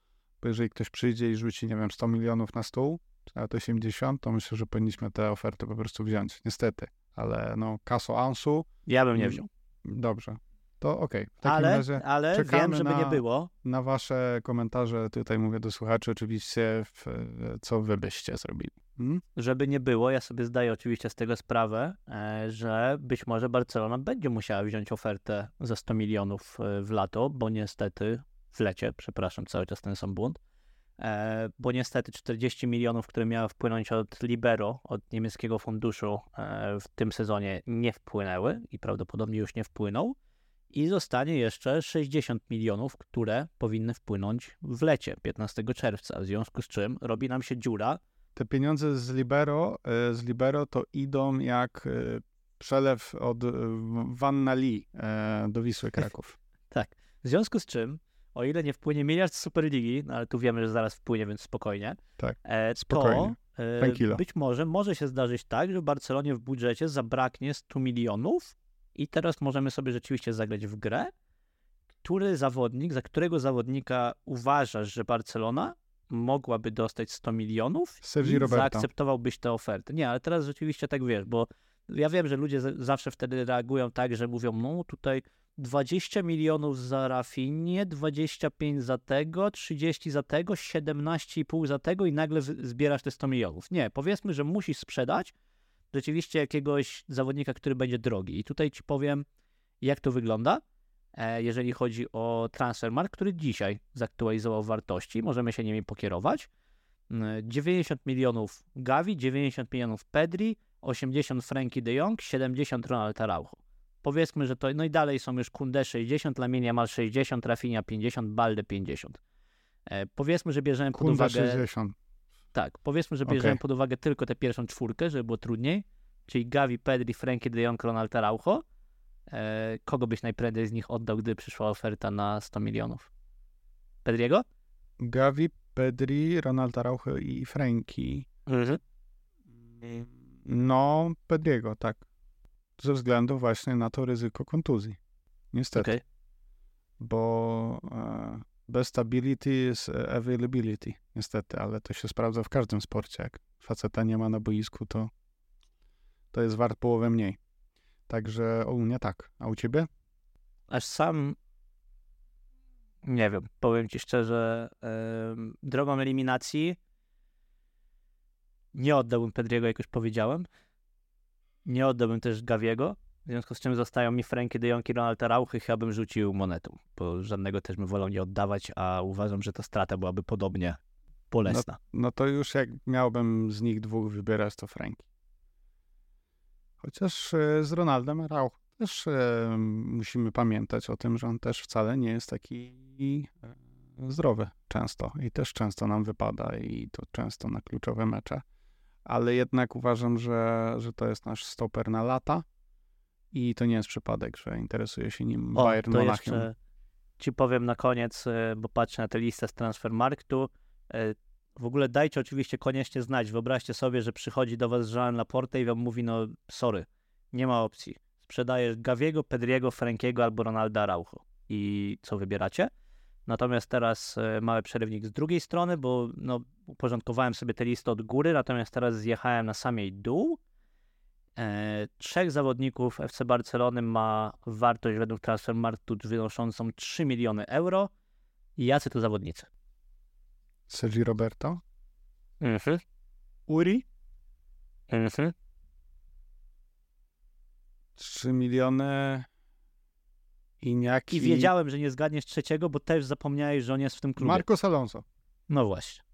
jeżeli ktoś przyjdzie i rzuci, nie wiem, 100 milionów na stół, czy nawet 80, to myślę, że powinniśmy tę ofertę po prostu wziąć. Niestety. Ale no, kaso Ansu... Ja bym nie wziął. Dobrze to okej. Okay. Ale, razie ale wiem, żeby na, nie było. Na wasze komentarze, tutaj mówię do słuchaczy oczywiście, w, co wy byście zrobili. Hmm? Żeby nie było, ja sobie zdaję oczywiście z tego sprawę, e, że być może Barcelona będzie musiała wziąć ofertę za 100 milionów e, w lato, bo niestety, w lecie, przepraszam, cały czas ten sam błąd, e, bo niestety 40 milionów, które miały wpłynąć od Libero, od niemieckiego funduszu w tym sezonie nie wpłynęły i prawdopodobnie już nie wpłyną i zostanie jeszcze 60 milionów, które powinny wpłynąć w lecie 15 czerwca, w związku z czym robi nam się dziura. Te pieniądze z Libero, e, z Libero to idą jak e, przelew od e, Wanna Lee do Wisły Kraków. tak, w związku z czym, o ile nie wpłynie miliard z Superligi, no ale tu wiemy, że zaraz wpłynie, więc spokojnie. Tak, spokojnie. To być może może się zdarzyć tak, że w Barcelonie w budżecie zabraknie 100 milionów, i teraz możemy sobie rzeczywiście zagrać w grę, który zawodnik, za którego zawodnika uważasz, że Barcelona mogłaby dostać 100 milionów Sergi i Roberta. zaakceptowałbyś tę ofertę. Nie, ale teraz rzeczywiście tak wiesz, bo ja wiem, że ludzie zawsze wtedy reagują tak, że mówią, no tutaj 20 milionów za Rafinie, 25 za tego, 30 za tego, 17,5 za tego i nagle zbierasz te 100 milionów. Nie, powiedzmy, że musisz sprzedać, rzeczywiście jakiegoś zawodnika, który będzie drogi. I tutaj ci powiem, jak to wygląda, e, jeżeli chodzi o Transfermarkt, który dzisiaj zaktualizował wartości, możemy się nimi pokierować. 90 mm, milionów Gavi, 90 milionów Pedri, 80 Frankie de Jong, 70 Ronald Araujo. Powiedzmy, że to, no i dalej są już Kunde 60, Laminia mal 60, Rafinha 50, Balde 50. E, powiedzmy, że bierzemy Kunde pod uwagę... 60. Tak, powiedzmy, że bierzemy okay. pod uwagę tylko tę pierwszą czwórkę, żeby było trudniej, czyli Gavi, Pedri, Frankie de Jong, Ronald Araujo. E, kogo byś najprędzej z nich oddał, gdy przyszła oferta na 100 milionów? Pedriego? Gavi, Pedri, Ronald Araujo i Frankie. Mhm. No, Pedriego, tak. Ze względu właśnie na to ryzyko kontuzji. Niestety. Okay. bo bez stability jest availability, niestety, ale to się sprawdza w każdym sporcie. Jak faceta nie ma na boisku, to, to jest wart połowę mniej. Także u mnie tak. A u ciebie? Aż sam nie wiem, powiem ci szczerze, yy, drogą eliminacji nie oddałbym Pedriego, jak już powiedziałem. Nie oddałbym też Gawiego, w związku z czym zostają mi Frankie de Jong i Ronald Arauchy, chyba bym rzucił monetą, bo żadnego też bym wolał nie oddawać, a uważam, że ta strata byłaby podobnie bolesna. No, no to już jak miałbym z nich dwóch wybierać, to Frankie. Chociaż e, z Ronaldem Arauch też e, musimy pamiętać o tym, że on też wcale nie jest taki e, zdrowy często i też często nam wypada i to często na kluczowe mecze. Ale jednak uważam, że, że to jest nasz stoper na lata i to nie jest przypadek, że interesuje się nim o, Bayern Monachium. Jeszcze ci powiem na koniec, e, bo patrzę na tę listę z Transfermarktu. E, w ogóle dajcie oczywiście koniecznie znać. Wyobraźcie sobie, że przychodzi do was Jean Laporte i wam mówi, no sorry, nie ma opcji. Sprzedajesz Gaviego, Pedriego, Frankiego albo Ronalda Araujo. I co wybieracie? Natomiast teraz e, mały przerywnik z drugiej strony, bo no, uporządkowałem sobie tę listę od góry, natomiast teraz zjechałem na samej dół trzech zawodników FC Barcelony ma wartość według Transfermarktu wynoszącą 3 miliony euro. Jacy to zawodnicy? Sergi Roberto? Mhm. Uri? Mhm. 3 miliony Iniaki. I wiedziałem, że nie zgadniesz trzeciego, bo też zapomniałeś, że on jest w tym klubie. Marcos Alonso. No właśnie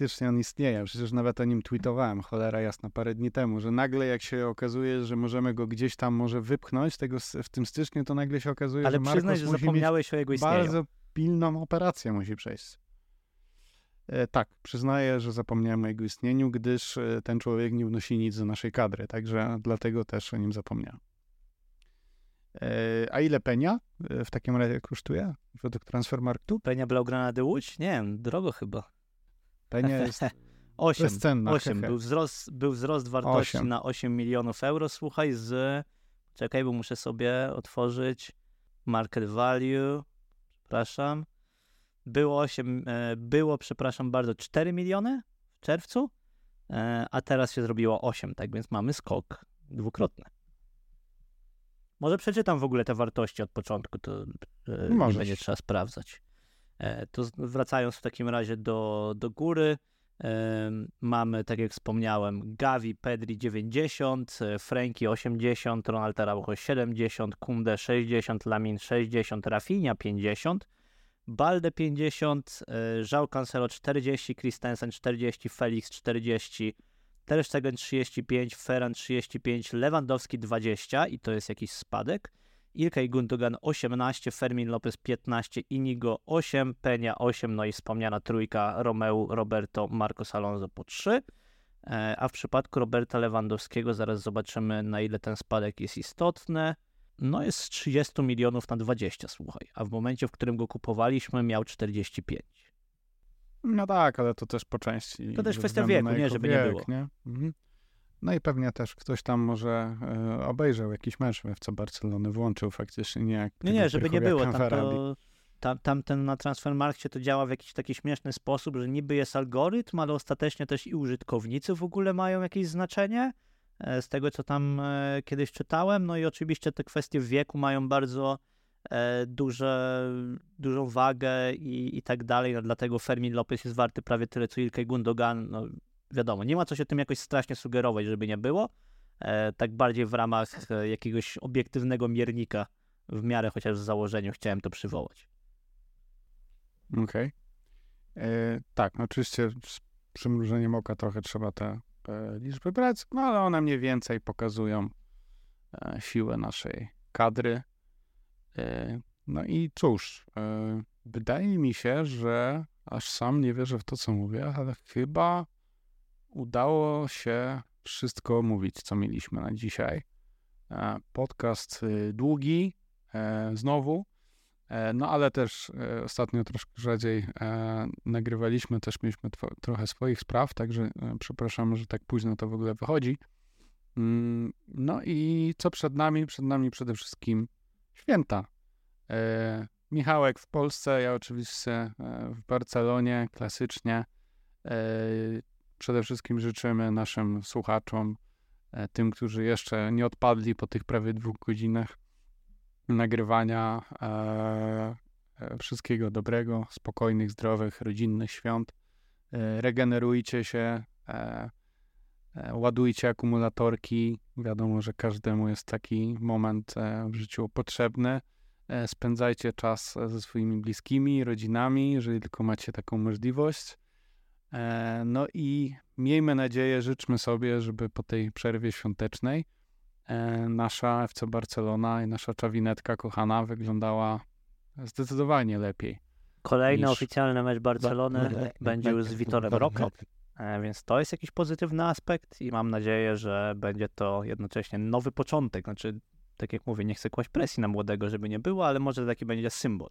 faktycznie on istnieje. Przecież nawet o nim tweetowałem, cholera jasna, parę dni temu, że nagle jak się okazuje, że możemy go gdzieś tam może wypchnąć tego w tym styczniu, to nagle się okazuje, Ale że Marcos przyznaj, że zapomniałeś o jego istnieniu. Bardzo pilną operację musi przejść. E, tak, przyznaję, że zapomniałem o jego istnieniu, gdyż e, ten człowiek nie wnosi nic do naszej kadry, także dlatego też o nim zapomniałem. E, a ile Penia w takim razie kosztuje według Transfermarktu? Penia Blaugrana de Łódź? Nie wiem, drogo chyba. Penia jest 8, bezcenna. 8. Był, wzrost, był wzrost wartości 8. na 8 milionów euro. Słuchaj, z... Czekaj, bo muszę sobie otworzyć market value. Przepraszam. Było 8, e, było, przepraszam bardzo, 4 miliony w czerwcu, e, a teraz się zrobiło 8, tak więc mamy skok dwukrotny. Może przeczytam w ogóle te wartości od początku, to e, nie będzie trzeba sprawdzać. E, to wracając w takim razie do, do góry, mamy, tak jak wspomniałem, Gavi, Pedri 90, e, Frankie 80, Ronald Araujo 70, Kunde 60, Lamin 60, Rafinha 50, Balde 50, Żał Cancelo 40, Christensen 40, Felix 40, Ter Stegen 35, Ferran 35, Lewandowski 20 i to jest jakiś spadek. Ilkay Gundogan 18, Fermin Lopez 15, Inigo 8, Penia 8, no i wspomniana trójka Romeu, Roberto, Marcos Alonso po 3. E, a w przypadku Roberta Lewandowskiego zaraz zobaczymy na ile ten spadek jest istotny. No jest z 30 milionów na 20, słuchaj. A w momencie, w którym go kupowaliśmy miał 45. No tak, ale to też po części. To też kwestia wieku, nie, żeby wiek, nie było. Nie? Mhm. No i pewnie też ktoś tam może e, obejrzał jakiś mecz w co Barcelony, włączył faktycznie, nie jak Nie, nie, żeby nie było. Tam, to, tam, tamten na Transfermarkcie to działa w jakiś taki śmieszny sposób, że niby jest algorytm, ale ostatecznie też i użytkownicy w ogóle mają jakieś znaczenie. E, z tego, co tam e, kiedyś czytałem. No i oczywiście te kwestie wieku mają bardzo e, duże, dużą wagę i, i tak dalej. No, dlatego Fermin Lopez jest warty prawie tyle, co Ilkay Gundogan. No, wiadomo, nie ma co się tym jakoś strasznie sugerować, żeby nie było. E, tak bardziej w ramach e, jakiegoś obiektywnego miernika, w miarę chociaż w założeniu chciałem to przywołać. Okej. Okay. E, tak, no oczywiście z przymrużeniem oka trochę trzeba te e, liczby brać, no ale one mniej więcej pokazują siłę naszej kadry. No i cóż, wydaje mi się, że aż sam nie wierzę w to, co mówię, ale chyba udało się wszystko mówić, co mieliśmy na dzisiaj. E, podcast y, długi, e, znowu, e, no ale też ostatnio troszkę rzadziej nagrywaliśmy, też mieliśmy trochę swoich spraw, także przepraszam, że tak późno to w ogóle wychodzi. Mm, no i co przed nami? Przed nami przede wszystkim święta. Michałek w Polsce, ja oczywiście w Barcelonie, klasycznie. E, przede wszystkim życzymy naszym słuchaczom, e, tym, którzy jeszcze nie odpadli po tych prawie dwóch godzinach nagrywania, wszystkiego dobrego, spokojnych, zdrowych, rodzinnych świąt. Regenerujcie się, ładujcie akumulatorki. Wiadomo, że każdemu jest taki moment w życiu potrzebny. E, spędzajcie czas ze swoimi bliskimi, rodzinami, jeżeli tylko macie taką możliwość. E, no i miejmy nadzieję, życzmy sobie, żeby po tej przerwie świątecznej e, nasza FC Barcelona i nasza czawinetka kochana wyglądała zdecydowanie lepiej. Kolejny niż... oficjalny mecz Barcelony będzie już z Vitorem Roque, więc to jest jakiś pozytywny aspekt i mam nadzieję, że będzie to jednocześnie nowy początek, znaczy tak jak mówię, nie chcę kłaść presji na młodego, żeby nie było, ale może taki będzie symbol.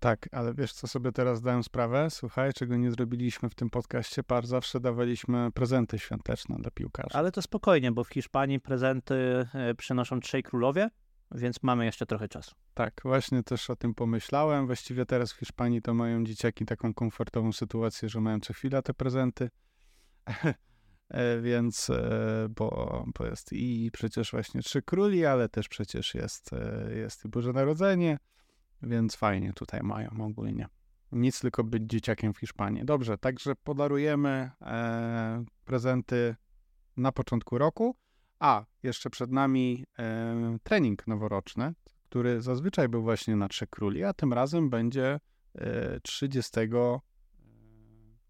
Tak, ale wiesz, co sobie teraz zdałem sprawę? Słuchaj, czego nie zrobiliśmy w tym podcaście, par zawsze dawaliśmy prezenty świąteczne dla piłkarzy. Ale to spokojnie, bo w Hiszpanii prezenty e, przynoszą trzej królowie, więc mamy jeszcze trochę czasu. Tak, właśnie też o tym pomyślałem. Właściwie teraz w Hiszpanii to mają dzieciaki taką komfortową sytuację, że mają co chwila te prezenty. E, więc, e, bo, bo jest i przecież właśnie Trzy Króli, ale też przecież jest, jest i Boże Narodzenie, więc fajnie tutaj mają ogólnie. Nic tylko być dzieciakiem w Hiszpanii. Dobrze, także podarujemy e, prezenty na początku roku, a jeszcze przed nami e, trening noworoczny, który zazwyczaj był właśnie na Trzech Króli, a tym razem będzie e, 30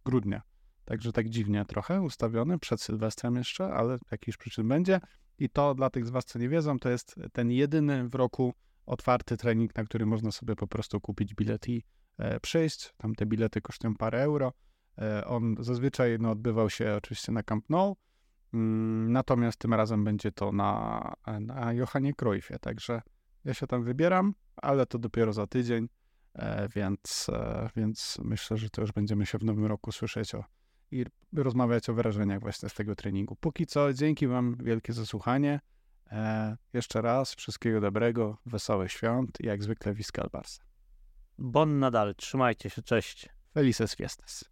grudnia. Także tak dziwnie trochę ustawiony, przed Sylwestrem jeszcze, ale jakiś przyczyn będzie. I to dla tych z Was, co nie wiedzą, to jest ten jedyny w roku otwarty trening, na który można sobie po prostu kupić bilet i e, przyjść. Tam te bilety kosztują parę euro. E, on zazwyczaj no, odbywał się oczywiście na Camp Nou, mm, natomiast tym razem będzie to na, na Johanie Cruyffie, także ja się tam wybieram, ale to dopiero za tydzień, e, więc, e, więc myślę, że to już będziemy się w nowym roku słyszeć o i rozmawiać o wrażeniach właśnie z tego treningu. Póki co, dzięki Wam wielkie za słuchanie. E, jeszcze raz, wszystkiego dobrego, wesołych świąt i jak zwykle Visca Barsa. Bon nadal, trzymajcie się, cześć. Felices Fiestas.